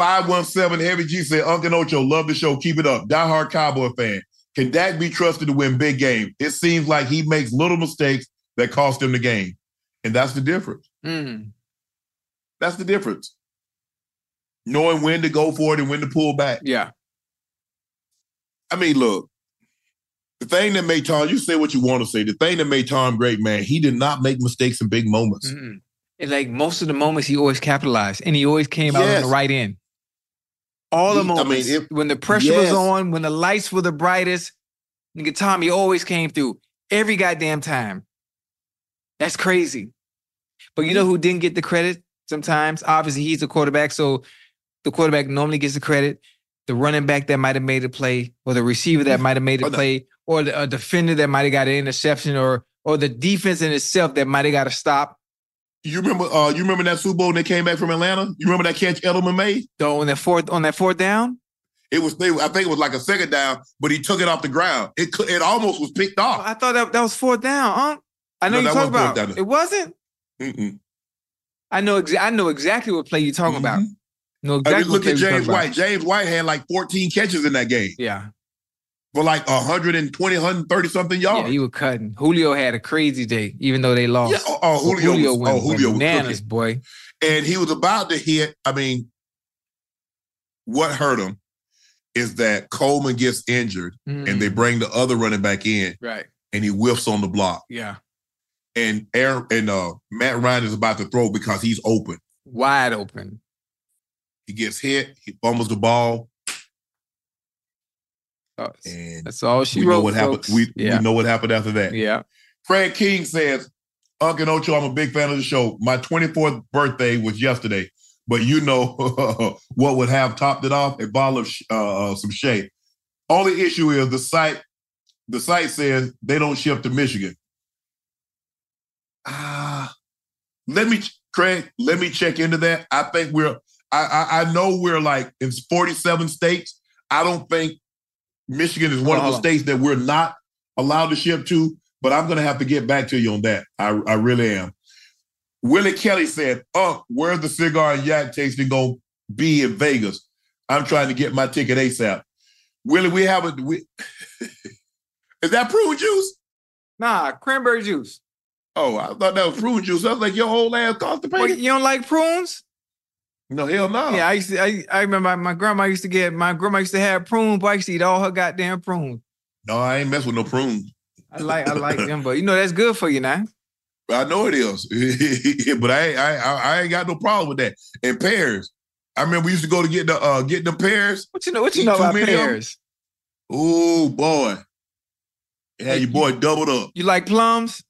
[SPEAKER 2] 517 Heavy G said, Uncle Ocho, love the show. Keep it up. Die-hard Cowboy fan. Can Dak be trusted to win big game? It seems like he makes little mistakes that cost him the game. And that's the difference.
[SPEAKER 3] Mm.
[SPEAKER 2] That's the difference. Knowing when to go for it and when to pull back.
[SPEAKER 3] Yeah.
[SPEAKER 2] I mean, look, the thing that made Tom, you say what you want to say. The thing that made Tom great, man, he did not make mistakes in big moments.
[SPEAKER 3] Mm-mm. And like most of the moments, he always capitalized and he always came out on the right end. All the
[SPEAKER 2] He- I mean,
[SPEAKER 3] moments when the pressure was on, when the lights were the brightest, nigga Tommy always came through every goddamn time. That's crazy. But you know mm-hmm. who didn't get the credit sometimes? Obviously, he's the quarterback, so the quarterback normally gets the credit. The running back that might have made a play, or the receiver that mm-hmm. might have made a
[SPEAKER 2] oh,
[SPEAKER 3] play, or the a defender that might have got an interception, or or the defense in itself that might have got a stop.
[SPEAKER 2] You remember uh you remember that Super Bowl when they came back from Atlanta? You remember that catch Edelman made?
[SPEAKER 3] Though on that fourth on that fourth down,
[SPEAKER 2] It was they, I think it was like a second down, but he took it off the ground. It it almost was picked off.
[SPEAKER 3] I thought that, that was fourth down, huh? I know
[SPEAKER 2] No,
[SPEAKER 3] you talking about.
[SPEAKER 2] down.
[SPEAKER 3] It wasn't.
[SPEAKER 2] Mm-mm.
[SPEAKER 3] I know. Exa- I know exactly what play you're talking about.
[SPEAKER 2] Mhm.
[SPEAKER 3] Know
[SPEAKER 2] I
[SPEAKER 3] exactly
[SPEAKER 2] mean,
[SPEAKER 3] what
[SPEAKER 2] look at James
[SPEAKER 3] talking about.
[SPEAKER 2] White. James White had like 14 catches in that game
[SPEAKER 3] Yeah,
[SPEAKER 2] for like 120, 130 something yards.
[SPEAKER 3] yeah, he was cutting. Julio had a crazy day, even though they lost.
[SPEAKER 2] Yeah, oh, oh, Julio, was,
[SPEAKER 3] went
[SPEAKER 2] oh, Julio was
[SPEAKER 3] bananas, boy.
[SPEAKER 2] and he was about to hit. I mean, what hurt him is that Coleman gets injured, and they bring the other running back in,
[SPEAKER 3] right.
[SPEAKER 2] and he whiffs on the block,
[SPEAKER 3] Yeah,
[SPEAKER 2] and Aaron and uh, Matt Ryan is about to throw because he's open.
[SPEAKER 3] wide open.
[SPEAKER 2] He gets hit, he fumbles the ball,
[SPEAKER 3] Oh,
[SPEAKER 2] and
[SPEAKER 3] That's all she
[SPEAKER 2] we
[SPEAKER 3] wrote.
[SPEAKER 2] know what happened. We,
[SPEAKER 3] yeah,
[SPEAKER 2] we know what happened after that.
[SPEAKER 3] yeah.
[SPEAKER 2] Fred King says, Uncle Ocho, I'm a big fan of the show. My 24th birthday was yesterday, but you know what would have topped it off? A bottle of sh- uh, uh, some shea. Only issue is the site. The site says they don't ship to Michigan. Ah, let me, Craig. Let me check into that. I think we're. I, I I know we're like in 47 states. I don't think Michigan is one of the states that we're not allowed to ship to but I'm gonna have to get back to you on that. I, I really am. Willie Kelly said, "Oh, where's the cigar and yak tasting gonna be in Vegas? I'm trying to get my ticket ASAP." Willie, we have a. We, is that prune juice?
[SPEAKER 3] Nah, cranberry juice.
[SPEAKER 2] Oh, I thought that was prune juice. I was like, your whole ass
[SPEAKER 3] Wait,
[SPEAKER 2] constipated.
[SPEAKER 3] you don't like prunes?
[SPEAKER 2] No, hell no.
[SPEAKER 3] Yeah, I used to. I, I remember my, my grandma used to get. My grandma used to have prunes, but I used to eat all her goddamn prunes.
[SPEAKER 2] No, I ain't mess with no prunes.
[SPEAKER 3] I like, I like them, but you know that's good for you now.
[SPEAKER 2] I know it is, but I, ain't- I I I ain't got no problem with that. And pears, I remember we used to go to get the uh get the pears.
[SPEAKER 3] What you know? What you know about pears?
[SPEAKER 2] Oh boy, yeah, your boy doubled up.
[SPEAKER 3] You like plums?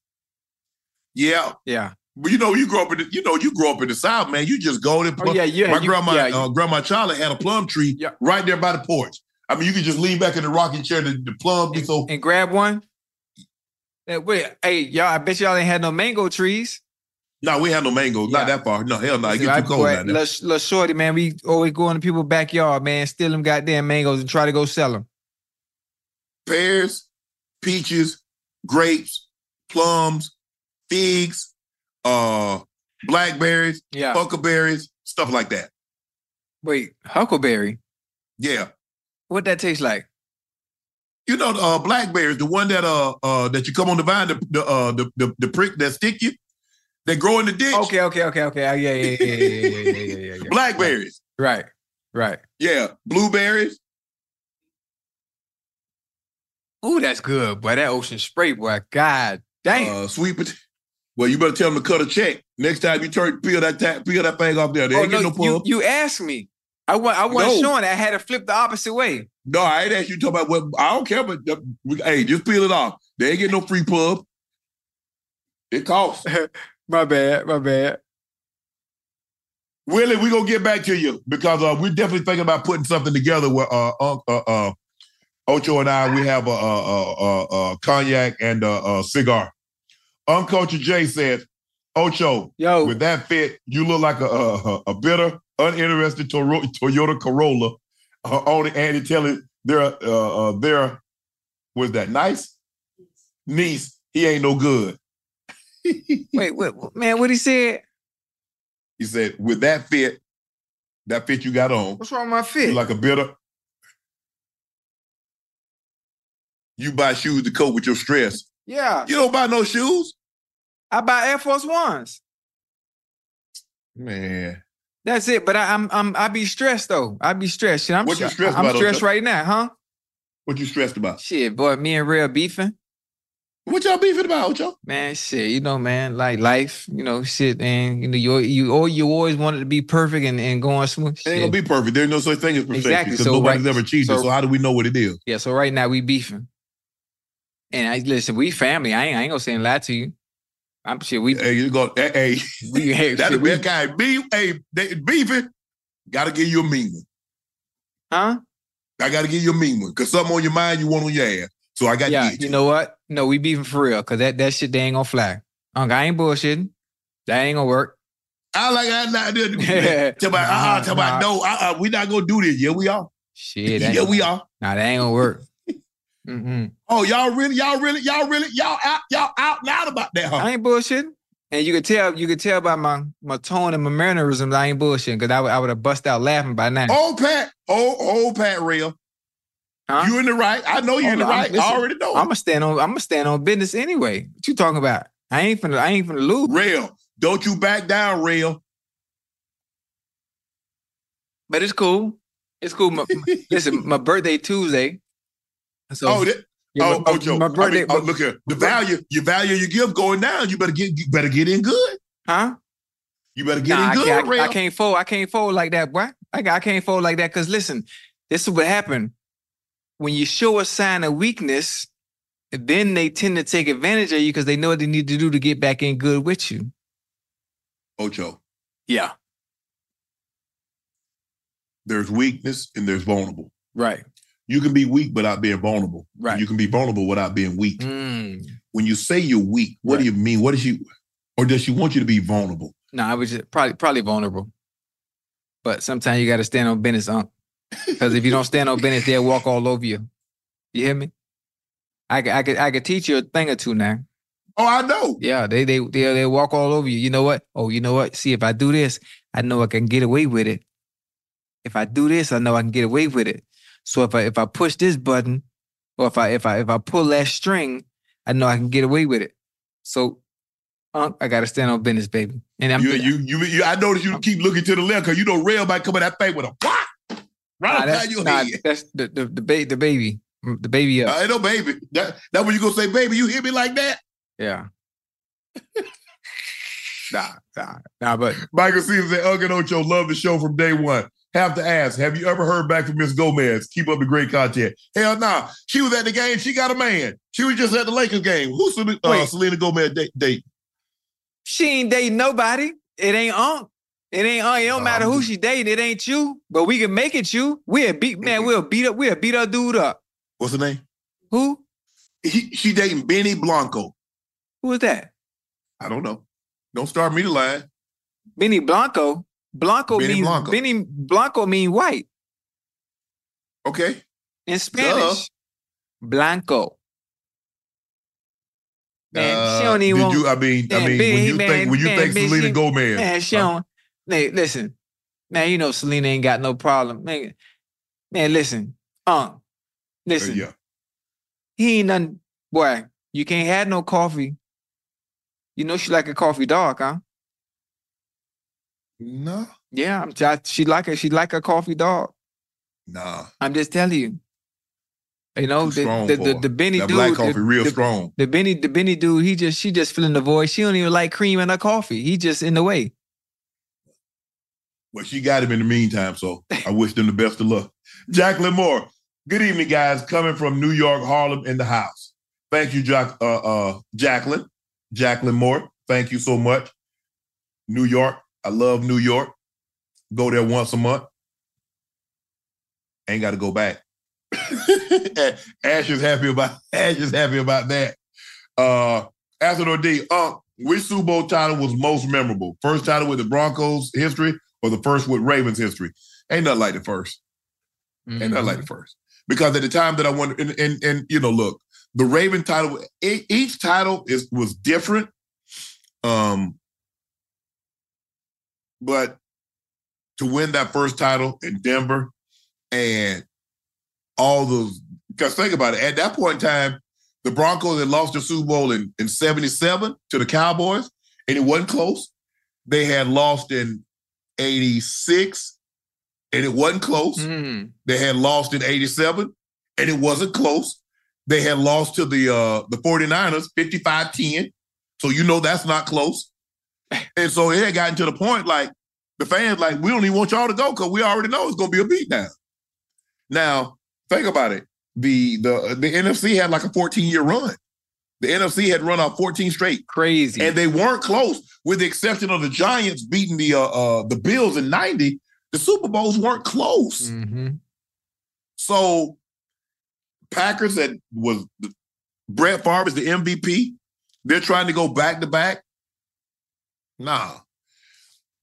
[SPEAKER 2] Yeah,
[SPEAKER 3] Yeah.
[SPEAKER 2] But you know you grow up in the, you know you grow up in the south, man. You just go to
[SPEAKER 3] Oh yeah, yeah.
[SPEAKER 2] my
[SPEAKER 3] you-
[SPEAKER 2] grandma,
[SPEAKER 3] yeah, you-
[SPEAKER 2] uh, grandma Charlie had a plum tree
[SPEAKER 3] Yeah.
[SPEAKER 2] right there by the porch. I mean, you could just lean back in the rocking chair. The, the plum be so.
[SPEAKER 3] and grab one. Eh, wait, hey, y'all! I bet y'all ain't had no mango trees.
[SPEAKER 2] No, we had no mangoes. Not that far. No, hell no. It
[SPEAKER 3] See,
[SPEAKER 2] get
[SPEAKER 3] I-
[SPEAKER 2] too cold
[SPEAKER 3] boy,
[SPEAKER 2] out there.
[SPEAKER 3] Little shorty, man. We always go in the people's backyard, man, steal them goddamn mangoes and try to go sell them.
[SPEAKER 2] Pears, peaches, grapes, plums, figs, uh, blackberries,
[SPEAKER 3] Yeah.
[SPEAKER 2] huckleberries, stuff like that.
[SPEAKER 3] Wait, huckleberry.
[SPEAKER 2] Yeah.
[SPEAKER 3] What that tastes like?
[SPEAKER 2] You know, uh, blackberries, the one that uh uh that you come on the vine, the the uh the the, the prick that stick you, that grow in the ditch.
[SPEAKER 3] Okay, okay, okay, okay. Yeah, yeah, yeah, yeah, yeah, yeah, yeah, yeah, yeah, yeah.
[SPEAKER 2] Blackberries.
[SPEAKER 3] Right, right.
[SPEAKER 2] Yeah. Blueberries.
[SPEAKER 3] Ooh, that's good, boy. That ocean spray, boy. God damn.
[SPEAKER 2] Uh, sweet potato. Well, you better tell them to cut a check. Next time you turn peel that ta- peel that thing off there. They
[SPEAKER 3] oh,
[SPEAKER 2] ain't
[SPEAKER 3] no,
[SPEAKER 2] no
[SPEAKER 3] you,
[SPEAKER 2] pub.
[SPEAKER 3] you asked me. I want I wasn't
[SPEAKER 2] No.
[SPEAKER 3] showing. I had to flip the opposite way.
[SPEAKER 2] No, I ain't asked you to talk about what I don't care, but uh, we- hey, just peel it off. They ain't getting no free pub. It costs.
[SPEAKER 3] My bad, my bad.
[SPEAKER 2] Willie, we're gonna get back to you because uh, we're definitely thinking about putting something together where uh, uh, uh, Ocho and I we have a, a, a, a, a cognac and a, a cigar. Unculture Jay said, Ocho,
[SPEAKER 3] Yo,
[SPEAKER 2] with that fit, you look like a a, a bitter, uninterested Toyota Corolla. Uh, only Andy telling their uh, uh, their was that nice niece. He ain't no good.
[SPEAKER 3] wait, wait, man, what he said?
[SPEAKER 2] He said, with that fit, that fit you got on,
[SPEAKER 3] What's wrong with my
[SPEAKER 2] you
[SPEAKER 3] fit?
[SPEAKER 2] like a bitter. You buy shoes to cope with your stress.
[SPEAKER 3] yeah,
[SPEAKER 2] You don't buy no shoes,
[SPEAKER 3] I buy Air Force Ones.
[SPEAKER 2] man.
[SPEAKER 3] That's it. But I, I'm I'm I be stressed though. I be stressed. Shit, I'm
[SPEAKER 2] What you
[SPEAKER 3] stre-
[SPEAKER 2] stressed
[SPEAKER 3] I'm
[SPEAKER 2] about,
[SPEAKER 3] stressed right now, huh?
[SPEAKER 2] What you stressed about?
[SPEAKER 3] Shit, boy, me and Real beefing.
[SPEAKER 2] What y'all beefing about, Ocho?
[SPEAKER 3] Man, shit, you know, man, like life, you know, shit, and you know, you you or you always wanted to be perfect and, and going smooth.
[SPEAKER 2] It ain't gonna be perfect. There's no such thing as perfection
[SPEAKER 3] Exactly.
[SPEAKER 2] because
[SPEAKER 3] So
[SPEAKER 2] nobody's
[SPEAKER 3] right-
[SPEAKER 2] ever it.
[SPEAKER 3] so-
[SPEAKER 2] So how do we know what it is?
[SPEAKER 3] Yeah, so right now we beefing. And I listen, we family. I ain't I ain't gonna say and lie to you. I'm shit. We
[SPEAKER 2] Hey, you go. Hey, hey
[SPEAKER 3] we hey,
[SPEAKER 2] that
[SPEAKER 3] shit, we,
[SPEAKER 2] that guy beef. Hey, they, beefing. Got to give you a mean one.
[SPEAKER 3] huh?
[SPEAKER 2] I got to give you a mean one because something on your mind you want on your ass. So I got
[SPEAKER 3] Yeah, you know what? No, we beefing for real, cause that that shit they ain't gonna fly. Unc, I ain't bullshitting. That ain't gonna work.
[SPEAKER 2] I like I not doing. Tell about uh,
[SPEAKER 3] Nah,
[SPEAKER 2] tell about no. Uh, uh, we not gonna do this. Yeah, we are.
[SPEAKER 3] Shit,
[SPEAKER 2] yeah, we are.
[SPEAKER 3] Nah, that ain't gonna work. Mm-mm.
[SPEAKER 2] Oh, y'all really, y'all really, y'all really, y'all out, y'all out out about that, huh?
[SPEAKER 3] I ain't bullshitting. And you could tell, you could tell by my my tone and my mannerisms, I ain't bullshitting, cause I would I would have bust out laughing by now.
[SPEAKER 2] Old Pat, old old Pat, real.
[SPEAKER 3] Huh?
[SPEAKER 2] You in the right. I know you in the
[SPEAKER 3] Oh, I'm-
[SPEAKER 2] right.
[SPEAKER 3] listen,
[SPEAKER 2] I already know.
[SPEAKER 3] I'm gonna stand on. I'm gonna stand on business anyway. What you talking about? I ain't finna. I ain't finna lose.
[SPEAKER 2] real. Don't you back down, real.
[SPEAKER 3] But it's cool. It's cool. My- listen, my birthday Tuesday. So
[SPEAKER 2] oh, that,
[SPEAKER 3] yeah,
[SPEAKER 2] oh, oh,
[SPEAKER 3] my,
[SPEAKER 2] oh, Joe.
[SPEAKER 3] my
[SPEAKER 2] I
[SPEAKER 3] birthday.
[SPEAKER 2] mean, oh, look here. The value, your value you give going down. You better get, you better get in good.
[SPEAKER 3] huh?
[SPEAKER 2] You better get
[SPEAKER 3] Nah,
[SPEAKER 2] in good,
[SPEAKER 3] can't, I. I can't fold. I can't fold like that, boy. I, I can't fold like that. Cause listen, this is what happened. When you show a sign of weakness, then they tend to take advantage of you because they know what they need to do to get back in good with you.
[SPEAKER 2] Ocho.
[SPEAKER 3] Yeah.
[SPEAKER 2] There's weakness and there's vulnerable.
[SPEAKER 3] Right.
[SPEAKER 2] You can be weak without being vulnerable.
[SPEAKER 3] Right.
[SPEAKER 2] You can be vulnerable without being weak.
[SPEAKER 3] Mm.
[SPEAKER 2] When you say you're weak, what do you mean? What does she, or does she want you to be vulnerable?
[SPEAKER 3] No, I was just probably probably vulnerable. But sometimes you got to stand on business, Unc. Because if you don't stand on business, they'll walk all over you. You hear me? I could, I could, I could teach you a thing or two now.
[SPEAKER 2] Oh, I know.
[SPEAKER 3] Yeah, they, they, they, they walk all over you. You know what? Oh, you know what? See, if I do this, I know I can get away with it. If I do this, I know I can get away with it. So if I if I push this button, or if I if I if I pull that string, I know I can get away with it. So, Unc, I gotta stand on business, baby. And I'm
[SPEAKER 2] You, you, you, you, I noticed you keep looking to the left because you know Rail might come in that thing with a whack right
[SPEAKER 3] Nah, that's,
[SPEAKER 2] your
[SPEAKER 3] nah,
[SPEAKER 2] head.
[SPEAKER 3] that's the the the, ba- the baby, Mm, the baby up.
[SPEAKER 2] I know, baby. That that when you gonna say, baby, you hit me like that?
[SPEAKER 3] yeah. nah, nah, nah. But
[SPEAKER 2] Michael Stevens said, Uncle Ocho love the show from day one. Have to ask, have you ever heard back from Miss Gomez? Keep up the great content. Hell nah. She was at the game. She got a man. She was just at the Lakers game. Who's uh,
[SPEAKER 3] Wait.
[SPEAKER 2] Selena Gomez date? date?
[SPEAKER 3] she ain't dating nobody. It ain't Unc. It ain't Unc. It don't matter who she dating. It ain't you. But we can make it you. We'll beat man.
[SPEAKER 2] Mhm.
[SPEAKER 3] We'll beat up. We'll beat up dude up.
[SPEAKER 2] What's her name?
[SPEAKER 3] Who?
[SPEAKER 2] He, she dating Benny Blanco.
[SPEAKER 3] Who is that?
[SPEAKER 2] I don't know. Don't start me to lie.
[SPEAKER 3] Benny Blanco. Blanco
[SPEAKER 2] Benny
[SPEAKER 3] means
[SPEAKER 2] Blanco.
[SPEAKER 3] Benny Blanco mean white
[SPEAKER 2] Okay.
[SPEAKER 3] in Spanish. Blanco. Man, she
[SPEAKER 2] Uh,
[SPEAKER 3] don't even
[SPEAKER 2] did
[SPEAKER 3] want.
[SPEAKER 2] you, I mean, I mean, when you
[SPEAKER 3] man,
[SPEAKER 2] think when you
[SPEAKER 3] man,
[SPEAKER 2] think
[SPEAKER 3] bitch,
[SPEAKER 2] Selena
[SPEAKER 3] she-
[SPEAKER 2] Gomez,
[SPEAKER 3] man, she
[SPEAKER 2] huh?
[SPEAKER 3] don't. Hey, listen, man. You know Selena ain't got no problem. Man, man, listen, uh,
[SPEAKER 2] Uh,
[SPEAKER 3] listen.
[SPEAKER 2] yeah.
[SPEAKER 3] He ain't nothing. Boy, you can't have no coffee. You know she like a coffee dark, huh?
[SPEAKER 2] No,
[SPEAKER 3] Yeah, I'm. I, she like a she like a coffee dog.
[SPEAKER 2] nah.
[SPEAKER 3] I'm just telling you. You know the the, the, the Benny
[SPEAKER 2] that
[SPEAKER 3] dude,
[SPEAKER 2] black
[SPEAKER 3] the-
[SPEAKER 2] coffee real
[SPEAKER 3] the,
[SPEAKER 2] strong.
[SPEAKER 3] The Benny the Benny dude, he just she just filling the void. She don't even like cream in her coffee. He just in the way.
[SPEAKER 2] Well, she got him in the meantime, so I wish them the best of luck. Jacqueline Moore. Good evening, guys. Coming from New York, Harlem, in the house. Thank you, Jack, uh, uh, Jacqueline. Jacqueline Moore. Thank you so much. New York. I love New York. Go there once a month. Ain't got to go back. Ash is happy about Ash is happy about that. Uh, Atherton D. Uh, which Super Bowl title was most memorable? First title with the Broncos history or the first with Ravens history? Ain't nothing like the 1st Ain't nothing like the first. Because at the time that I won, and, and, and you know, look, the Raven title, each title is was different. Um, but to win that first title in Denver and all those, because think about it, at that point in time, the Broncos had lost the Super Bowl in, in 77 to the Cowboys, and it wasn't close. They had lost in 86, and it wasn't close.
[SPEAKER 3] Mm.
[SPEAKER 2] They had lost in 87, and it wasn't close. They had lost to the uh the 49ers 55-10. So you know that's not close. And so it had gotten to the point like the fans like, we don't even want y'all to go because we already know it's gonna be a beatdown. Now, think about it. The the the NFC had like a 14-year run. The NFC had run off 14 straight.
[SPEAKER 3] Crazy.
[SPEAKER 2] And they weren't close, with the exception of the Giants beating the uh, uh the Bills in 90. The Super Bowls weren't close.
[SPEAKER 3] Mhm.
[SPEAKER 2] So Packers that was Brett Favre is the MVP. They're trying to go back to back. Nah.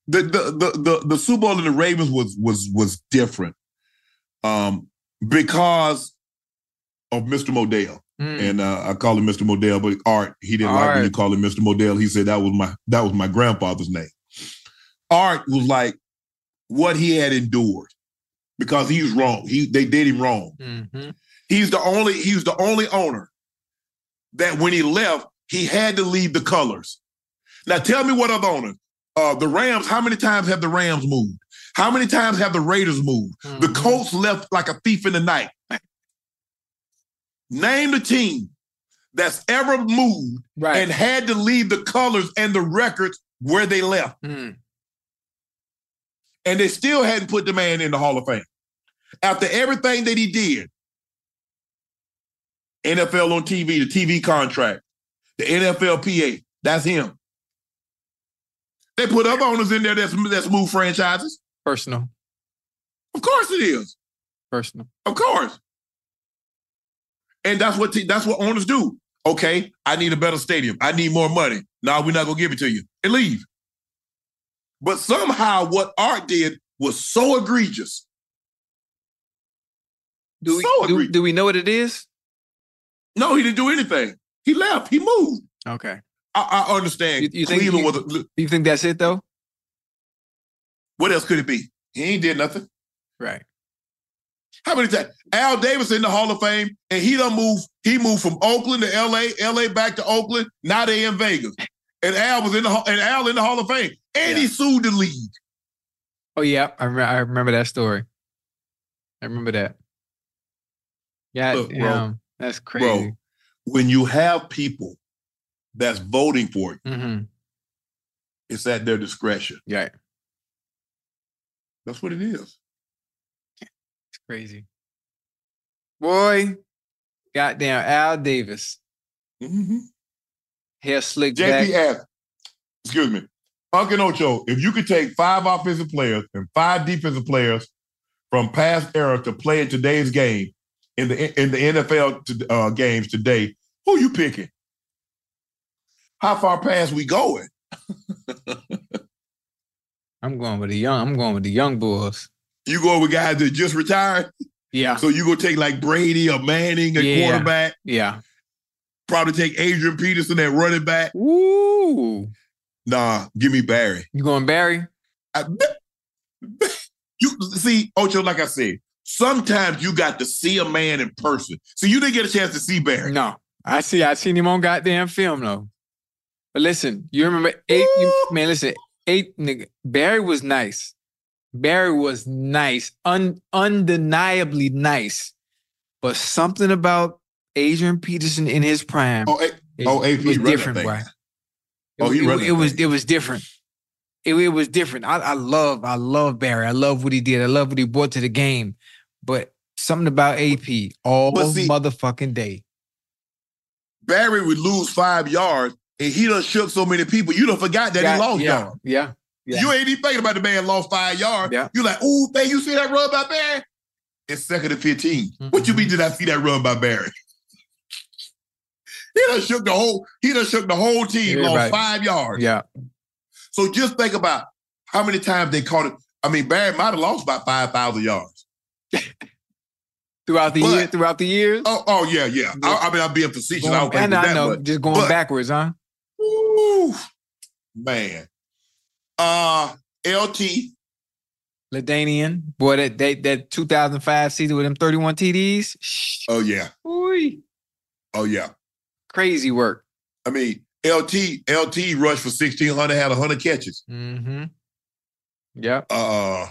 [SPEAKER 2] The the the the, the Super Bowl and the Ravens was was was different. Um because of Mr. Modell.
[SPEAKER 3] Mm.
[SPEAKER 2] And uh, I call him Mr. Modell, but Art, he didn't like when you
[SPEAKER 3] Art.
[SPEAKER 2] call him Mr. Modell. He said that was my that was my grandfather's name. Art was like what he had endured because he's wrong. He they did him wrong.
[SPEAKER 3] Mhm.
[SPEAKER 2] He's the only he's the only owner that when he left, he had to leave the colors. Now tell me what other owners. Uh, the Rams, how many times have the Rams moved? How many times have the Raiders moved? The
[SPEAKER 3] Mhm.
[SPEAKER 2] Colts left like a thief in the night. Name the team that's ever moved
[SPEAKER 3] Right.
[SPEAKER 2] and had to leave the colors and the records where they left.
[SPEAKER 3] Mm.
[SPEAKER 2] And they still hadn't put the man in the Hall of Fame. After everything that he did, NFL on TV, the TV contract, the NFLPA, that's him. They put other owners in there that's, that's moved franchises.
[SPEAKER 3] Personal.
[SPEAKER 2] Of course it is.
[SPEAKER 3] Personal.
[SPEAKER 2] Of course. And that's what that's what owners do. Okay, I need a better stadium. I need more money. No, we're not gonna give it to you. And leave. But somehow what Art did was so egregious.
[SPEAKER 3] Do we
[SPEAKER 2] So
[SPEAKER 3] do,
[SPEAKER 2] egregious.
[SPEAKER 3] do we know what it is?
[SPEAKER 2] No, he didn't do anything. He left. He moved.
[SPEAKER 3] Okay.
[SPEAKER 2] I, I understand.
[SPEAKER 3] You- you think
[SPEAKER 2] Cleveland
[SPEAKER 3] he-
[SPEAKER 2] was. A,
[SPEAKER 3] you think that's it though?
[SPEAKER 2] what else could it be? He ain't did nothing.
[SPEAKER 3] Right.
[SPEAKER 2] How many times? Al Davis in the Hall of Fame, and he done move. He moved from Oakland to L.A., L.A. back to Oakland. Now they in Vegas, and Al was in the and Al in the Hall of Fame, and he sued the league.
[SPEAKER 3] Oh yeah, I, re- I remember that story. I remember that. Yeah,
[SPEAKER 2] Look, bro.
[SPEAKER 3] yeah, that's
[SPEAKER 2] Bro,
[SPEAKER 3] crazy.
[SPEAKER 2] when you have people that's voting for it,
[SPEAKER 3] hmm
[SPEAKER 2] it's at their discretion.
[SPEAKER 3] Yeah,
[SPEAKER 2] That's what it is.
[SPEAKER 3] it's crazy. Boy, goddamn Al Davis,
[SPEAKER 2] Mhm.
[SPEAKER 3] hair slicked
[SPEAKER 2] JP
[SPEAKER 3] back.
[SPEAKER 2] asked, excuse me, Uncle Ocho, if you could take five offensive players and five defensive players from past era to play in today's game in the in the NFL to, uh, games today, who you picking? How far past we going?
[SPEAKER 3] I'm going with the young. I'm going with the young bulls.
[SPEAKER 2] You going with guys that just retired?
[SPEAKER 3] Yeah,
[SPEAKER 2] So you gonna take like Brady or Manning, a
[SPEAKER 3] Yeah.
[SPEAKER 2] quarterback?
[SPEAKER 3] yeah.
[SPEAKER 2] Probably take Adrian Peterson at running back.
[SPEAKER 3] Woo!
[SPEAKER 2] Nah, give me Barry.
[SPEAKER 3] You going Barry?
[SPEAKER 2] I you see, Ocho, like I said, sometimes you got to see a man in person. So you didn't get a chance to see Barry.
[SPEAKER 3] No, I see. I seen him on goddamn film though. But listen, you remember eight? You, man, listen, eight. Nigga, Barry was nice. Barry was nice, un, undeniably nice. But something about Adrian Peterson in his prime,
[SPEAKER 2] Oh, A-
[SPEAKER 3] it,
[SPEAKER 2] oh, AP
[SPEAKER 3] was different,
[SPEAKER 2] thing.
[SPEAKER 3] boy.
[SPEAKER 2] Oh, he
[SPEAKER 3] it,
[SPEAKER 2] run
[SPEAKER 3] it, was it was different. It, it was different. I, I love I love Barry. I love what he did. I love what he brought to the game. But something about AP all
[SPEAKER 2] see-
[SPEAKER 3] motherfucking day.
[SPEAKER 2] Barry would lose five yards, and he done shook so many people. You done forgot that
[SPEAKER 3] Yeah,
[SPEAKER 2] he lost
[SPEAKER 3] yeah,
[SPEAKER 2] yards.
[SPEAKER 3] yeah. Yeah.
[SPEAKER 2] You ain't even thinking about the man lost five yards.
[SPEAKER 3] Yeah.
[SPEAKER 2] You like, ooh, man, you see that run by Barry? It's second and 15. What you mean did I see that run by Barry? he done shook the whole, he done shook the whole team, lost
[SPEAKER 3] Everybody.
[SPEAKER 2] five yards.
[SPEAKER 3] Yeah.
[SPEAKER 2] So just think about how many times they caught it. I mean, Barry might have lost about 5,000 yards.
[SPEAKER 3] Throughout the
[SPEAKER 2] But-
[SPEAKER 3] year, throughout the years.
[SPEAKER 2] Oh, oh yeah, yeah. I, I mean, I'm being facetious. I
[SPEAKER 3] and
[SPEAKER 2] it
[SPEAKER 3] I know, just going
[SPEAKER 2] But-
[SPEAKER 3] backwards, huh?
[SPEAKER 2] Woo, man. Uh, LT,
[SPEAKER 3] LaDainian, boy, that that, that 2005 season with them 31 TDs, shh,
[SPEAKER 2] oh yeah,
[SPEAKER 3] ooh,
[SPEAKER 2] oh yeah.
[SPEAKER 3] crazy work.
[SPEAKER 2] I mean, LT, LT rushed for 1,600, had 100 catches.
[SPEAKER 3] Mm-hmm. Yep.
[SPEAKER 2] Uh,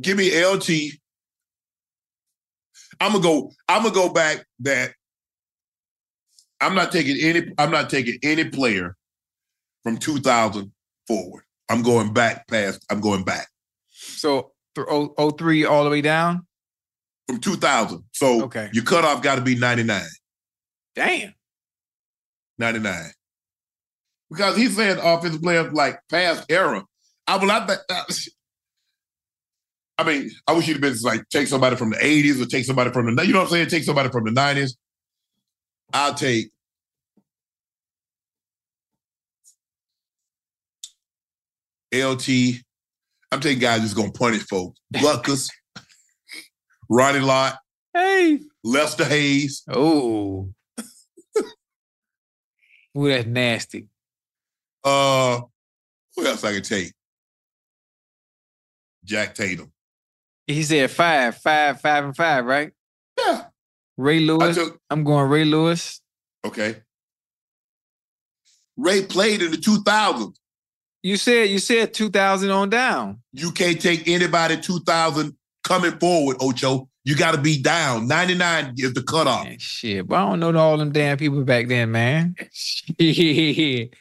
[SPEAKER 2] give me LT. I'm gonna go. I'm gonna go back. That I'm not taking any. I'm not taking any player from 2000 forward. I'm going back past. I'm going back
[SPEAKER 3] So th- oh- 03 all the way down.
[SPEAKER 2] from 2000. So
[SPEAKER 3] Okay.
[SPEAKER 2] your cutoff got to be 99.
[SPEAKER 3] Damn.
[SPEAKER 2] 99. Because he's saying offensive players like past era. I will not. I mean, I wish you'd have been like take somebody from the 80s or take somebody from the you know what I'm saying? Take somebody from the 90s. I'll take LT. I'm taking guys that's gonna punish folks. Butkus, Ronnie Lott,
[SPEAKER 3] Hey.
[SPEAKER 2] Lester Hayes.
[SPEAKER 3] Oh. Ooh, that's nasty.
[SPEAKER 2] Uh, who else I can take? Jack Tatum.
[SPEAKER 3] He said five, five, five, and five, right?
[SPEAKER 2] Yeah,
[SPEAKER 3] Ray Lewis.
[SPEAKER 2] took.
[SPEAKER 3] I'm going Ray Lewis.
[SPEAKER 2] Okay. Ray played in the 2000s.
[SPEAKER 3] You said you said 2000 on down.
[SPEAKER 2] You can't take anybody 2000 coming forward, Ocho. You got to be down. 99 is the cutoff.
[SPEAKER 3] Man, shit, but I don't know all them damn people back then, man. Shit.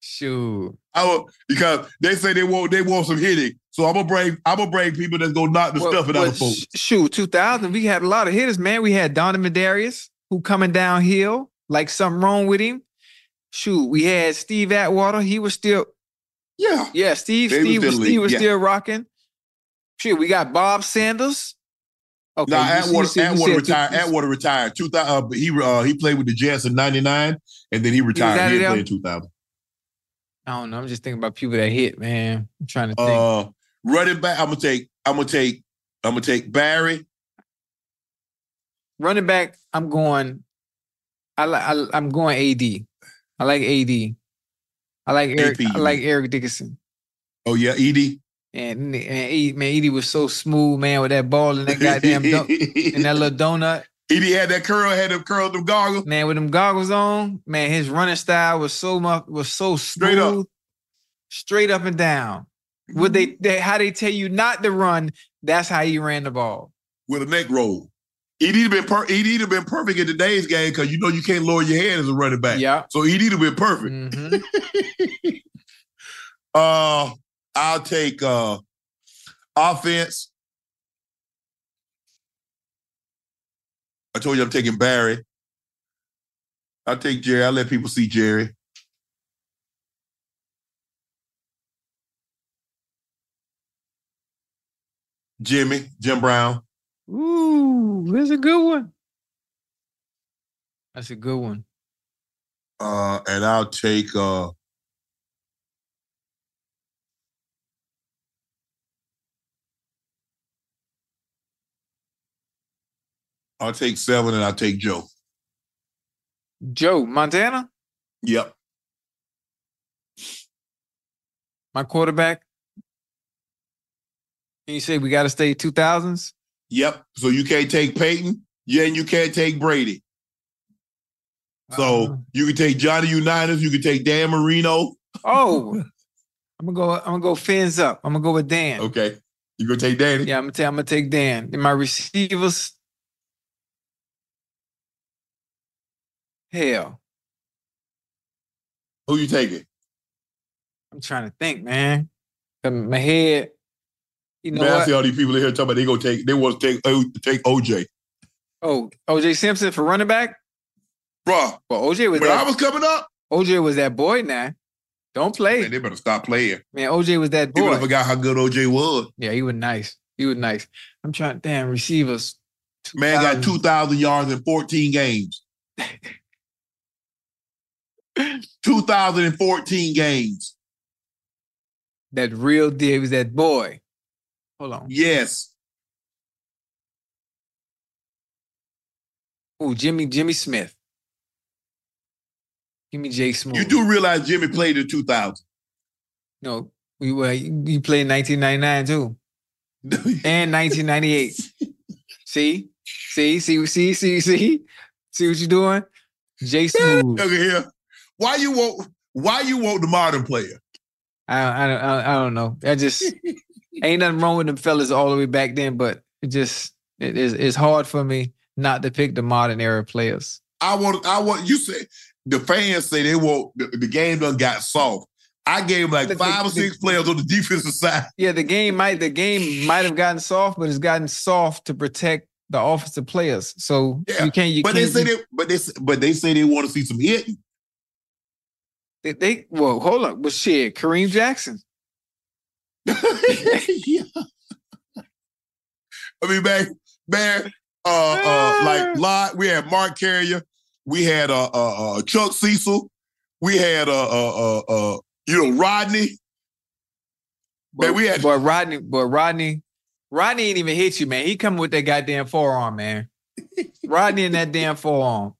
[SPEAKER 3] Shoot.
[SPEAKER 2] I will, because they say they want they want some hitting. So I'm gonna bring I'm gonna bring people that's gonna knock the
[SPEAKER 3] Well-
[SPEAKER 2] stuffing out
[SPEAKER 3] well,
[SPEAKER 2] of folks.
[SPEAKER 3] sh- Shoot, 2000, we had a lot of hitters, man. We had Donovin Darius, who coming downhill, like something wrong with him. Shoot, we had Steve Atwater. He was still,
[SPEAKER 2] Yeah.
[SPEAKER 3] yeah, Steve,
[SPEAKER 2] They
[SPEAKER 3] Steve, was,
[SPEAKER 2] still
[SPEAKER 3] Steve was
[SPEAKER 2] yeah.
[SPEAKER 3] still rocking. Shoot, we got Bob Sanders. Okay,
[SPEAKER 2] Now Atwater,
[SPEAKER 3] you
[SPEAKER 2] Atwater retired. Atwater retired. 2000. Uh, he uh, he played with the Jets in '99, and then he retired. He
[SPEAKER 3] of
[SPEAKER 2] didn't play in 2000.
[SPEAKER 3] I don't know. I'm just thinking about people that hit, man. I'm trying to think.
[SPEAKER 2] Uh, running back. I'm gonna take. I'm gonna take. I'm gonna take Barry.
[SPEAKER 3] Running back, I'm going. I like. I'm going AD. I like AD. I like Eric.
[SPEAKER 2] AP,
[SPEAKER 3] I like. Eric Dickerson.
[SPEAKER 2] Oh yeah, Edie.
[SPEAKER 3] And, and man, Edie was so smooth, man, with that ball and that goddamn dunk and that little donut.
[SPEAKER 2] Edie had that curl, had them curled them goggles.
[SPEAKER 3] Man, with them goggles on, man, his running style was so much was so smooth,
[SPEAKER 2] Straight up.
[SPEAKER 3] straight up and down. Would they, they how they tell you not to run? That's how you ran the ball.
[SPEAKER 2] with a neck roll. Edie'd have been per- Edie'd have been perfect in today's game because you know you can't lower your head as a running back.
[SPEAKER 3] Yeah.
[SPEAKER 2] So Edie'd have been perfect.
[SPEAKER 3] Mhm.
[SPEAKER 2] Uh, I'll take uh offense. I told you I'm taking Barry. I'll take Jerry. I'll let people see Jerry. Jimmy, Jim Brown.
[SPEAKER 3] Ooh, that's a good one. That's a good one.
[SPEAKER 2] Uh, and I'll take uh I'll take seven and I'll take Joe.
[SPEAKER 3] Joe Montana,
[SPEAKER 2] Yep.
[SPEAKER 3] my quarterback. And you say we got to stay two thousands.
[SPEAKER 2] Yep. So you can't take Peyton. Yeah, and you can't take Brady. So
[SPEAKER 3] Uh-huh.
[SPEAKER 2] you can take Johnny Unitas, you can take Dan Marino.
[SPEAKER 3] Oh, I'm gonna go. I'm gonna go fins up. I'm gonna go with Dan.
[SPEAKER 2] Okay. You gonna take Danny?
[SPEAKER 3] Yeah, I'm gonna take. I'm gonna take Dan. And my receivers. Hell,
[SPEAKER 2] Who you taking?
[SPEAKER 3] I'm trying to think, man. My head. You know
[SPEAKER 2] Man, I see all these people in here talking about they gonna take they want to take O- take OJ.
[SPEAKER 3] Oh, OJ Simpson for running back.
[SPEAKER 2] Bruh,
[SPEAKER 3] Well, OJ was
[SPEAKER 2] when
[SPEAKER 3] that.
[SPEAKER 2] I was coming up,
[SPEAKER 3] OJ was that boy. Now, don't play,
[SPEAKER 2] man, they better stop playing.
[SPEAKER 3] man. OJ was that boy.
[SPEAKER 2] People forgot how good OJ was.
[SPEAKER 3] Yeah, he was nice. He was nice. I'm trying. Damn receivers.
[SPEAKER 2] Man got
[SPEAKER 3] 2000.
[SPEAKER 2] 2,000 yards in 14 games. 2,014 games.
[SPEAKER 3] That real deal. He was that boy. Hold on.
[SPEAKER 2] Yes.
[SPEAKER 3] Oh, Jimmy Jimmy Smith. Give me Jay Smooth.
[SPEAKER 2] You do realize Jimmy played in 2000.
[SPEAKER 3] No, we were. You played 1999 too, and 1998. see, see, see, see, see, see, see what you're doing? Jay Smooth.
[SPEAKER 2] Look at here. Why you want why you want the modern player?
[SPEAKER 3] I, I, I, I don't know. I just ain't nothing wrong with them fellas all the way back then, but it just it is it's hard for me not to pick the modern era players.
[SPEAKER 2] I want I want you say the fans say they want the, the game done got soft. I gave like
[SPEAKER 3] The-
[SPEAKER 2] five or
[SPEAKER 3] the-
[SPEAKER 2] six players on the defensive side.
[SPEAKER 3] Yeah, the game might the game might have gotten soft, but it's gotten soft to protect the offensive players. So
[SPEAKER 2] Yeah,
[SPEAKER 3] you can't. You
[SPEAKER 2] but they
[SPEAKER 3] can't.
[SPEAKER 2] say
[SPEAKER 3] be-
[SPEAKER 2] they but they but they say they want to see some hitting.
[SPEAKER 3] they, they well, hold up. Well, shit, Kareem Jackson.
[SPEAKER 2] yeah. I mean, man, man, uh, uh, like lot. We had Mark Carrier. We had uh, uh, uh Chuck Cecil. We had uh, uh, uh, uh you know Rodney. Man, we had
[SPEAKER 3] but Rodney, but Rodney, Rodney ain't even hit you, man. He coming with that goddamn forearm, man. Rodney in that damn forearm.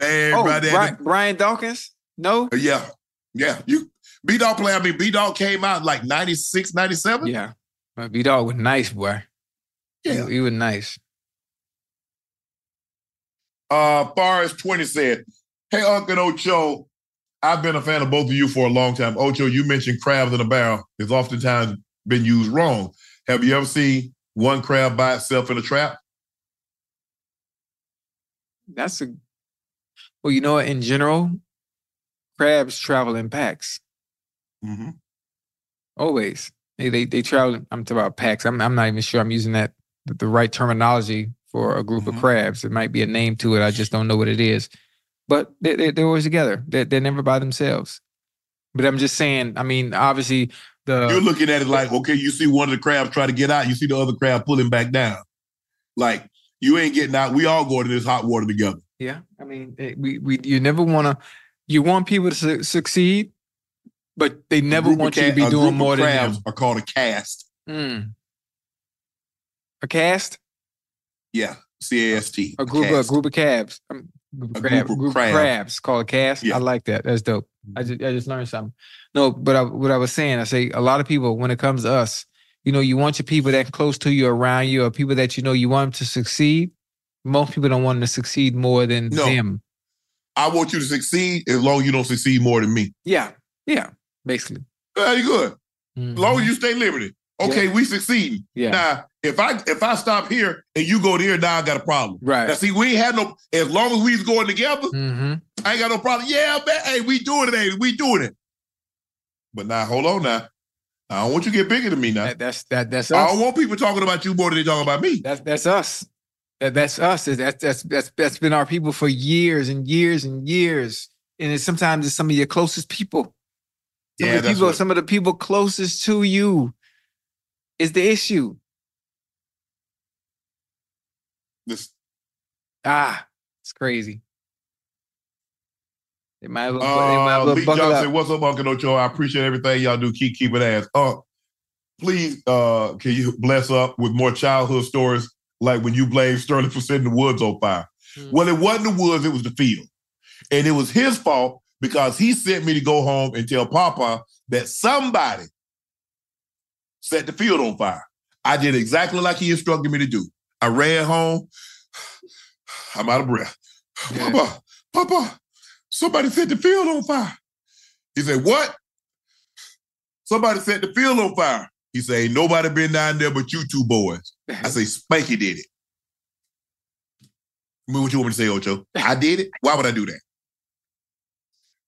[SPEAKER 2] man,
[SPEAKER 3] Oh,
[SPEAKER 2] right there.
[SPEAKER 3] Bri- Brian Dawkins? No?
[SPEAKER 2] Yeah, yeah. You B Dog play. I mean, B Dog came out like 96, 97.
[SPEAKER 3] Yeah. But B Dog was nice, boy.
[SPEAKER 2] Yeah.
[SPEAKER 3] He, was nice.
[SPEAKER 2] Uh, far as 20 said, hey, Uncle Ocho, I've been a fan of both of you for a long time. Ocho, you mentioned crabs in a barrel is oftentimes been used wrong. Have you ever seen one crab by itself in a trap?
[SPEAKER 3] That's a well, you know what? In general, crabs travel in packs.
[SPEAKER 2] Mm-hmm.
[SPEAKER 3] Always. They they, they travel. I'm talking about packs. I'm I'm not even sure I'm using that the, the right terminology for a group
[SPEAKER 2] Mhm.
[SPEAKER 3] of crabs. It might be a name to it. I just don't know what it is. But they, they, they're always together. They're, they're never by themselves. But I'm just saying. I mean, obviously the
[SPEAKER 2] You're looking at it like, okay, you see one of the crabs try to get out, you see the other crab pulling back down. Like, you ain't getting out. We all going to this hot water together.
[SPEAKER 3] Yeah, I mean, it, we we you never want to. You want people to su- succeed, but they never
[SPEAKER 2] A of
[SPEAKER 3] want you to be doing more than them.
[SPEAKER 2] are called a cast.
[SPEAKER 3] Mm. A cast?
[SPEAKER 2] Yeah. C A S T.
[SPEAKER 3] A group, a
[SPEAKER 2] cast.
[SPEAKER 3] group of calves. Um, group of,
[SPEAKER 2] A
[SPEAKER 3] crab,
[SPEAKER 2] group of
[SPEAKER 3] group of
[SPEAKER 2] crabs.
[SPEAKER 3] crabs called a cast.
[SPEAKER 2] Yeah.
[SPEAKER 3] I like that. That's dope. I just, I just learned something. No, but I, what I was saying, I say a lot of people when it comes to us, you know, you want your people that close to you, around you, or people that you know you want them to succeed. Most people don't want them to succeed more than
[SPEAKER 2] No.
[SPEAKER 3] them.
[SPEAKER 2] I want you to succeed as long as you don't succeed more than me.
[SPEAKER 3] Yeah, yeah, basically.
[SPEAKER 2] Very good. As long as you stay liberty. Okay, we succeeding.
[SPEAKER 3] Yeah.
[SPEAKER 2] Now, if I if I stop here and you go there, now I got a problem.
[SPEAKER 3] Right.
[SPEAKER 2] Now, see, we ain't had no. As long as we's going together,
[SPEAKER 3] hmm
[SPEAKER 2] I ain't got no problem. Yeah, man. Hey, we doing it. Hey, we doing it. But now, hold on. Now, I don't want you to get bigger than me. Now,
[SPEAKER 3] That, that's that. That's
[SPEAKER 2] I don't want people talking about you more than they talking about me.
[SPEAKER 3] That's that's us. That, that's us. That's that's that's that's been our people for years and years and years. And it's sometimes it's some of your closest people. Some
[SPEAKER 2] Yeah,
[SPEAKER 3] of the people,
[SPEAKER 2] what-
[SPEAKER 3] some of the people closest to you is the issue.
[SPEAKER 2] This,
[SPEAKER 3] Ah, it's crazy. They might as well, they might
[SPEAKER 2] uh,
[SPEAKER 3] as well
[SPEAKER 2] Lee
[SPEAKER 3] buckle
[SPEAKER 2] Johnson,
[SPEAKER 3] up.
[SPEAKER 2] what's up, Uncle Ocho? I appreciate everything y'all do. Keep keep it ass. Uh, please, uh, can you bless up with more childhood stories like when you blamed Sterling for setting the woods on fire?
[SPEAKER 3] Mm.
[SPEAKER 2] Well, it wasn't the woods; it was the field, and it was his fault because he sent me to go home and tell Papa that somebody set the field on fire. I did exactly like he instructed me to do. I ran home. I'm out of breath.
[SPEAKER 3] Yeah.
[SPEAKER 2] Papa, Papa, somebody set the field on fire. He said, What? Somebody set the field on fire. He said, Ain't nobody been down there but you two boys. I say, Spanky did it. I mean, what you want me to say, Ocho? I did it? Why would I do that?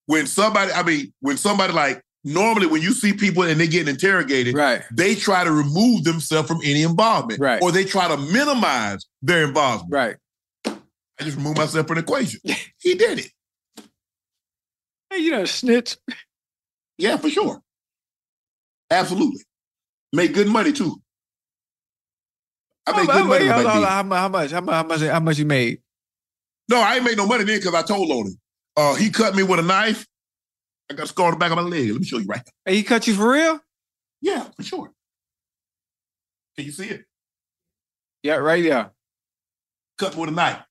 [SPEAKER 2] When somebody, I mean, when somebody like, normally when you see people and they getting interrogated,
[SPEAKER 3] Right.
[SPEAKER 2] they try to remove themselves from any involvement.
[SPEAKER 3] Right.
[SPEAKER 2] Or they try to minimize their involvement.
[SPEAKER 3] Right.
[SPEAKER 2] I just removed myself from the equation. he did it.
[SPEAKER 3] Hey, you know, snitch.
[SPEAKER 2] Yeah, for sure. Absolutely. Make good money too. I made good money
[SPEAKER 3] wait,
[SPEAKER 2] back
[SPEAKER 3] hold. How how much? How much? How much? How much you made?
[SPEAKER 2] No, I ain't made no money then because I told on him. Uh, he cut me with a knife. I got a scar on the back of my leg. Let me show you right.
[SPEAKER 3] Hey, he cut you for real?
[SPEAKER 2] Yeah, for sure. Can you see it?
[SPEAKER 3] Yeah, right there.
[SPEAKER 2] Cut me with a knife.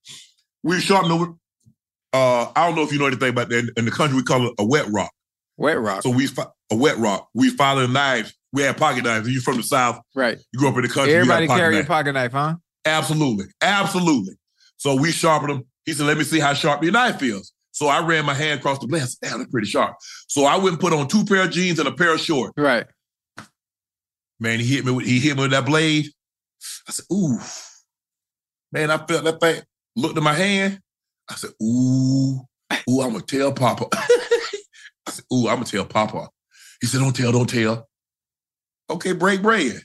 [SPEAKER 2] We were sharpening over. Uh, I don't know if you know anything about that. In the country, we call it a wet rock.
[SPEAKER 3] Wet rock.
[SPEAKER 2] So we a wet rock. We following knives. We had pocket knives. You from the south?
[SPEAKER 3] right.
[SPEAKER 2] You grew up in the country. you
[SPEAKER 3] Everybody carry a pocket knife, huh?
[SPEAKER 2] Absolutely. Absolutely. So we sharpened them. He said, let me see how sharp your knife feels. So I ran my hand across the blade. I said, damn, that's pretty sharp. So I went and put on two pair of jeans and a pair of shorts.
[SPEAKER 3] Right.
[SPEAKER 2] Man, he hit me with he hit me with that blade. I said, ooh. Man, I felt that thing. Looked at my hand. I said, ooh, ooh, I'm gonna tell Papa. I said, ooh, I'm gonna tell Papa. He said, don't tell, don't tell. Okay, break bread.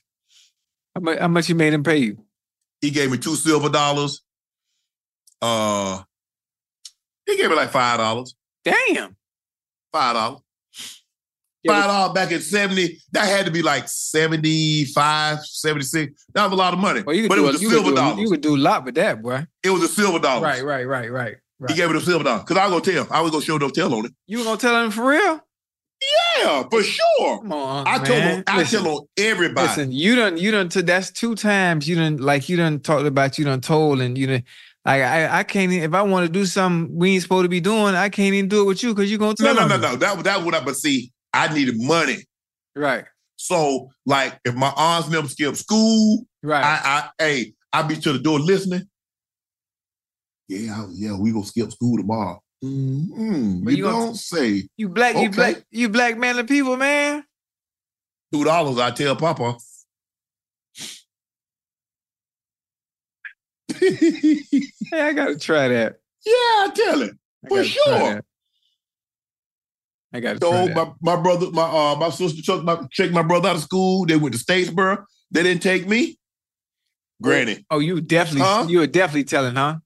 [SPEAKER 3] How much? How much you made him pay you?
[SPEAKER 2] He gave me two silver dollars. Uh, he gave me like five dollars.
[SPEAKER 3] Damn.
[SPEAKER 2] Five dollars. Five dollars back in 70. That had to be like 75, 76. That was a lot of money.
[SPEAKER 3] Well,
[SPEAKER 2] but it was
[SPEAKER 3] a,
[SPEAKER 2] a silver
[SPEAKER 3] do,
[SPEAKER 2] dollars.
[SPEAKER 3] you could do a lot with that, boy.
[SPEAKER 2] it was a silver dollar.
[SPEAKER 3] Right, right, right, right.
[SPEAKER 2] He gave me the silver dollar. Because I was gonna tell. I was gonna show no tell on it.
[SPEAKER 3] You were gonna tell him for real?
[SPEAKER 2] Yeah, for sure.
[SPEAKER 3] Come on,
[SPEAKER 2] I
[SPEAKER 3] man.
[SPEAKER 2] told on I
[SPEAKER 3] Listen,
[SPEAKER 2] tell on everybody.
[SPEAKER 3] Listen, you done, you done. T- that's two times you done. Like you done talked about. You done told, and you done. Like I, I can't. Even, if I want to do something we ain't supposed to be doing, I can't even do it with you because you're gonna
[SPEAKER 2] no,
[SPEAKER 3] tell.
[SPEAKER 2] no,
[SPEAKER 3] on
[SPEAKER 2] no,
[SPEAKER 3] me.
[SPEAKER 2] no. That was that was what I but see, I needed money.
[SPEAKER 3] Right,
[SPEAKER 2] So, like, if my aunts never skipped school,
[SPEAKER 3] right.
[SPEAKER 2] I, I, hey, I be to the door listening. Yeah, I- yeah, we gonna skip school tomorrow. Mm-hmm. You,
[SPEAKER 3] you gonna-
[SPEAKER 2] don't say
[SPEAKER 3] you black, you black, you black manly people, man.
[SPEAKER 2] two dollars. I tell Papa. yeah,
[SPEAKER 3] Hey, I gotta try that.
[SPEAKER 2] Yeah, I tell it for sure.
[SPEAKER 3] I gotta try
[SPEAKER 2] So
[SPEAKER 3] that.
[SPEAKER 2] my, my brother, my uh, my sister took my checked my brother out of school. They went to Statesboro. They didn't take me. Granny,
[SPEAKER 3] Oh, you definitely,
[SPEAKER 2] Huh?
[SPEAKER 3] you were definitely telling, huh?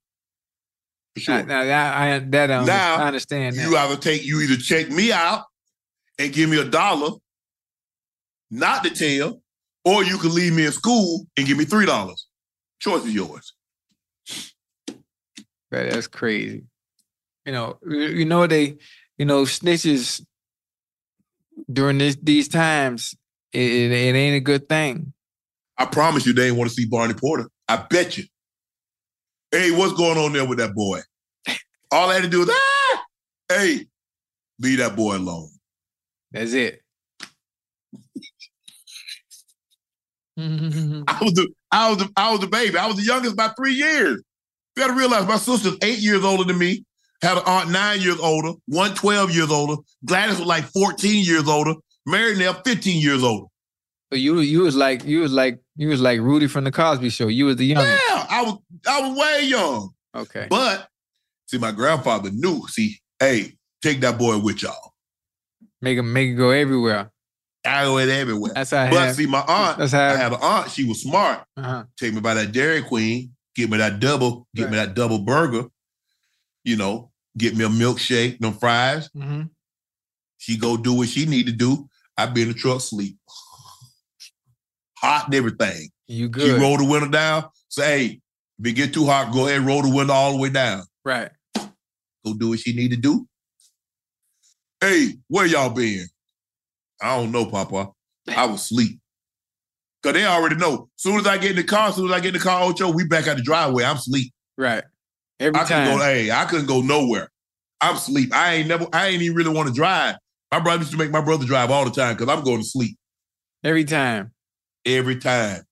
[SPEAKER 2] for sure.
[SPEAKER 3] Now, now, I, that I,
[SPEAKER 2] Now,
[SPEAKER 3] I understand that.
[SPEAKER 2] You either take you either check me out and give me a dollar, not to tell, or you can leave me in school and give me three dollars. Choice is yours.
[SPEAKER 3] That- that's crazy. You know, you know they, you know, snitches during this these times. It, it, it ain't a good thing.
[SPEAKER 2] I promise you, they ain't want to see Barney Porter. I bet you. Hey, what's going on there with that boy? All I had to do is, ah, hey, leave that boy alone.
[SPEAKER 3] That's it.
[SPEAKER 2] I was the I was the I was the baby. I was the youngest by three years. You gotta realize my sister's eight years older than me, had an aunt nine years older, one 12 years older. Gladys was like 14 years older, Mary now 15 years older.
[SPEAKER 3] So you you was like you was like you was like Rudy from the Cosby Show. You was the young.
[SPEAKER 2] Yeah, I was I was way young.
[SPEAKER 3] Okay.
[SPEAKER 2] But see, my grandfather knew. See, hey, take that boy with y'all.
[SPEAKER 3] Make him make it go everywhere.
[SPEAKER 2] I went everywhere.
[SPEAKER 3] That's how I
[SPEAKER 2] But
[SPEAKER 3] have-
[SPEAKER 2] see, my aunt,
[SPEAKER 3] That's how
[SPEAKER 2] I had an aunt. She was smart.
[SPEAKER 3] uh-huh.
[SPEAKER 2] Take me by that Dairy Queen. Get me that double. Get me that double burger. You know, get me a milkshake, them fries.
[SPEAKER 3] hmm
[SPEAKER 2] She go do what she need to do. I be in the truck sleep. Hot and everything.
[SPEAKER 3] You
[SPEAKER 2] She
[SPEAKER 3] good.
[SPEAKER 2] roll the window down. Say, hey, if it get too hot, go ahead and roll the window all the way down.
[SPEAKER 3] right.
[SPEAKER 2] Go do what she need to do. Hey, where y'all been? I don't know, Papa. I was asleep. Cause they already know. Soon as I get in the car, soon as I get in the car, Ocho, we back at the driveway. I'm asleep.
[SPEAKER 3] Right. Every
[SPEAKER 2] I couldn't
[SPEAKER 3] time.
[SPEAKER 2] go. Hey, I couldn't go nowhere. I'm asleep. I ain't never. I ain't even really want to drive. My brother used to make my brother drive all the time because I'm going to sleep
[SPEAKER 3] Every time.
[SPEAKER 2] every time.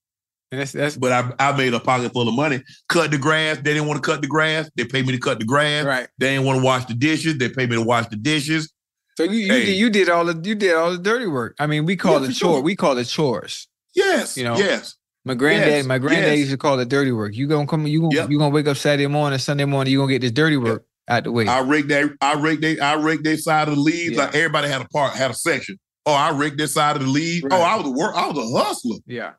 [SPEAKER 3] And that's that's
[SPEAKER 2] But I, I made a pocket full of money. Cut the grass. They didn't want to cut the grass. They paid me to cut the grass.
[SPEAKER 3] right.
[SPEAKER 2] They didn't want to wash the dishes. They paid me to wash the dishes.
[SPEAKER 3] So you you,
[SPEAKER 2] Hey.
[SPEAKER 3] did, you did all the you did all the dirty work. I mean, we call
[SPEAKER 2] Yeah,
[SPEAKER 3] it chore.
[SPEAKER 2] sure.
[SPEAKER 3] We call it chores.
[SPEAKER 2] Yes.
[SPEAKER 3] You know,
[SPEAKER 2] Yes.
[SPEAKER 3] My granddad,
[SPEAKER 2] Yes,
[SPEAKER 3] my granddad
[SPEAKER 2] yes.
[SPEAKER 3] used to call it dirty work. You gonna come, you gonna
[SPEAKER 2] Yep.
[SPEAKER 3] you gonna wake up Saturday morning, Sunday morning, you gonna get this dirty work out the way.
[SPEAKER 2] I rigged that. I rigged they. I rigged their side of the leaves.
[SPEAKER 3] Yeah.
[SPEAKER 2] Like everybody had a part, had a section. Oh, I rigged this side of the leaves. Oh, I was a work. I was a hustler.
[SPEAKER 3] yeah,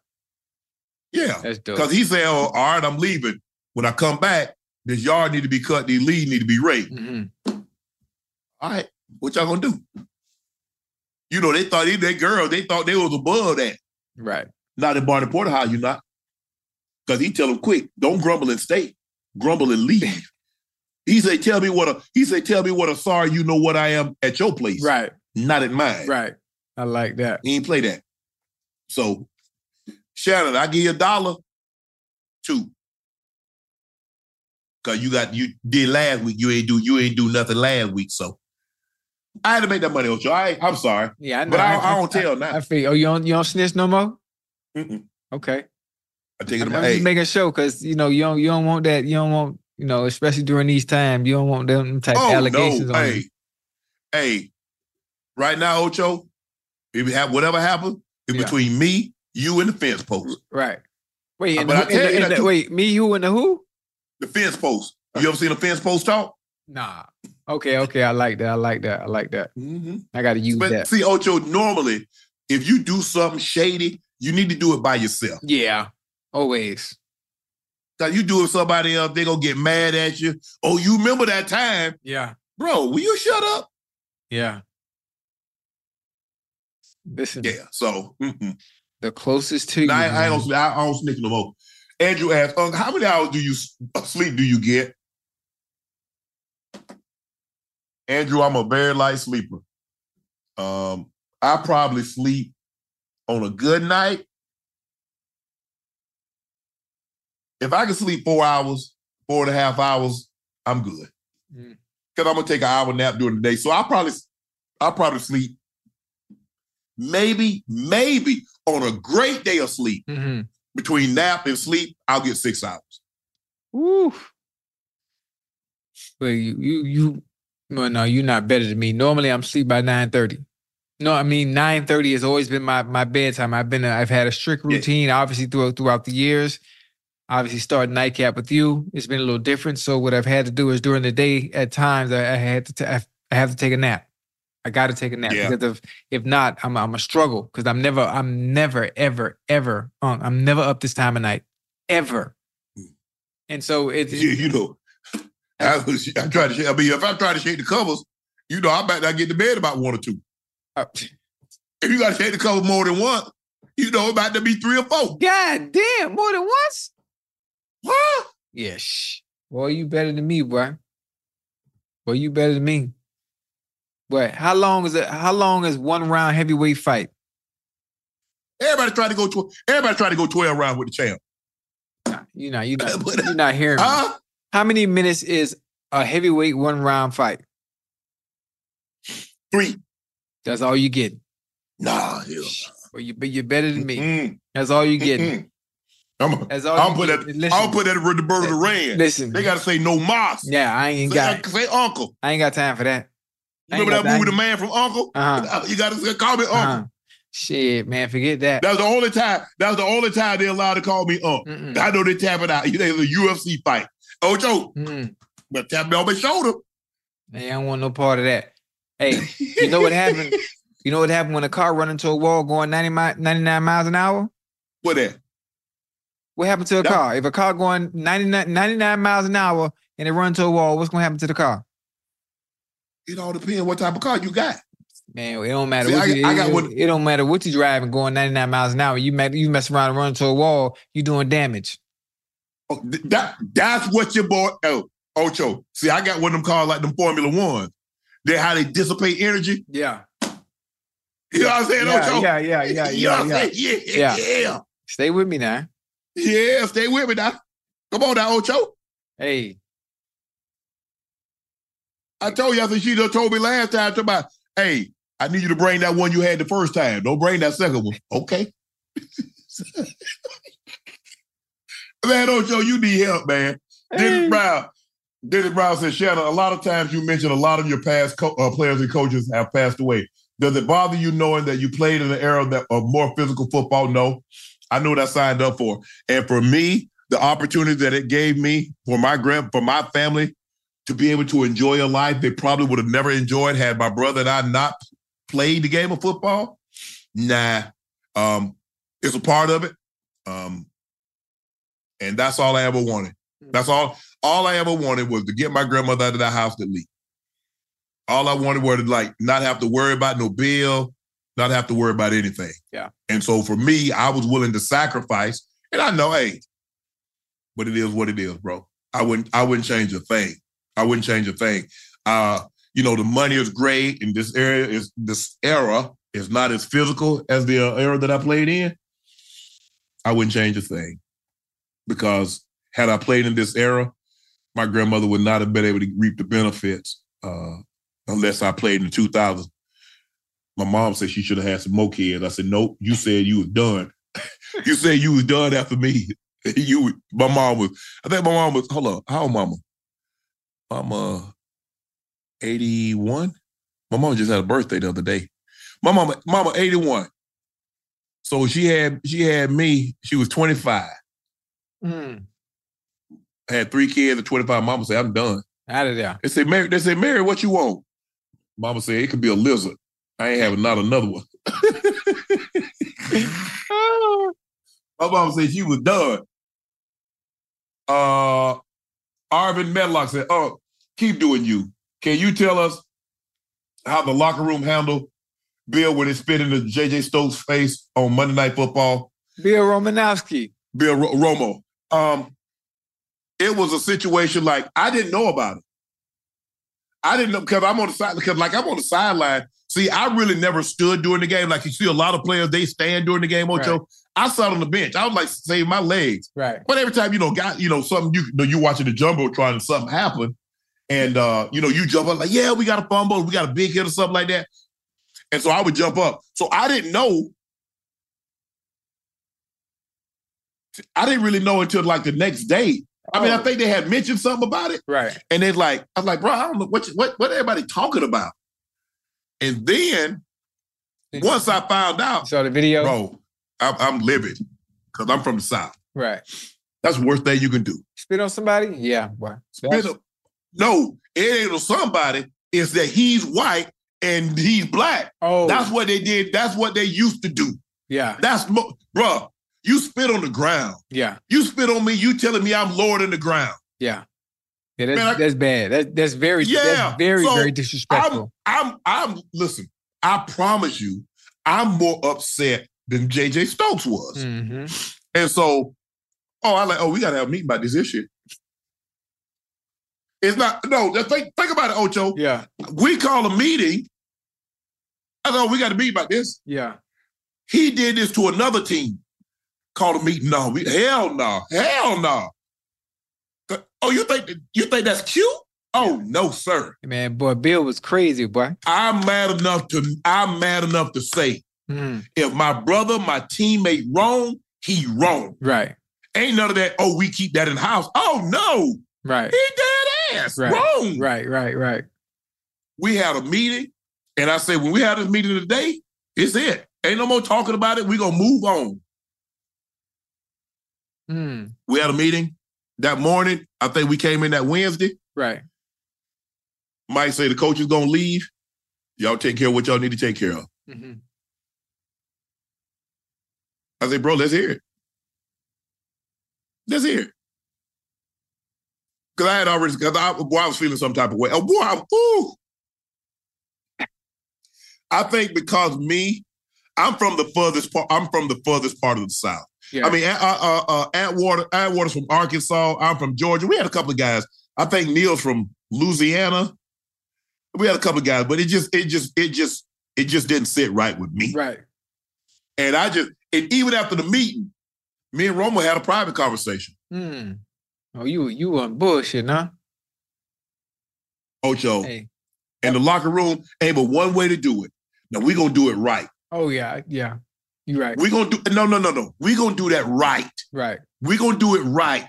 [SPEAKER 2] Yeah.
[SPEAKER 3] that's dope.
[SPEAKER 2] Because he said, oh, all right, I'm leaving. When I come back, this yard need to be cut, these leaves need to be raked.
[SPEAKER 3] Mhm.
[SPEAKER 2] All right, what y'all gonna do? You know, they thought they, they girls, they thought they was above that.
[SPEAKER 3] Right.
[SPEAKER 2] Not in Barney Porter House, you not. Because he tell them quick, don't grumble and stay. Grumble and leave. he say, tell me what a he say, tell me what a sorry you know what I am at your place.
[SPEAKER 3] Right.
[SPEAKER 2] Not at mine.
[SPEAKER 3] Right. I like that.
[SPEAKER 2] He ain't play that. So, Shannon, I give you a dollar, two. Cause you got you did last week. You ain't do you ain't do nothing last week. So I had to make that money, Ocho. I I'm sorry.
[SPEAKER 3] Yeah, I know.
[SPEAKER 2] But I, I don't tell
[SPEAKER 3] I,
[SPEAKER 2] now.
[SPEAKER 3] I feel. Oh, you don't you don't snitch no more?
[SPEAKER 2] Mm-mm.
[SPEAKER 3] Okay.
[SPEAKER 2] I take it
[SPEAKER 3] I'm, I'm just making sure because you know you don't you don't want that you don't want you know especially during these times you don't want them type
[SPEAKER 2] Oh
[SPEAKER 3] allegations
[SPEAKER 2] no,
[SPEAKER 3] on
[SPEAKER 2] hey,
[SPEAKER 3] you.
[SPEAKER 2] hey. Right now, Ocho, if have whatever happened, it's
[SPEAKER 3] Yeah.
[SPEAKER 2] between me, you, and the fence post.
[SPEAKER 3] Right. Wait,
[SPEAKER 2] Uh, but
[SPEAKER 3] the,
[SPEAKER 2] I tell
[SPEAKER 3] the-
[SPEAKER 2] you
[SPEAKER 3] the- wait, me, you, and the who?
[SPEAKER 2] The fence post. You ever seen a fence post talk?
[SPEAKER 3] Nah. Okay, okay. I like that. I like that. I like that.
[SPEAKER 2] Mm-hmm.
[SPEAKER 3] I got to use
[SPEAKER 2] But
[SPEAKER 3] that.
[SPEAKER 2] see, Ocho, normally, if you do something shady, you need to do it by yourself.
[SPEAKER 3] Yeah. Always.
[SPEAKER 2] Cause you do it with somebody else, they gonna get mad at you. Oh, you remember that time,
[SPEAKER 3] Yeah.
[SPEAKER 2] bro? Will you shut up?
[SPEAKER 3] Yeah. Listen,
[SPEAKER 2] Yeah. So mm-mm.
[SPEAKER 3] the closest to you.
[SPEAKER 2] I, I don't. I, don't snitch no more. Andrew asked, "Unc, "How many hours do you sleep? Do you get?" Andrew, I'm a very light sleeper. Um, I probably sleep on a good night. If I can sleep four hours, four and a half hours, I'm good.
[SPEAKER 3] Mm.
[SPEAKER 2] Because I'm gonna take an hour nap during the day. So I'll probably I'll probably sleep maybe, maybe on a great day of sleep,
[SPEAKER 3] Mhm.
[SPEAKER 2] between nap and sleep, I'll get six hours.
[SPEAKER 3] Woo. You, you, you, well, no, you're not better than me. Normally, I'm sleep by nine thirty. No, I mean nine thirty has always been my my bedtime. I've been, a, I've had a strict
[SPEAKER 2] Yeah.
[SPEAKER 3] routine, obviously throughout throughout the years. Obviously, starting nightcap with you, it's been a little different. So what I've had to do is during the day, at times, I, I had to, ta- I have to take a nap. I got to take a nap
[SPEAKER 2] Yeah.
[SPEAKER 3] because of if not, I'm I'm a struggle because I'm never, I'm never, ever, ever, um, I'm never up this time of night, ever. And so it's
[SPEAKER 2] You, you know, I, was, I try to. shake- I mean, if I try to shake the covers, you know, I might not get to bed about one or two.
[SPEAKER 3] uh,
[SPEAKER 2] If you got to shake the cover more than once, you know, it about to be three or four.
[SPEAKER 3] God damn, more than once?
[SPEAKER 2] What?
[SPEAKER 3] Yeah, shh. Boy, you better than me, boy. Boy, you better than me. Boy, how long is it? How long is one round heavyweight fight?
[SPEAKER 2] Everybody trying to go. Tw- everybody trying to go twelve rounds with the champ.
[SPEAKER 3] Nah, you not, you not,
[SPEAKER 2] But-
[SPEAKER 3] you not hearing me.
[SPEAKER 2] Huh?
[SPEAKER 3] How many minutes is a heavyweight one round fight?
[SPEAKER 2] Three.
[SPEAKER 3] That's all you get.
[SPEAKER 2] Nah, hell.
[SPEAKER 3] But you, but you're better than me.
[SPEAKER 2] Mm,
[SPEAKER 3] That's all you get.
[SPEAKER 2] I'm,
[SPEAKER 3] That's all
[SPEAKER 2] I'll
[SPEAKER 3] you
[SPEAKER 2] put that.
[SPEAKER 3] Listen,
[SPEAKER 2] I'll put that with Roberto Duran.
[SPEAKER 3] Listen.
[SPEAKER 2] They gotta say no mas.
[SPEAKER 3] Yeah, I ain't
[SPEAKER 2] Say,
[SPEAKER 3] got.
[SPEAKER 2] say uncle.
[SPEAKER 3] I ain't got time for that.
[SPEAKER 2] Remember that movie, The. Man from Uncle?
[SPEAKER 3] Uh-huh.
[SPEAKER 2] You gotta say, call me uncle.
[SPEAKER 3] Uh-huh. Shit, man, forget that.
[SPEAKER 2] That was the only time. That was the only time they allowed to call me uncle.
[SPEAKER 3] Mm-mm.
[SPEAKER 2] I know they tap it out. It's a UFC fight. Ocho,
[SPEAKER 3] Mm-mm.
[SPEAKER 2] but tap me on my shoulder.
[SPEAKER 3] Hey, I don't want no part of that. Hey, you know what happened? You know what happened when a car run into a wall going 90 mi- 99 miles an hour?
[SPEAKER 2] What that?
[SPEAKER 3] What happened to a
[SPEAKER 2] That-
[SPEAKER 3] car? If a car going 99, 99 miles an hour and it run into a wall, what's gonna happen to the car?
[SPEAKER 2] It all depends what type of car you got.
[SPEAKER 3] Man, it don't matter.
[SPEAKER 2] See,
[SPEAKER 3] what
[SPEAKER 2] I-
[SPEAKER 3] you,
[SPEAKER 2] I got
[SPEAKER 3] it,
[SPEAKER 2] one-
[SPEAKER 3] it don't matter what you driving going 99 miles an hour. You met, you mess around and run into a wall, you doing damage.
[SPEAKER 2] Oh, that that's what your boy oh Ocho. See, I got one of them cars like them Formula Ones. They how they dissipate energy.
[SPEAKER 3] Yeah.
[SPEAKER 2] You know what I'm saying,
[SPEAKER 3] Yeah,
[SPEAKER 2] Ocho?
[SPEAKER 3] yeah, yeah, yeah,
[SPEAKER 2] You know
[SPEAKER 3] yeah,
[SPEAKER 2] what I'm
[SPEAKER 3] yeah.
[SPEAKER 2] saying? Yeah,
[SPEAKER 3] Yeah.
[SPEAKER 2] yeah,
[SPEAKER 3] Stay with me now.
[SPEAKER 2] yeah. Stay with me now. Come on now, Ocho.
[SPEAKER 3] Hey,
[SPEAKER 2] I told you, I think she just told me last time about, hey, I need you to bring that one you had the first time. Don't bring that second one. Okay. man, Ocho, you need help, man. Dennis Brown. Dennis Brown said, Shannon, a lot of times you mention a lot of your past co- uh, players and coaches have passed away. Does it bother you knowing that you played in an era that, of more physical football? No. I knew what I signed up for. And for me, the opportunity that it gave me for my grand for my family to be able to enjoy a life they probably would have never enjoyed had my brother and I not played the game of football. Nah. Um, it's a part of it. Um, and that's all I ever wanted. That's all. All I ever wanted was to get my grandmother out of that house to leave. All I wanted was to like not have to worry about no bill, not have to worry about anything.
[SPEAKER 3] Yeah.
[SPEAKER 2] And so for me, I was willing to sacrifice. And I know, hey, but it is what it is, bro. I wouldn't. I wouldn't change a thing. I wouldn't change a thing. Uh, you know, the money is great, and this area is this era is not as physical as the uh, era that I played in. I wouldn't change a thing because had I played in this era, my grandmother would not have been able to reap the benefits uh, unless I played in the 2000s. My mom said she should have had some more kids. I said, nope, you said you was done. you said you was done after me. you, my mom was, I think my mom was, hold on, how old mama? Mama, 81? My mom just had a birthday the other day. My mama, mama, 81. So she had, she had me, she was 25
[SPEAKER 3] mm,
[SPEAKER 2] had three kids at 25. Mama said, I'm done.
[SPEAKER 3] out of there.
[SPEAKER 2] They said, Mary, they said, Mary, what you want? Mama said, it could be a lizard. I ain't having not another one. My mama said she was done. Uh Arvin Medlock said, Oh, keep doing you. Can you tell us how the locker room handled Bill when it spit into JJ Stokes' face on Monday Night Football?
[SPEAKER 3] Bill Romanowski.
[SPEAKER 2] Bill Ro- Romo. Um, it was a situation like I didn't know about it. I didn't know because I'm on the side because like I'm on the sideline. See, I really never stood during the game. Like you see a lot of players, they stand during the game, Ocho.
[SPEAKER 3] Right.
[SPEAKER 2] I sat on the bench. I was like save my legs.
[SPEAKER 3] Right.
[SPEAKER 2] But every time, you know, got you know, something you, you know, you watching the jumbotron and something happen, and uh, you know, you jump up like, yeah, we got a fumble, we got a big hit or something like that. And so I would jump up. So I didn't know. I didn't really know until like the next day. I mean, I
[SPEAKER 3] Oh.
[SPEAKER 2] think they had mentioned something about it,
[SPEAKER 3] Right.
[SPEAKER 2] and they're like, I was like, bro, I don't know what you- what what everybody talking about. And then once I found out,
[SPEAKER 3] saw the video.
[SPEAKER 2] bro, I'm, I'm livid because I'm from the south.
[SPEAKER 3] Right.
[SPEAKER 2] That's the worst thing you can do.
[SPEAKER 3] Spit on somebody? Yeah. Boy.
[SPEAKER 2] Spit up- No, it ain't on somebody. It's that he's white and he's black.
[SPEAKER 3] Oh,
[SPEAKER 2] That's what they did. That's what they used to do.
[SPEAKER 3] yeah.
[SPEAKER 2] That's bruh. You spit on the ground.
[SPEAKER 3] Yeah.
[SPEAKER 2] You spit on me. You telling me I'm lower than the ground.
[SPEAKER 3] Yeah. Yeah, that's,
[SPEAKER 2] Man, I-
[SPEAKER 3] that's bad. That, that's very,
[SPEAKER 2] Yeah,
[SPEAKER 3] that's very,
[SPEAKER 2] so
[SPEAKER 3] very
[SPEAKER 2] I'm,
[SPEAKER 3] disrespectful.
[SPEAKER 2] I'm, I'm. Listen, I promise you, I'm more upset than JJ Stokes was.
[SPEAKER 3] hmm
[SPEAKER 2] And so, oh, I like, oh, we gotta have a meeting about this issue. It's not no. Think think about it, Ocho.
[SPEAKER 3] Yeah.
[SPEAKER 2] We call a meeting. I know we got to meet about this.
[SPEAKER 3] Yeah.
[SPEAKER 2] He did this to another team. Called a meeting. No, we hell no, hell no. Oh, you think you think that's cute? Oh no, sir.
[SPEAKER 3] Man, boy, Bill was crazy, boy.
[SPEAKER 2] I'm mad enough to I'm mad enough to say
[SPEAKER 3] Mm,
[SPEAKER 2] if my brother, my teammate wrong, he wrong.
[SPEAKER 3] right,
[SPEAKER 2] Ain't none of that. Oh, we keep that in house. Oh no,
[SPEAKER 3] right,
[SPEAKER 2] he dead ass
[SPEAKER 3] Right.
[SPEAKER 2] wrong.
[SPEAKER 3] right, right, right.
[SPEAKER 2] We had a meeting, and I said when we had this meeting today, it's it. Ain't no more talking about it. We gonna move on.
[SPEAKER 3] Mm,
[SPEAKER 2] We had a meeting that morning. I think we came in that Wednesday.
[SPEAKER 3] right.
[SPEAKER 2] Mike say the coach is gonna leave. Y'all take care of what y'all need to take care of.
[SPEAKER 3] hmm
[SPEAKER 2] I say, bro, let's hear it. Let's hear it. Cause I had already, cause I, boy, I was feeling some type of way. Oh boy, I, ooh. I think because me, I'm from the furthest part. I'm from the furthest part of the South.
[SPEAKER 3] Yeah.
[SPEAKER 2] I mean, uh, uh, uh, Atwater, Atwater's from Arkansas. I'm from Georgia. We had a couple of guys. I think Neil's from Louisiana. We had a couple of guys, but it just, it just, it just, it just didn't sit right with me.
[SPEAKER 3] right.
[SPEAKER 2] And I just, and even after the meeting, me and Romo had a private conversation.
[SPEAKER 3] Mm. Oh, you you on bullshit, huh?
[SPEAKER 2] Ocho,
[SPEAKER 3] Hey.
[SPEAKER 2] in the locker room, ain't but one way to do it. Now we gonna do it right.
[SPEAKER 3] Oh yeah, yeah. Right.
[SPEAKER 2] We're gonna do no, no, no, no. We're gonna do that right.
[SPEAKER 3] right.
[SPEAKER 2] We're gonna do it right.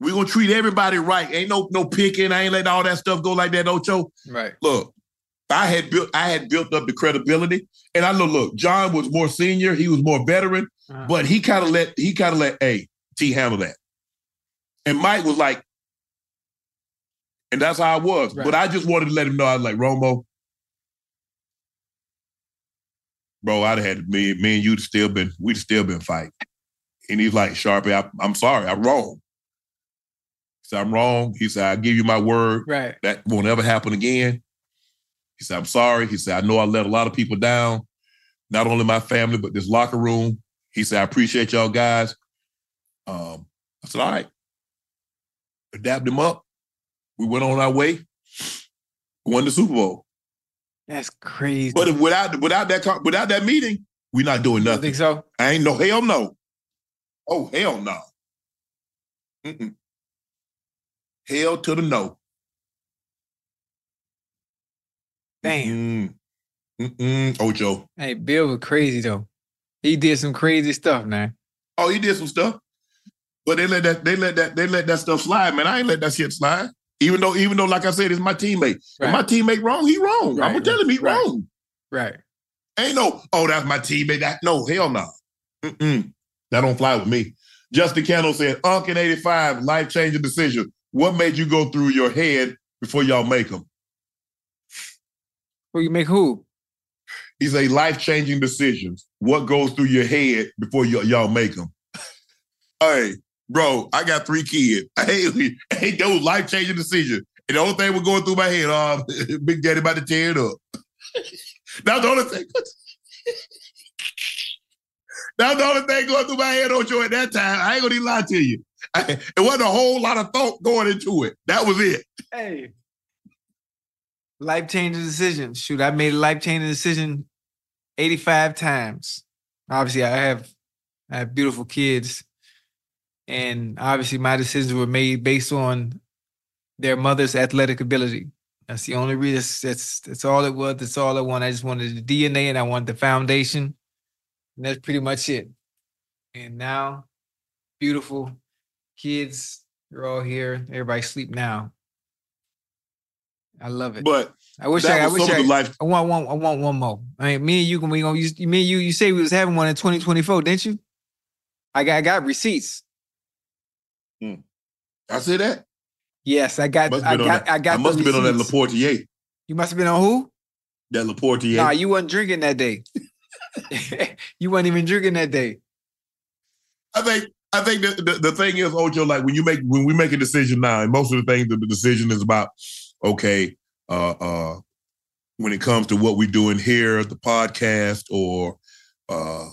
[SPEAKER 2] We're gonna treat everybody right. Ain't no no picking. I ain't letting all that stuff go like that, Ocho.
[SPEAKER 3] Right.
[SPEAKER 2] Look, I had built I had built up the credibility, and I know. Look, John was more senior. He was more veteran,
[SPEAKER 3] Uh-huh.
[SPEAKER 2] but he kind of let he kind of let a T handle that, and Mike was like, and that's how I was.
[SPEAKER 3] Right.
[SPEAKER 2] But I just wanted to let him know I was like Romo, bro. I'd have had me, me and you'd still been we'd still been fighting, and he's like Sharpie, I, I'm sorry, I'm wrong. He said I'm wrong. He said I give you my word
[SPEAKER 3] Right.
[SPEAKER 2] that won't ever happen again. He said, I'm sorry. He said, I know I let a lot of people down, not only my family, but this locker room. He said, I appreciate y'all guys. Um, I said, all right. Adapt him up. We went on our way, won the Super Bowl.
[SPEAKER 3] That's crazy.
[SPEAKER 2] But without without that without that meeting, we're not doing nothing.
[SPEAKER 3] you think so?
[SPEAKER 2] I ain't no hell no. Oh hell no. Mm-mm. Hell to the no.
[SPEAKER 3] Damn.
[SPEAKER 2] Mm. Mm-mm. Ocho.
[SPEAKER 3] Hey, Bill was crazy though. He did some crazy stuff, man.
[SPEAKER 2] Oh, he did some stuff. But they let that they let that they let that stuff slide, man. I ain't let that shit slide. Even though, even though, like I said, it's my teammate. If my teammate wrong, he wrong.
[SPEAKER 3] Right,
[SPEAKER 2] I'm gonna tell him he
[SPEAKER 3] right.
[SPEAKER 2] wrong.
[SPEAKER 3] Right.
[SPEAKER 2] Ain't no, oh, that's my teammate. That no, hell no. Mm-mm. That don't fly with me. Justin Candle said, Unc in 85, life changing decision. What made you go through your head before y'all make them?
[SPEAKER 3] Who you make who?
[SPEAKER 2] He's a life changing decisions. What goes through your head before y- y'all make them? hey, bro, I got three kids. Hate, I those life changing decisions. And the only thing was going through my head, oh, Big Daddy about to tear it up. That's the only thing. That's the only thing going through my head, Ocho, at that time. I ain't gonna even lie to you. I, it wasn't a whole lot of thought going into it. That was it.
[SPEAKER 3] Hey. Life changing decision. Shoot, I made a life changing decision 85 times. Obviously, I have I have beautiful kids. And obviously my decisions were made based on their mother's athletic ability. That's the only reason that's that's all it was. That's all I wanted. I just wanted the DNA and I wanted the foundation. And that's pretty much it. And now, beautiful kids, they're all here. Everybody sleep now. I love it.
[SPEAKER 2] But
[SPEAKER 3] I wish I, I wish I,
[SPEAKER 2] life.
[SPEAKER 3] I want one. I want one more. I mean, me and you can we gonna use me and you. You say we was having one in 2024, didn't you? I got I got receipts.
[SPEAKER 2] I said that.
[SPEAKER 3] Yes, I got. I
[SPEAKER 2] have been on
[SPEAKER 3] got. I got.
[SPEAKER 2] I must have been on that.
[SPEAKER 3] Le
[SPEAKER 2] Portier.
[SPEAKER 3] You must have been on who?
[SPEAKER 2] That Le Portier.
[SPEAKER 3] Nah, you wasn't drinking that day. you wasn't even drinking that day.
[SPEAKER 2] I think I think the, the, the thing is, Ocho, like when you make when we make a decision now, and most of the things the decision is about, okay, uh uh when it comes to what we're doing here, the podcast or uh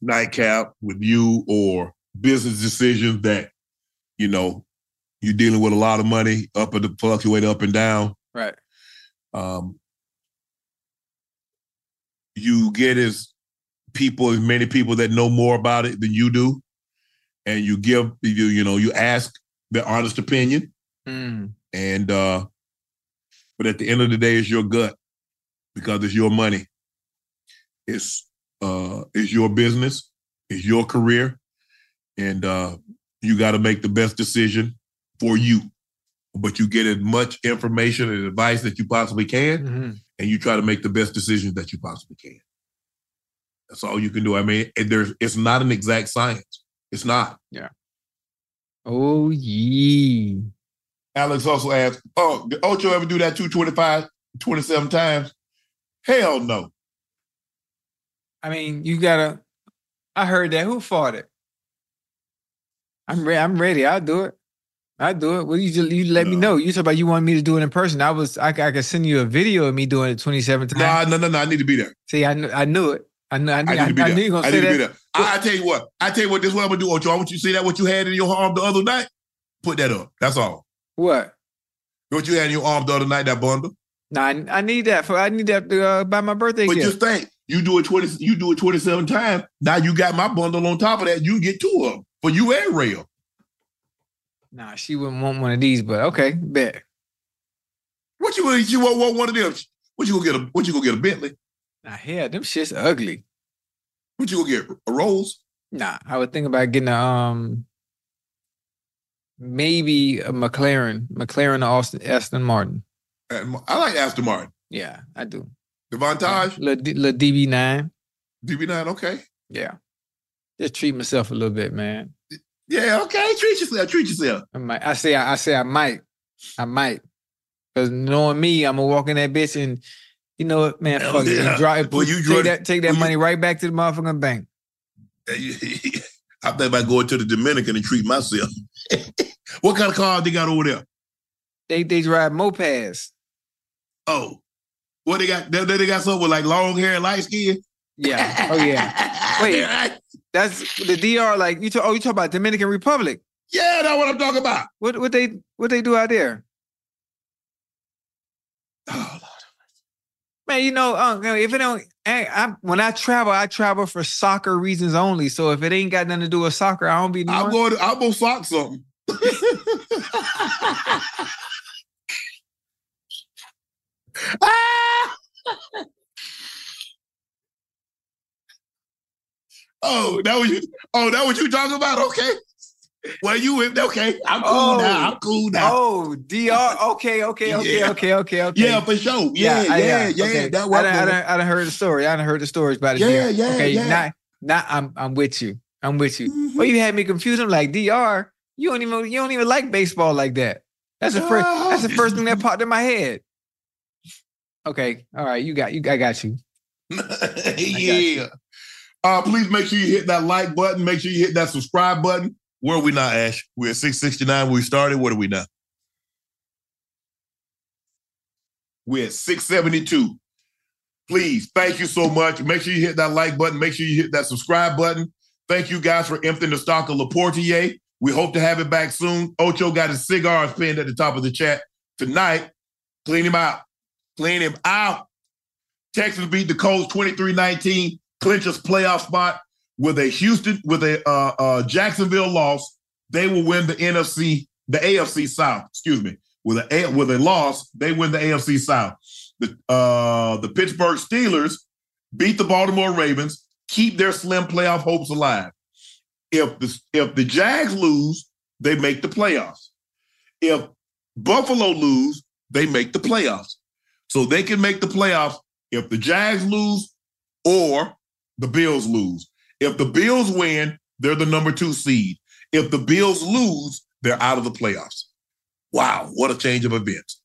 [SPEAKER 2] nightcap with you or business decisions that, you know, you're dealing with a lot of money up and the fluctuate up and down.
[SPEAKER 3] Right.
[SPEAKER 2] um, you get as people, as many people that know more about it than you do, and you give you you know you ask their honest opinion.
[SPEAKER 3] Mm.
[SPEAKER 2] And uh, but at the end of the day, it's your gut because it's your money. It's uh, it's your business, it's your career, and uh, you got to make the best decision for you. But you get as much information and advice that you possibly can,
[SPEAKER 3] Mhm.
[SPEAKER 2] and you try to make the best decisions that you possibly can. That's all you can do. I mean, there's it's not an exact science. It's not. Yeah.
[SPEAKER 3] Oh yeah.
[SPEAKER 2] Alex also asked, "Oh, did Ocho ever do that 225 27 times?" Hell no.
[SPEAKER 3] I mean, you gotta. I heard that. Who fought it? I'm ready. I'm ready. I'll do it. I'll do it. Well, you just you let me know. You talk about you want me to do it in person. I was. I, I could send you a video of me doing it 27 times.
[SPEAKER 2] Nah, no, no, no. I need to be there.
[SPEAKER 3] See, I knew. I knew it. I knew. I knew.
[SPEAKER 2] I
[SPEAKER 3] I,
[SPEAKER 2] need to be
[SPEAKER 3] I
[SPEAKER 2] there.
[SPEAKER 3] knew you gonna
[SPEAKER 2] I
[SPEAKER 3] say
[SPEAKER 2] need to be
[SPEAKER 3] that.
[SPEAKER 2] there. I, I tell you what. I tell you what. This is what I'm gonna do, Ocho. I want you to see that what you had in your arm the other night. Put that up. That's all.
[SPEAKER 3] What?
[SPEAKER 2] What you had in your arm the other night, that bundle.
[SPEAKER 3] Nah, I, I need that for. I need that to uh, buy my birthday
[SPEAKER 2] But
[SPEAKER 3] gift.
[SPEAKER 2] just think, you do it 20, you do it 27 times. Now you got my bundle on top of that. You can get two of them for you and Rail.
[SPEAKER 3] nah, she wouldn't want one of these, but okay, bet.
[SPEAKER 2] What you gonna you want, want one of them? What you gonna get a what you gonna get a Bentley?
[SPEAKER 3] Nah, hell, them shit's ugly.
[SPEAKER 2] What you gonna get? A Rolls?
[SPEAKER 3] Nah, I would think about getting a um maybe a McLaren, McLaren or Austin Aston Martin.
[SPEAKER 2] I like Aston Martin.
[SPEAKER 3] Yeah, I do.
[SPEAKER 2] Devantage,
[SPEAKER 3] Little, D- little DB9.
[SPEAKER 2] DB9, okay.
[SPEAKER 3] Yeah. Just treat myself a little bit, man.
[SPEAKER 2] Yeah, okay. Treat yourself. Treat yourself.
[SPEAKER 3] I might. I say. I, I say. I might. I might. Because knowing me, I'm gonna walk in that bitch and you know what, man.
[SPEAKER 2] Hell
[SPEAKER 3] Fuck
[SPEAKER 2] yeah.
[SPEAKER 3] You drive.
[SPEAKER 2] Well, you
[SPEAKER 3] take that. Take that
[SPEAKER 2] well, you-
[SPEAKER 3] money right back to the motherfucking bank.
[SPEAKER 2] I think about going to the Dominican and treat myself. what kind of car they got over there?
[SPEAKER 3] They they drive mopeds.
[SPEAKER 2] Oh, what they got? They, they got something with like long hair and light skin.
[SPEAKER 3] Yeah. Oh yeah. Wait. That's the DR. Like you talk. Oh, you talk about Dominican Republic.
[SPEAKER 2] Yeah, that's what I'm talking about.
[SPEAKER 3] What what they what they do out there?
[SPEAKER 2] Oh, Lord,
[SPEAKER 3] Man, you know, uh, if it don't, I, I, when I travel, I travel for soccer reasons only. So if it ain't got nothing to do with soccer, I don't be
[SPEAKER 2] I'm going. To, I'm gonna sock something. Ah! oh, that was you. Oh, that what you talking about? Okay. Well, you okay? I'm cool
[SPEAKER 3] Oh.
[SPEAKER 2] now. I'm cool now.
[SPEAKER 3] Oh, DR. Okay, okay, okay,
[SPEAKER 2] Yeah.
[SPEAKER 3] okay, okay, okay.
[SPEAKER 2] yeah, for sure. Yeah, yeah,
[SPEAKER 3] I-
[SPEAKER 2] yeah.
[SPEAKER 3] okay.
[SPEAKER 2] That
[SPEAKER 3] I done, I, done, I done heard the story. I done heard the stories about it.
[SPEAKER 2] Yeah, yeah,
[SPEAKER 3] Okay,
[SPEAKER 2] yeah.
[SPEAKER 3] now, now I'm I'm with you. I'm with you.
[SPEAKER 2] Mhm.
[SPEAKER 3] Well, you had me confused. I'm like DR. You don't even you don't even like baseball like that. That's the first. That's the first thing that popped in my head. Okay, all right. You got you. I got you.
[SPEAKER 2] yeah. Uh, please make sure you hit that like button. Make sure you hit that subscribe button. Where are we now, Ash? We're at 669 when we started. What are we now? We're at 672. Please, thank you so much. Make sure you hit that like button. Make sure you hit that subscribe button. Thank you guys for emptying the stock of Le Portier. We hope to have it back soon. Ocho got his cigars pinned at the top of the chat tonight. Clean him out. Clean him out. Texas beat the Colts 23-19, clinches playoff spot with a Houston with a uh, uh, Jacksonville loss. They will win the NFC, the AFC South. Excuse me. With a with a loss, they win the AFC South. The uh, the Pittsburgh Steelers beat the Baltimore Ravens, keep their slim playoff hopes alive. If the if the Jags lose, they make the playoffs. If Buffalo lose, they make the playoffs. So they can make the playoffs if the Jags lose or the Bills lose. If the Bills win, they're the number two seed. If the Bills lose, they're out of the playoffs. Wow, what a change of events.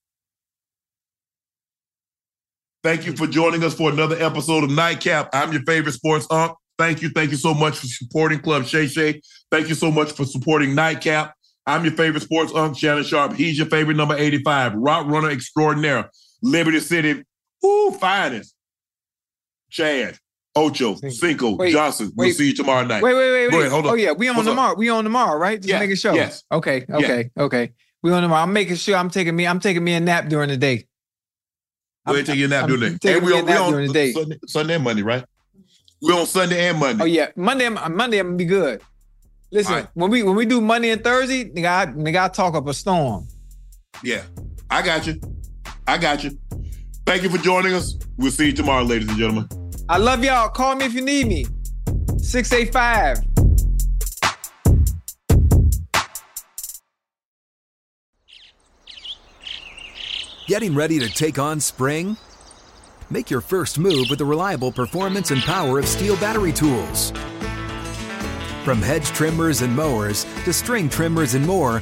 [SPEAKER 2] Thank you for joining us for another episode of Nightcap. I'm your favorite sports unk. Thank you. Thank you so much for supporting Club Shay Shay. Thank you so much for supporting Nightcap. I'm your favorite sports unk, Shannon Sharpe. He's your favorite number 85, route runner extraordinaire, Liberty City, whoo, finest. Chad, Ocho, Cinco,
[SPEAKER 3] Wait,
[SPEAKER 2] Johnson. We'll see you tomorrow night.
[SPEAKER 3] Wait, wait, wait, wait.
[SPEAKER 2] ahead, hold on.
[SPEAKER 3] Oh yeah, we on
[SPEAKER 2] What's up?
[SPEAKER 3] tomorrow. We on tomorrow, right? Just
[SPEAKER 2] Make
[SPEAKER 3] a show.
[SPEAKER 2] yes.
[SPEAKER 3] Okay, okay, okay. We on tomorrow. I'm making sure I'm taking me. I'm taking me a nap during the day.
[SPEAKER 2] Go ahead, take your nap
[SPEAKER 3] I'm
[SPEAKER 2] during the day.
[SPEAKER 3] taking
[SPEAKER 2] And we
[SPEAKER 3] a
[SPEAKER 2] on, we on
[SPEAKER 3] during the day.
[SPEAKER 2] Sunday, Sunday and Monday, right? We're on Sunday and Monday.
[SPEAKER 3] Oh yeah, Monday. Monday I'm gonna be good. Listen,
[SPEAKER 2] right.
[SPEAKER 3] when we when we do Monday and Thursday, nigga, I, nigga, I talk up a storm.
[SPEAKER 2] Yeah, I got you. I got you. Thank you for joining us. We'll see you tomorrow, ladies and gentlemen.
[SPEAKER 3] I love y'all. Call me if you need me. 685.
[SPEAKER 6] Getting ready to take on spring? Make your first move with the reliable performance and power of STIHL battery tools. From hedge trimmers and mowers to string trimmers and more,